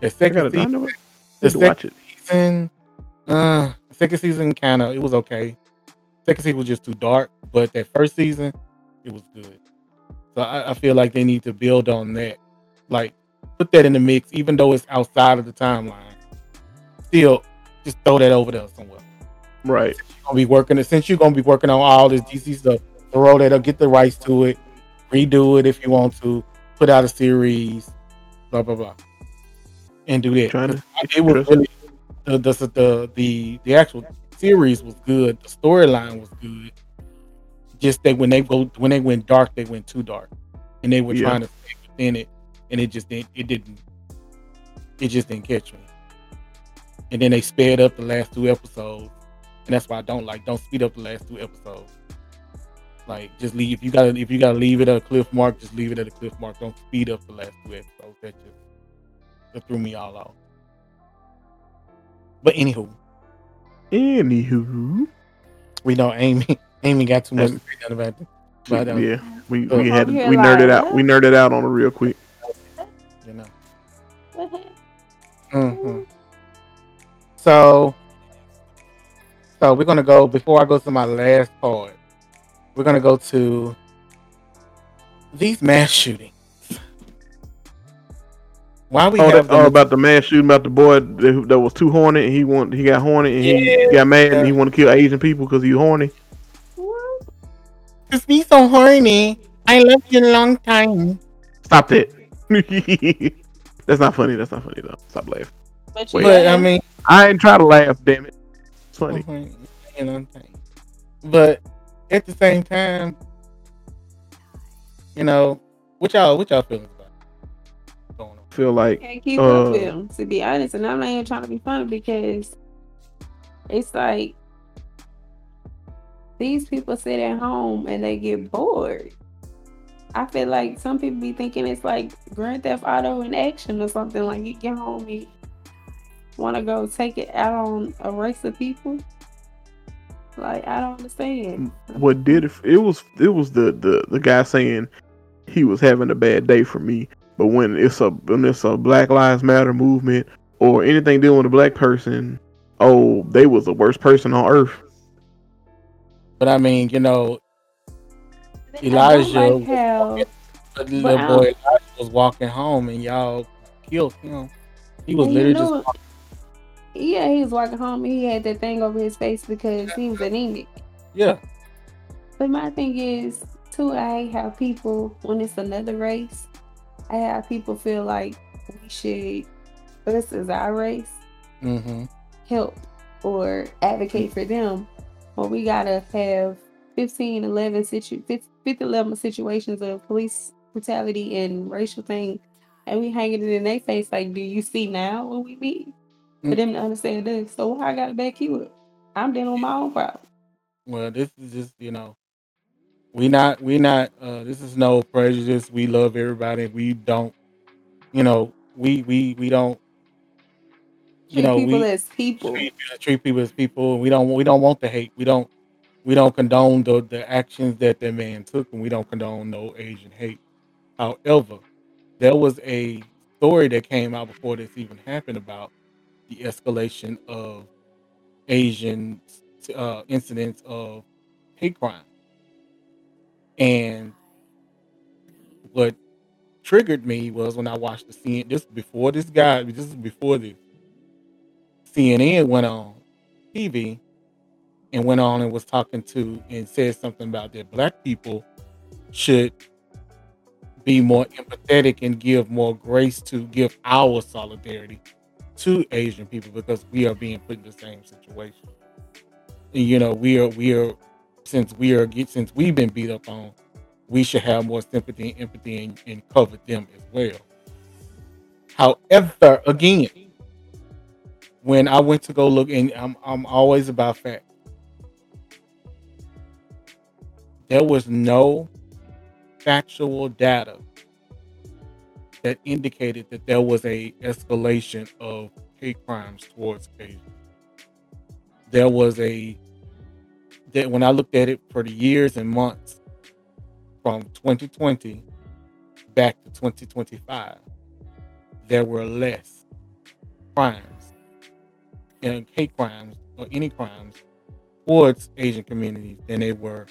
Second season, the
Need to watch it.
season, uh, second season kind of it was okay. Second season was just too dark, but that first season, it was good. So I, I feel like they need to build on that, like put that in the mix, even though it's outside of the timeline. Still, just throw that over there somewhere.
Right.
you're Gonna be working since you're gonna be working on all this DC stuff. Throw that up, get the rights to it, redo it if you want to, put out a series, blah blah blah, and do that.
To
it was really the the the the, the actual series was good. The storyline was good. Just that when they go when they went dark, they went too dark, and they were
Yeah.
trying to stay within it, and it just didn't. It didn't. It just didn't catch me. And then they sped up the last two episodes, and that's why I don't like. Don't speed up the last two episodes. Like just leave if you gotta if you gotta leave it at a cliff mark, just leave it at a cliff mark. Don't speed up the last two episodes. That just that threw me all off. But anywho,
Anywho,
we know Amy. Amy got too much to say about it. But um,
yeah, we we had we nerded
like,
out. We nerded out on it real quick.
you know.
What happened?
hmm So, so we're gonna go before I go to my last part. We're gonna go to these mass shootings. Why we
Oh,
have
that, oh, about the man shooting about the boy that, that was too horny and he want he got horny and he got mad and he want to kill Asian people because he horny.
What?
Just be so horny. I love you a long time.
Stop that. That's not funny. That's not funny though. Stop laughing.
But.
But I mean,
I ain't try to laugh. Damn it. It's funny.
You know, thing. But at the same time, you know, what y'all what y'all feelings about going on?
Feel like
can't keep
Uh,
up with to be honest. And I'm not even trying to be funny because it's like these people sit at home and they get bored. I feel like some people be thinking it's like Grand Theft Auto in action or something. Like you get home, you want to go take it out on a race of people. Like I don't understand.
what did it, it was it was the, the the guy saying he was having a bad day for me. But when it's a when it's a Black Lives Matter movement or anything dealing with a black person, oh, they was the worst person on earth.
But I mean, you know,
I
Elijah
like
was
how
walking- little
I
boy Elijah was walking home and y'all killed him. He was
And you
literally
know-
just
yeah he was walking home. and He had that thing over his face because he was anemic.
yeah.
But my thing is, too, I hate how people, when it's another race, I have people feel like we should, us as our race,
Mm-hmm.
help or advocate for them. Well, we gotta have 15, 11, situ- 50, 50, 11 situations of police brutality and racial thing, and we hanging it in their face like, do you see now what we mean? For
Mm.
them to understand this. So why I gotta back you up? I'm dealing with my own problem.
Well, this is just you know, we not we not. uh This is no prejudice. We love everybody. We don't, you know, we we we don't. You
Treat
know,
people
we
as people.
treat, treat people as people. We don't we don't want the hate. We don't we don't condone the the actions that that man took, and we don't condone no Asian hate. However, there was a story that came out before this even happened about the escalation of Asian uh, incidents of hate crime, and what triggered me was when I watched the CNN. This before this guy. This is before the CNN went on TV and went on and was talking to and said something about that black people should be more empathetic and give more grace to give our solidarity to Asian people because we are being put in the same situation. You know, we are we are since we are since we've been beat up on, we should have more sympathy and empathy and, and cover them as well. However, again, when I went to go look, and I'm I'm always about fact. There was no factual data that indicated that there was a escalation of hate crimes towards Asians. There was a that when I looked at it for the years and months from 2020 back to 2025, there were less crimes and hate crimes or any crimes towards Asian communities than they were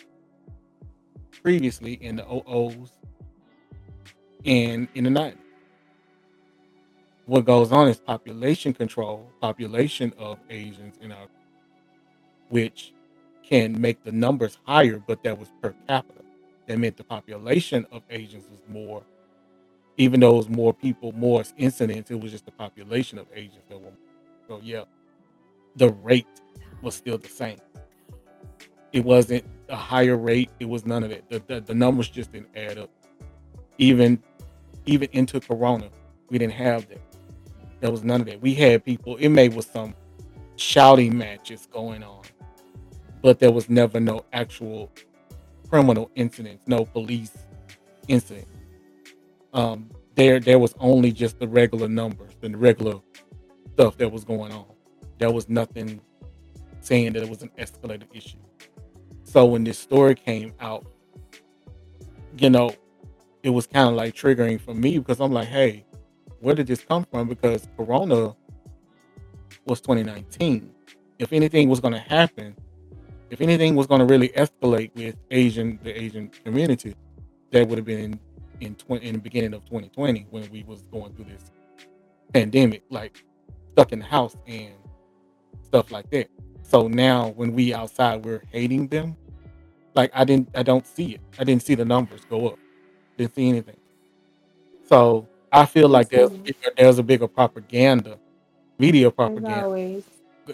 previously in the 00s and in the 90s. What goes on is population control, population of Asians in our, which can make the numbers higher, but that was per capita. That meant the population of Asians was more, even though it was more people, more incidents, it was just the population of Asians that were. More. So yeah, the rate was still the same. It wasn't a higher rate. It was none of that. The, the, the numbers just didn't add up. Even even into Corona, we didn't have that. There was none of that. We had people. It may was some shouting matches going on, but there was never no actual criminal incidents, no police incident. Um, there there was only just the regular numbers and the regular stuff that was going on. There was nothing saying that it was an escalated issue. So when this story came out, you know, it was kind of like triggering for me because I'm like, hey, where did this come from? Because Corona was 2019. If anything was going to happen, if anything was going to really escalate with Asian the Asian community, that would have been in in, 20, in the beginning of 2020 when we was going through this pandemic, like stuck in the house and stuff like that. So now when we outside, we're hating them. Like I didn't, I don't see it. I didn't see the numbers go up. Didn't see anything. So I feel like there's there's a bigger propaganda, media
As
propaganda,
always.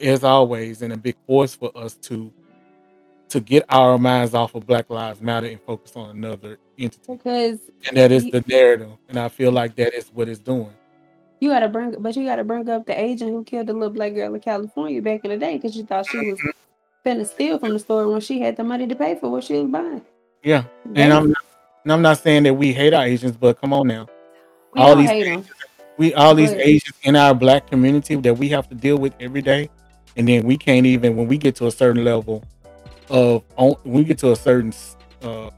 as always, and a big force for us to to get our minds off of Black Lives Matter and focus on another entity.
Because
And that is the narrative. And I feel like that is what it's doing.
you gotta bring but you gotta bring up the agent who killed the little black girl in California back in the day because you thought she was mm-hmm. finna steal from the store when she had the money to pay for what she was buying.
Yeah. And I'm not, and I'm not saying that we hate our Asians, but come on now.
we
All these
hate them,
we all these
but
Asians in our black community that we have to deal with every day. And then we can't even when we get to a certain level of when we get to a certain uh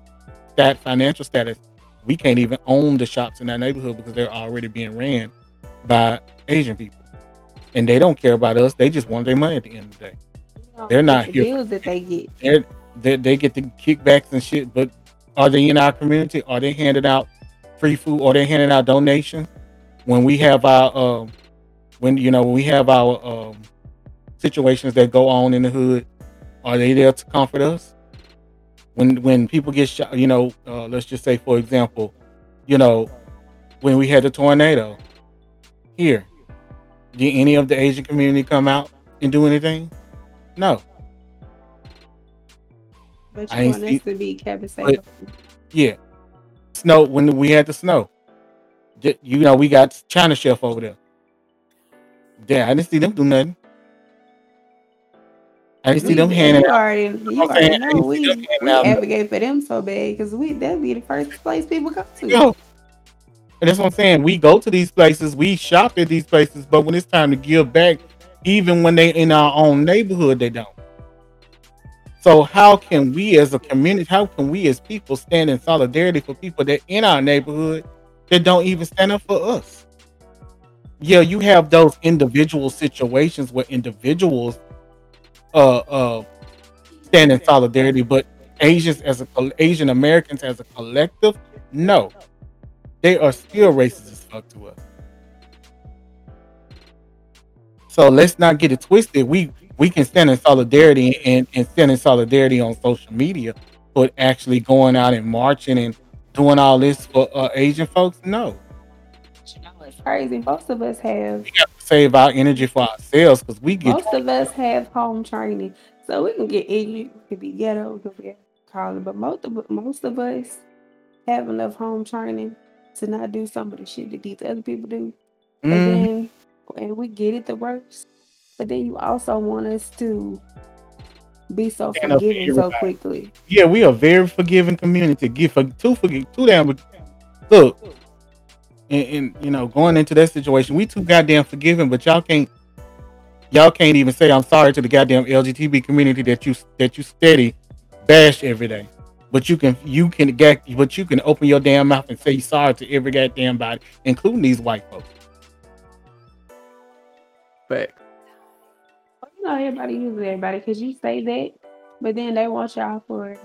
stat financial status, we can't even own the shops in our neighborhood because they're already being ran by Asian people. And they don't care about us. They just want their money at the end of the day. They're not
the
here.
deals that they get.
They're, they they get the kickbacks and shit, but are they in our community? Are they handing out free food? Are they handing out donations? When we have our um, when you know when we have our um, situations that go on in the hood, are they there to comfort us? When when people get shot, you know, uh, let's just say for example, you know, when we had the tornado here, did any of the Asian community come out and do anything? No,
But you
ain't
want us to be Kevin safe.
Yeah, snow when we had the snow. You know, we got China Chef over there. Yeah, I didn't see them do nothing. I didn't see them
and
handing
you
out.
already
I'm
you already
saying I
know
didn't
we
handing
we advocate for them so bad because we that'd be the first place people go to.
Yo, and that's what I'm saying. We go to these places, we shop at these places, but when it's time to give back, even when they in our own neighborhood, they don't. So how can we as a community, how can we as people stand in solidarity for people that in our neighborhood that don't even stand up for us? Yeah, you have those individual situations where individuals uh uh stand in solidarity, but Asians as a Asian Americans as a collective, no. They are still racist as fuck to us. So let's not get it twisted. We we can stand in solidarity and, and stand in solidarity on social media, but actually going out and marching and doing all this for uh, Asian folks, no.
You know, it's crazy. Most of us have
to save our energy for ourselves because we get
most of us have home training, so we can get ignorant, we can be ghetto, we can be call it, but most of most of us have enough home training to not do some of the shit that these other people do. And
Mhm.
then and we get it the worst. But then you also want us to be so
for
forgiving so quickly.
yeah, we are very forgiving community. Give for too forgive too damn. Look, and, and you know, going into that situation, we too goddamn forgiving, but y'all can't y'all can't even say I'm sorry to the goddamn LGBT community that you that you steady bash every day. But you can you can get but you can open your damn mouth and say sorry to every goddamn body, including these white folks.
Fact.
Well, you know, everybody uses everybody because you say that, but then they want y'all for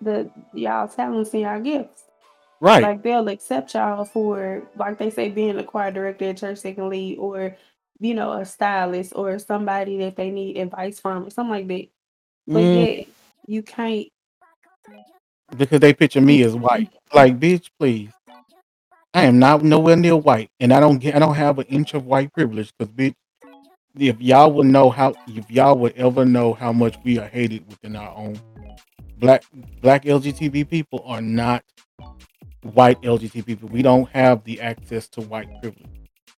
the y'all talents and y'all gifts.
Right.
Like they'll accept y'all for, like they say, being a choir director at church they can lead, or you know, a stylist or somebody that they need advice from, or something like that. But
Mm,
yet you can't.
because they picture me as white. Like, bitch, please. I am not nowhere near white, and I don't get I don't have an inch of white privilege. Because bitch, if y'all would know how if y'all would ever know how much we are hated within our own black black LGBT people are not white LGBT people. We don't have the access to white privilege.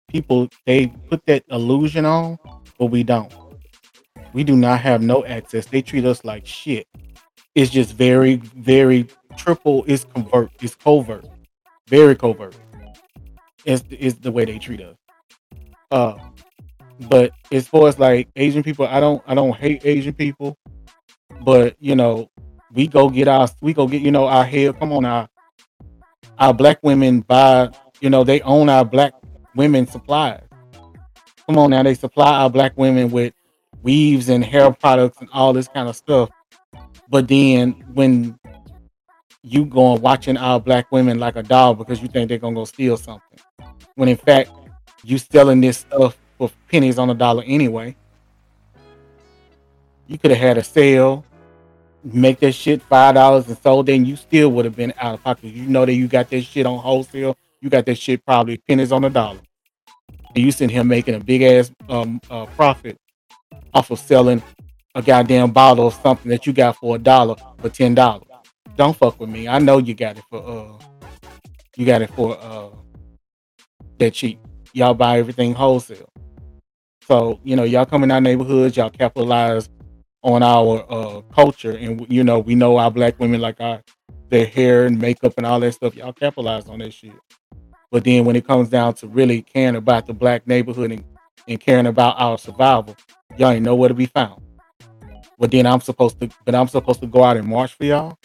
People they put that illusion on, but we don't. We do not have no access. They treat us like shit. It's just very, very triple. It's covert. It's covert. Very covert. It's, it's the way they treat us. Uh, but as far as like Asian people, I don't I don't hate Asian people, but you know, we go get our we go get you know our hair. Come on, our our black women buy you know they own our black women supplies. Come on now, they supply our black women with weaves and hair products and all this kind of stuff. But then when you going watching our black women like a dog because you think they're gonna go steal something, when in fact you selling this stuff for pennies on a dollar anyway. You could have had a sale, make that shit five dollars and sold then you still would have been out of pocket. You know that you got that shit on wholesale. You got that shit probably pennies on a dollar, and you sitting here making a big ass um uh, profit off of selling a goddamn bottle of something that you got for a dollar for ten dollars. Don't fuck with me. I know you got it for uh you got it for uh that cheap. Y'all buy everything wholesale. So, you know, y'all come in our neighborhoods, y'all capitalize on our uh culture and you know, we know our black women like our their hair and makeup and all that stuff, y'all capitalize on that shit. But then when it comes down to really caring about the black neighborhood and, and caring about our survival, y'all ain't nowhere to be found. But then I'm supposed to but I'm supposed to go out and march for y'all.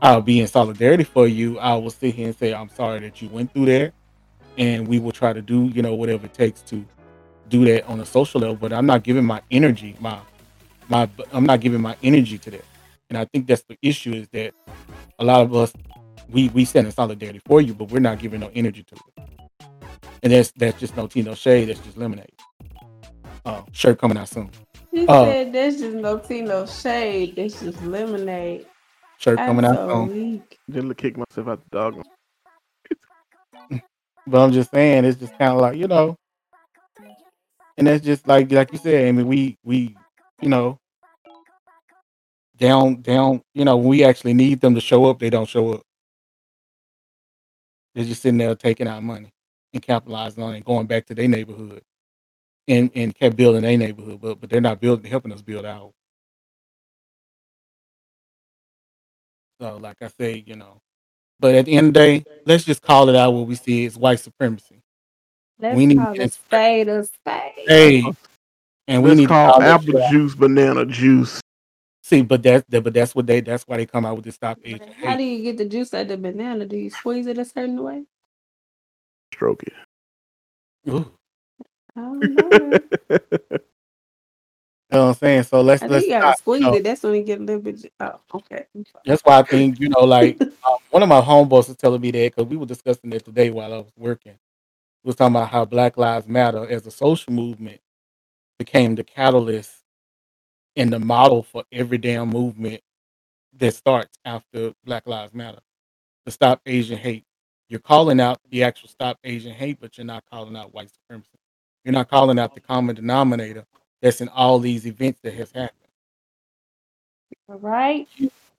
I'll be in solidarity for you. I will sit here and say, I'm sorry that you went through that. And we will try to do, you know, whatever it takes to do that on a social level. But I'm not giving my energy, my my I'm not giving my energy to that. And I think that's the issue is that a lot of us we we stand in solidarity for you, but we're not giving no energy to it. And that's that's just no tea, no shade, that's just lemonade. Uh, shirt coming out soon.
He
Oh.
said there's just no tea, no shade. It's just lemonade.
Shirt
I'm
coming out
so
soon.
weak.
Then kick myself out the dog.
But I'm just saying, it's just kind of like you know, and that's just like like you said. I mean, we we you know down down you know when we actually need them to show up, they don't show up. They're just sitting there taking our money and capitalizing on it, going back to their neighborhood and and kept building their neighborhood, but but they're not building helping us build out. So like I say, you know, but at the end of the day, let's just call it out what we see is white supremacy.
Let's
We need
call a spade a spade.
Hey, and we
Let's
need to
call
call that
apple
shit
juice banana juice.
See, but that's that, but that's what they that's why they come out with the stop Asian
But How do you get the juice out of the banana? Do you squeeze it a certain way?
Stroke
Ooh,
I don't know.
it.
you know what I'm saying? So let's
I
let's
you gotta squeeze
You know,
it. That's when you get a little bit. ju- Oh, okay.
That's why I think you know, like um, one of my homeboys was telling me that because we were discussing it today while I was working. We was talking about how Black Lives Matter as a social movement became the catalyst and the model for every damn movement that starts after Black Lives Matter to stop Asian hate. You're calling out the actual stop Asian hate, but you're not calling out white supremacy. You're not calling out the common denominator that's in all these events that has happened.
All right.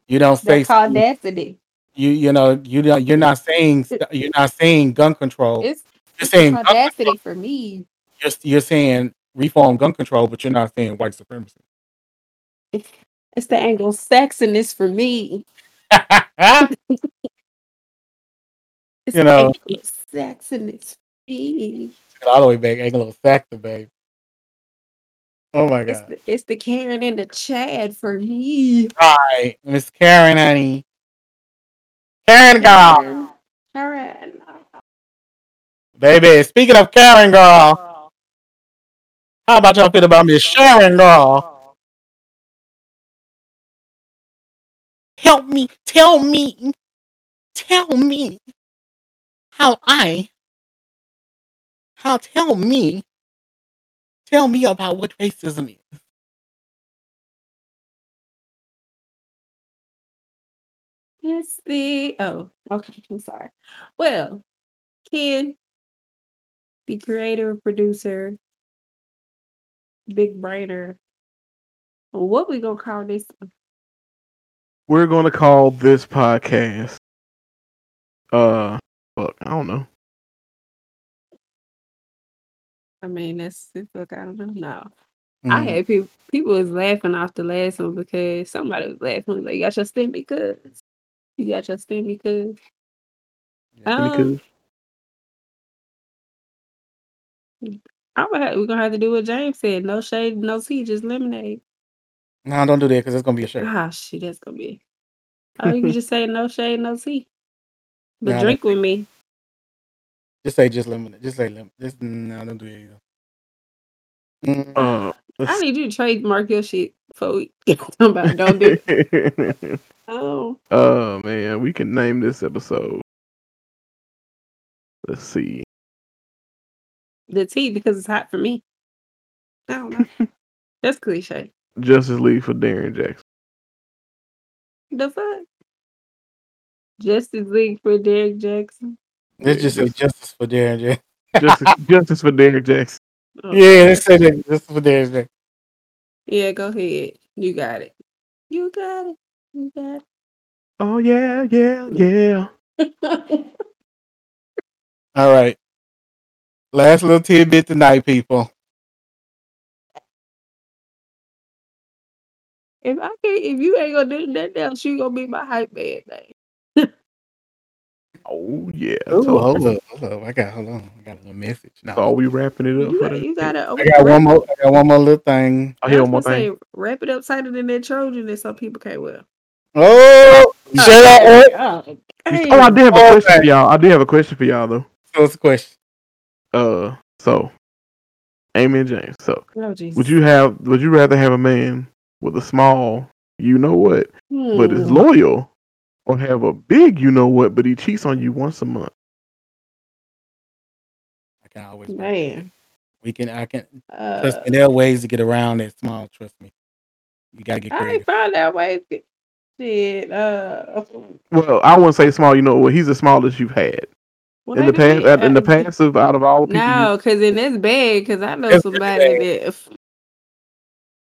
You don't say
That's audacity.
you you know you don't you're not saying you're not saying gun control.
It's,
You're saying
audacity for me.
You're, you're saying reform gun control, but you're not saying white supremacy.
It's the Anglo-Saxonness for me. It's
You know.
Anglo-Saxonness for me.
all the way back Anglo-Saxon, babe. Oh my
It's
god!
the, it's the Karen and the Chad for me.
All right, Miss Karen, honey. Karen girl.
Karen.
Baby, speaking of Karen girl, how about y'all feel about Miss Sharon girl? Help me, tell me, tell me how I, how tell me, tell me about what racism is.
It's the oh, okay. I'm sorry. Well, Ken, the creator, producer, big brainer. What we gonna call this?
We're gonna call this podcast. Uh, fuck, I don't know.
I mean, that's look. I don't know. No, I
Mm.
had people. People was laughing off the last one because somebody was laughing. Like, you got your stem because you got your stem because. Um,
Because
I'm gonna have, we're gonna have to do what James said. No shade, no tea, just lemonade.
No, don't do that because it's gonna be a shirt.
Ah, shit, that's gonna be. Oh, you can just say no shade, no tea. But
Nah,
drink with me.
Just say just lemon. Just say lemon. Just no, don't do that either. Mm,
uh,
I need you to trademark your shit before we get talking don't do it. Oh,
Oh man, we can name this episode. Let's see.
The tea because it's hot for me. I don't know. That's cliche.
Justice League for Darren Jackson.
The fuck? Justice League for Derrick Jackson.
let's just say justice for Darren J.
Justice, justice for Derrick Jackson.
Oh,
Yeah, let's say that. Justice for Darren J.
Yeah, go ahead. You got it. You got it. You got it.
Oh yeah, yeah, yeah.
All right. Last little tidbit tonight, people.
if I can't, if you ain't gonna do nothing else, you gonna be my hype man. man.
Oh yeah.
Ooh,
so,
hold up, hold up. I got hold on. I got a little message. Now
so are we wrapping it up
You,
for
got,
the
you gotta.
I got one more. I got one more little thing.
I
I
hear one more
gonna say,
thing.
wrap it up tighter than that Trojan, that some people can't well.
Oh, shut up.
Oh,
Oh, I did have a question for y'all. I did have a question for y'all though.
So what's the question?
Uh, so Amy and James. So
Oh,
would you have? Would you rather have a man with a small, you know what, but is
Hmm.
loyal, or have a big, you know what, but he cheats on you once a month?
I can always.
Man.
We can. I can.
Uh,
Trust me. There are ways to get around that small. Trust me. You gotta get
I ain't
creative.
found out ways. to- Shit. Uh,
Well, I wouldn't say small. You know what? He's the smallest you've had
well,
in the
maybe
past.
me-
In the
uh,
past, of out of all people,
No, because in this bag, Because I know somebody that. If,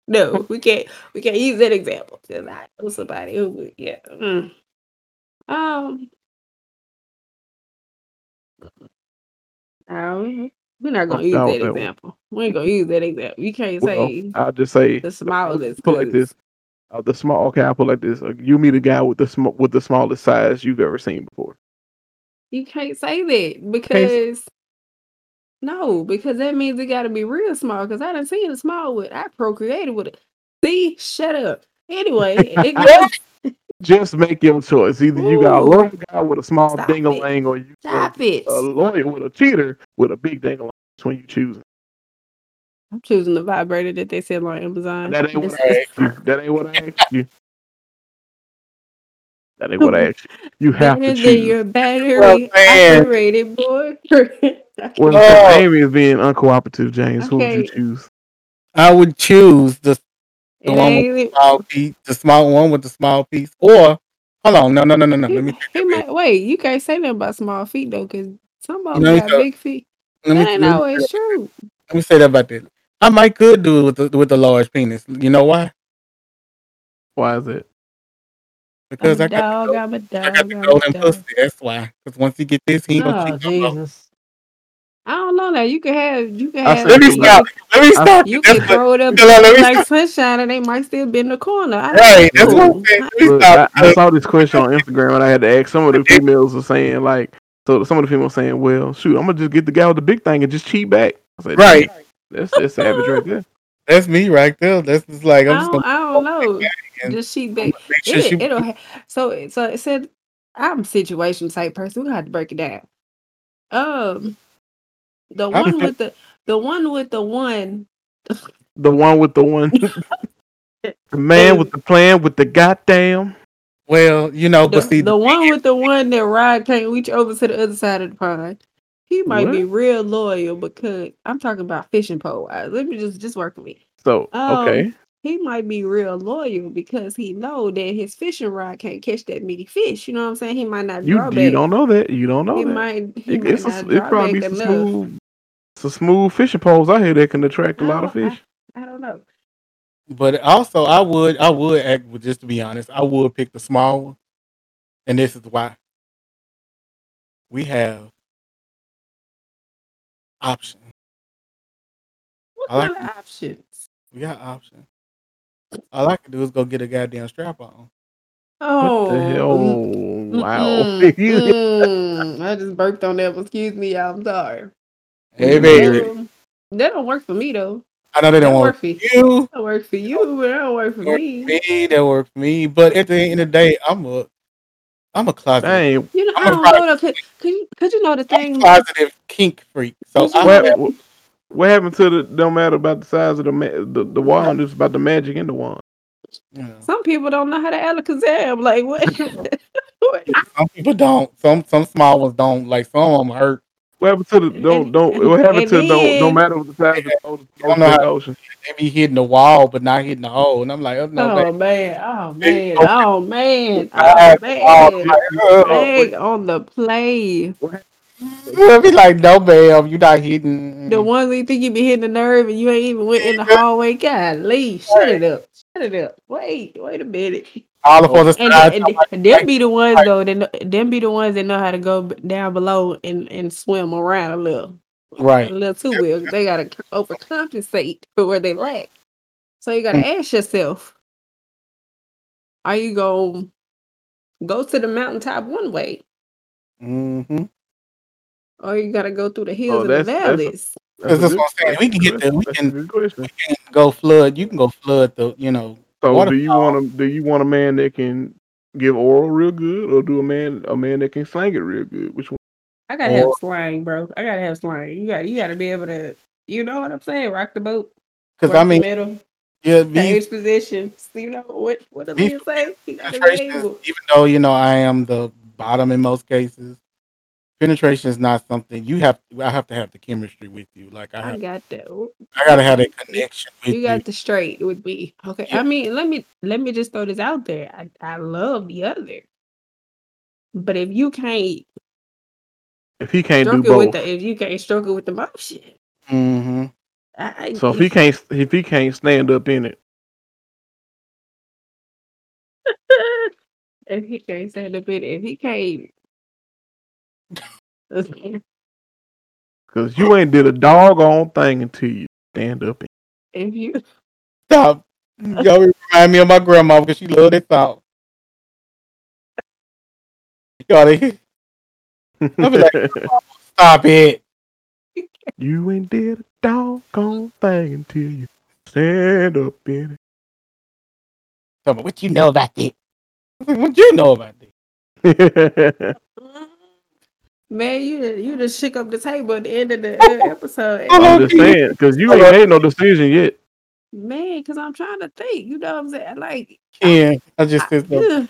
no, we can't. We can't use that example. Because I know somebody who. Yeah. mm. Um. No, we're not gonna
Oh,
use
that
that
that one.
example. We ain't gonna use that example. You can't
well,
say
I'll just say
the smallest.
put like this. Uh, the small. Okay, I'll put like this. Uh, you meet a guy with the sm- with the smallest size you've ever seen before.
You can't say that because no, because that means it got to be real small. Because I didn't see a small one. I procreated with it. See, shut up. Anyway, it goes,
Just make your choice. Either you got a
Ooh.
loyal guy with a small
Stop
dingaling, or you got
stop it.
a lawyer with a cheater with a big dingaling. Which one you choosing?
I'm choosing the vibrator that they sell on Amazon.
That ain't what I asked you. That ain't what I asked you. That ain't what I asked you. You have
better
to
than
choose.
your battery
well,
operated boy.
Well,
Oh.
since Amy is being uncooperative, James, who would you choose?
I would choose the
it
one with
ain't.
small piece, the small one with the small piece, or hold on, no, no, no, no, no. Let me
He, he might wait. You can't say that about small feet though, because some of them
Let me
got
tell-
big feet.
let me,
That ain't
let me,
always true.
let me say that about that. I might could do it with the with the large penis. You know why?
Why is it?
Because
I'm
I
a
got,
dog.
the,
I'm a
I
dog.
got the
I'm a
golden pussy. That's why. Because once he get this, he ain't gonna
Oh
cheat no.
Jesus! I don't know now. You can have. You can have.
Let me stop. Let me stop.
You can throw it up
Hold on, let me
like
stop.
sunshine, and they might still be in the corner. I
Right. That's what I'm saying. Let me
Look,
stop.
I, I saw this question on Instagram and I had to ask. Some of the females were saying like, so some of the females saying, "Well, shoot, I'm gonna just get the guy with the big thing and just cheat back." I said,
Right.
That's that's savage right there.
That's me right there. That's just like
I
I'm just
don't,
gonna
I don't know.
and
Just she
I'm
back.
sure
It,
she
it'll ha- so so it said I'm situation type person. We have to break it down. Um, the
I
one with the the one with the one.
The one with the one, the man with the plan with the goddamn.
Well, you know,
The,
but see,
the one with the one that Rod can't reach over to the other side of the pond. He might be real loyal because I'm talking about fishing pole wise. Let me just just work with me.
So
Um,
okay,
He might be real loyal because he know that his fishing rod can't catch that meaty fish. You know what I'm saying? He might not
you
draw
you
back.
don't know that. You don't know
he
that.
might he
It-
might
it's a,
not
it probably
back
some
enough.
smooth, some smooth fishing poles out here that can attract a lot of
No,
fish.
I don't know.
but also I would, I would act. with- Just to be honest, I would pick the small one, and this is why. We have options.
What
I like
kind of options?
We got options. All I can do is go get a goddamn strap on.
Oh,
What the hell? Oh, wow.
mm, mm. I just burped on that. Excuse me, y'all. I'm sorry.
Hey, baby.
Um, that don't work for me though.
I know they don't
work
work
for
for
you.
you.
That work for you, but that don't work for
Work
me.
me. That work for me. But at the end of the day, I'm a, I'm a closet,
Dang,
You know, I
I'm a
don't know though. Cause, cause, you- cause you know the
I'm
thing.
a positive kink freak. So
Did you
I
know
have,
that-
what, what happened to the? Don't matter about the size of the ma- the, the wand. It's about the magic in the wand.
you know,
Some people don't know how to alakazam. Like what? What?
some people don't. Some some small ones don't. Like some of them hurt.
What happened to the? Don't don't. What happened to don't? Don't matter what the size of the ocean.
don't know how-
ocean.
They be hitting the wall, but not hitting the hole. And I'm like, oh no,
oh
baby.
man! Oh man! Oh man! Oh man!
oh,
Bag on the play.
I be like, no, ma'am, you're not hitting.
The ones that you think you be hitting the nerve and you ain't even went in the hallway. God, leave. Shut it up. Shut it up. Wait, wait a minute.
All the other
And,
side.
and, and them be the ones though. That know, them be the ones that know how to go down below and, and swim around a little,
Right.
a little too well. They gotta overcompensate for where they lack. So you gotta ask yourself: Are you gonna go to the mountaintop one way,
Mm-hmm.
or you gotta go through the hills and the
that's- that's a-
valleys?
That's
a
what I'm saying. We can get there. we
that's a
can- Go flood. You can go flood the. You know.
So
Water-
do you want to? Do you want a man that can give oral real good, or do a man a man that can slang it real good? Which one?
I gotta have slang, bro. I gotta have slang. You got you gotta be able to, you know what I'm saying? Rock the boat.
Because
work
I
the
mean,
middle,
yeah, these
stage positions. You know what? What the
These
man say? You gotta be
penetrations,
able.
even though you know I am the bottom in most cases, penetration is not something you have. To, I have to have the chemistry with you. Like I
I got that.
I gotta have that connection with
You
you.
got the straight with me. Okay.
Yeah.
I mean, let me let me just throw this out there. I, I love the other. But if you can't
If he can't do
stroke with
both,
the if you can't struggle with the motion,
hmm
I, I-
so if he can't if he can't stand up in it,
if he can't stand up in it, if he can't
because you ain't did a doggone thing until you stand up in.
if you
Stop. Y'all remind me of my grandma because she loved that song. Y'all, I'll be like- stop it.
you ain't did a doggone thing until you stand up in
Tell me what you know about that. What you know about that?
it.
man, you you just shook up the table at the end of the uh, episode.
I'm just saying because you ain't made no decision yet.
Man, because I'm trying to think. You know what I'm saying? Like,
Ken, I just said something.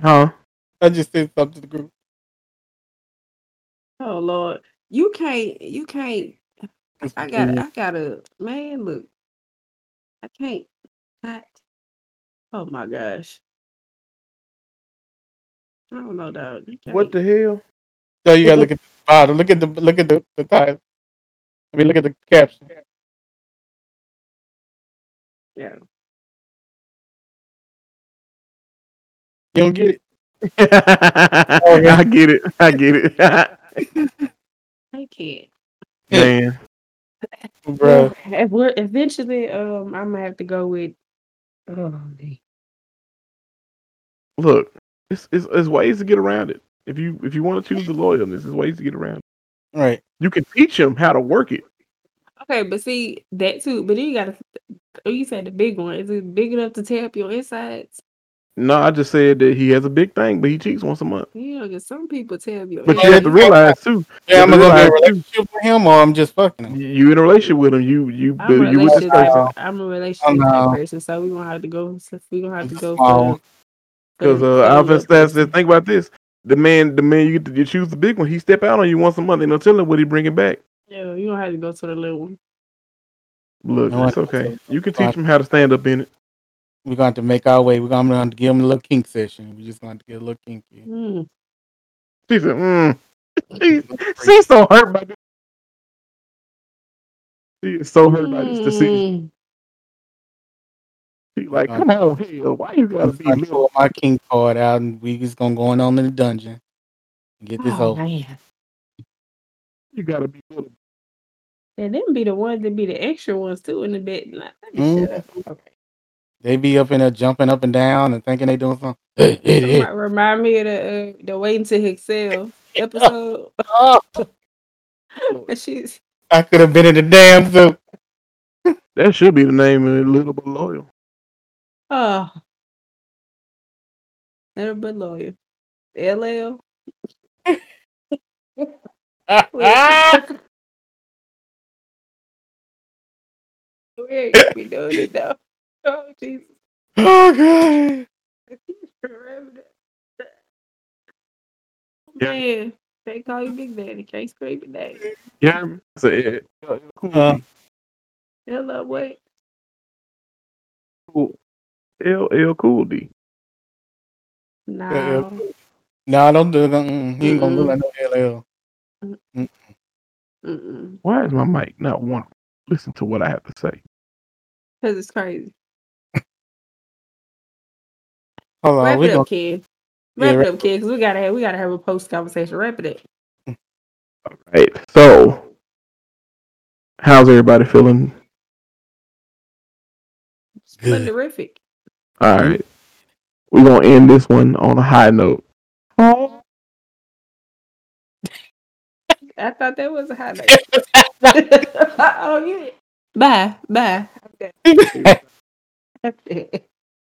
Huh?
I just said something to the group.
oh Lord, you can't. You can't. I got. I gotta. Man, look. I can't. Not. Oh my gosh. I don't know, dog.
What the hell?
So you gotta look at the bottom. Look at the look at the, the title. I mean, look at the caption.
Yeah.
You don't get it,
I get it. I get it.
I can't.
Man,
bro.
If we're eventually, um, I'm gonna have to go with. Oh, man.
look, it's, it's it's ways to get around it. If you if you want to choose the loyalness, there's ways to get around it.
Right.
You can teach him how to work it.
Okay, but see that too. But then you gotta. Oh, you said the big one. Is it big enough to tear up your insides?
No, I just said that he has a big thing, but he cheats once a month.
You know, because some people tell you.
But
Yeah,
you have to realize too,
Yeah, I'm gonna be in a
realize,
relationship with him, or I'm just fucking him.
you you in a relationship with him. You you
I'm
you with this person
I'm a relationship
Oh, no.
person, so we gonna have to go. So we gonna have to go
Oh.
for.
because
for-
uh,
for
Alvin
the
says think about this. The man, the man, you get to you choose the big one. He step out on you once a month. Ain't no telling what he bring it back.
Yeah, you don't have to go to the little one.
Look,
No,
it's okay. You can teach him how to stand up in it.
We're going to make our way. We're going to to give him a little kink session. We're just going to get a little kinky.
Mm.
She said, mm. she, she's so hurt by this. She is so hurt by this decision. Like, come on, hell, why you gotta be
I
little?
pull my king card out, and we just gonna go on in the dungeon and get this
Oh,
over.
man.
You gotta be little.
And them be the ones that be the extra ones too in the bed. Like, let me
Mm.
shut up. Okay.
They be up in there jumping up and down and thinking they doing something. Hey, hey, hey.
Remind, remind me of the uh, the Waiting to Exhale episode.
Oh,
she's
I could have been in the damn zoo.
That should be the name of it, Little But Loyal.
Oh, little bit loyal. LL. Where you be doing it though? Oh Jesus!
oh god.
Remember that.
Yeah.
Man, they call you Big Daddy. Can't scream it daddy.
Yeah, so yeah, yeah, cool.
Uh.
Hello, wait.
cool. L L Cool D.
No.
No, don't do that. Mm, He ain't gonna look like no LL.
Mm-mm.
Why is my mic not one? Listen to what I have to say.
Cause it's crazy.
Hold on,
Wrap
we
it
gonna
up, kid. Wrap
wrap
it up, kid. Cause we gotta have we gotta have a post conversation. Wrap it up.
All right. So, how's everybody feeling?
Good.
Splenderific.
All mm-hmm. right. We're gonna end this one on a high note. Oh,
I thought that was a highlight. oh yeah. Bye. Bye. Okay.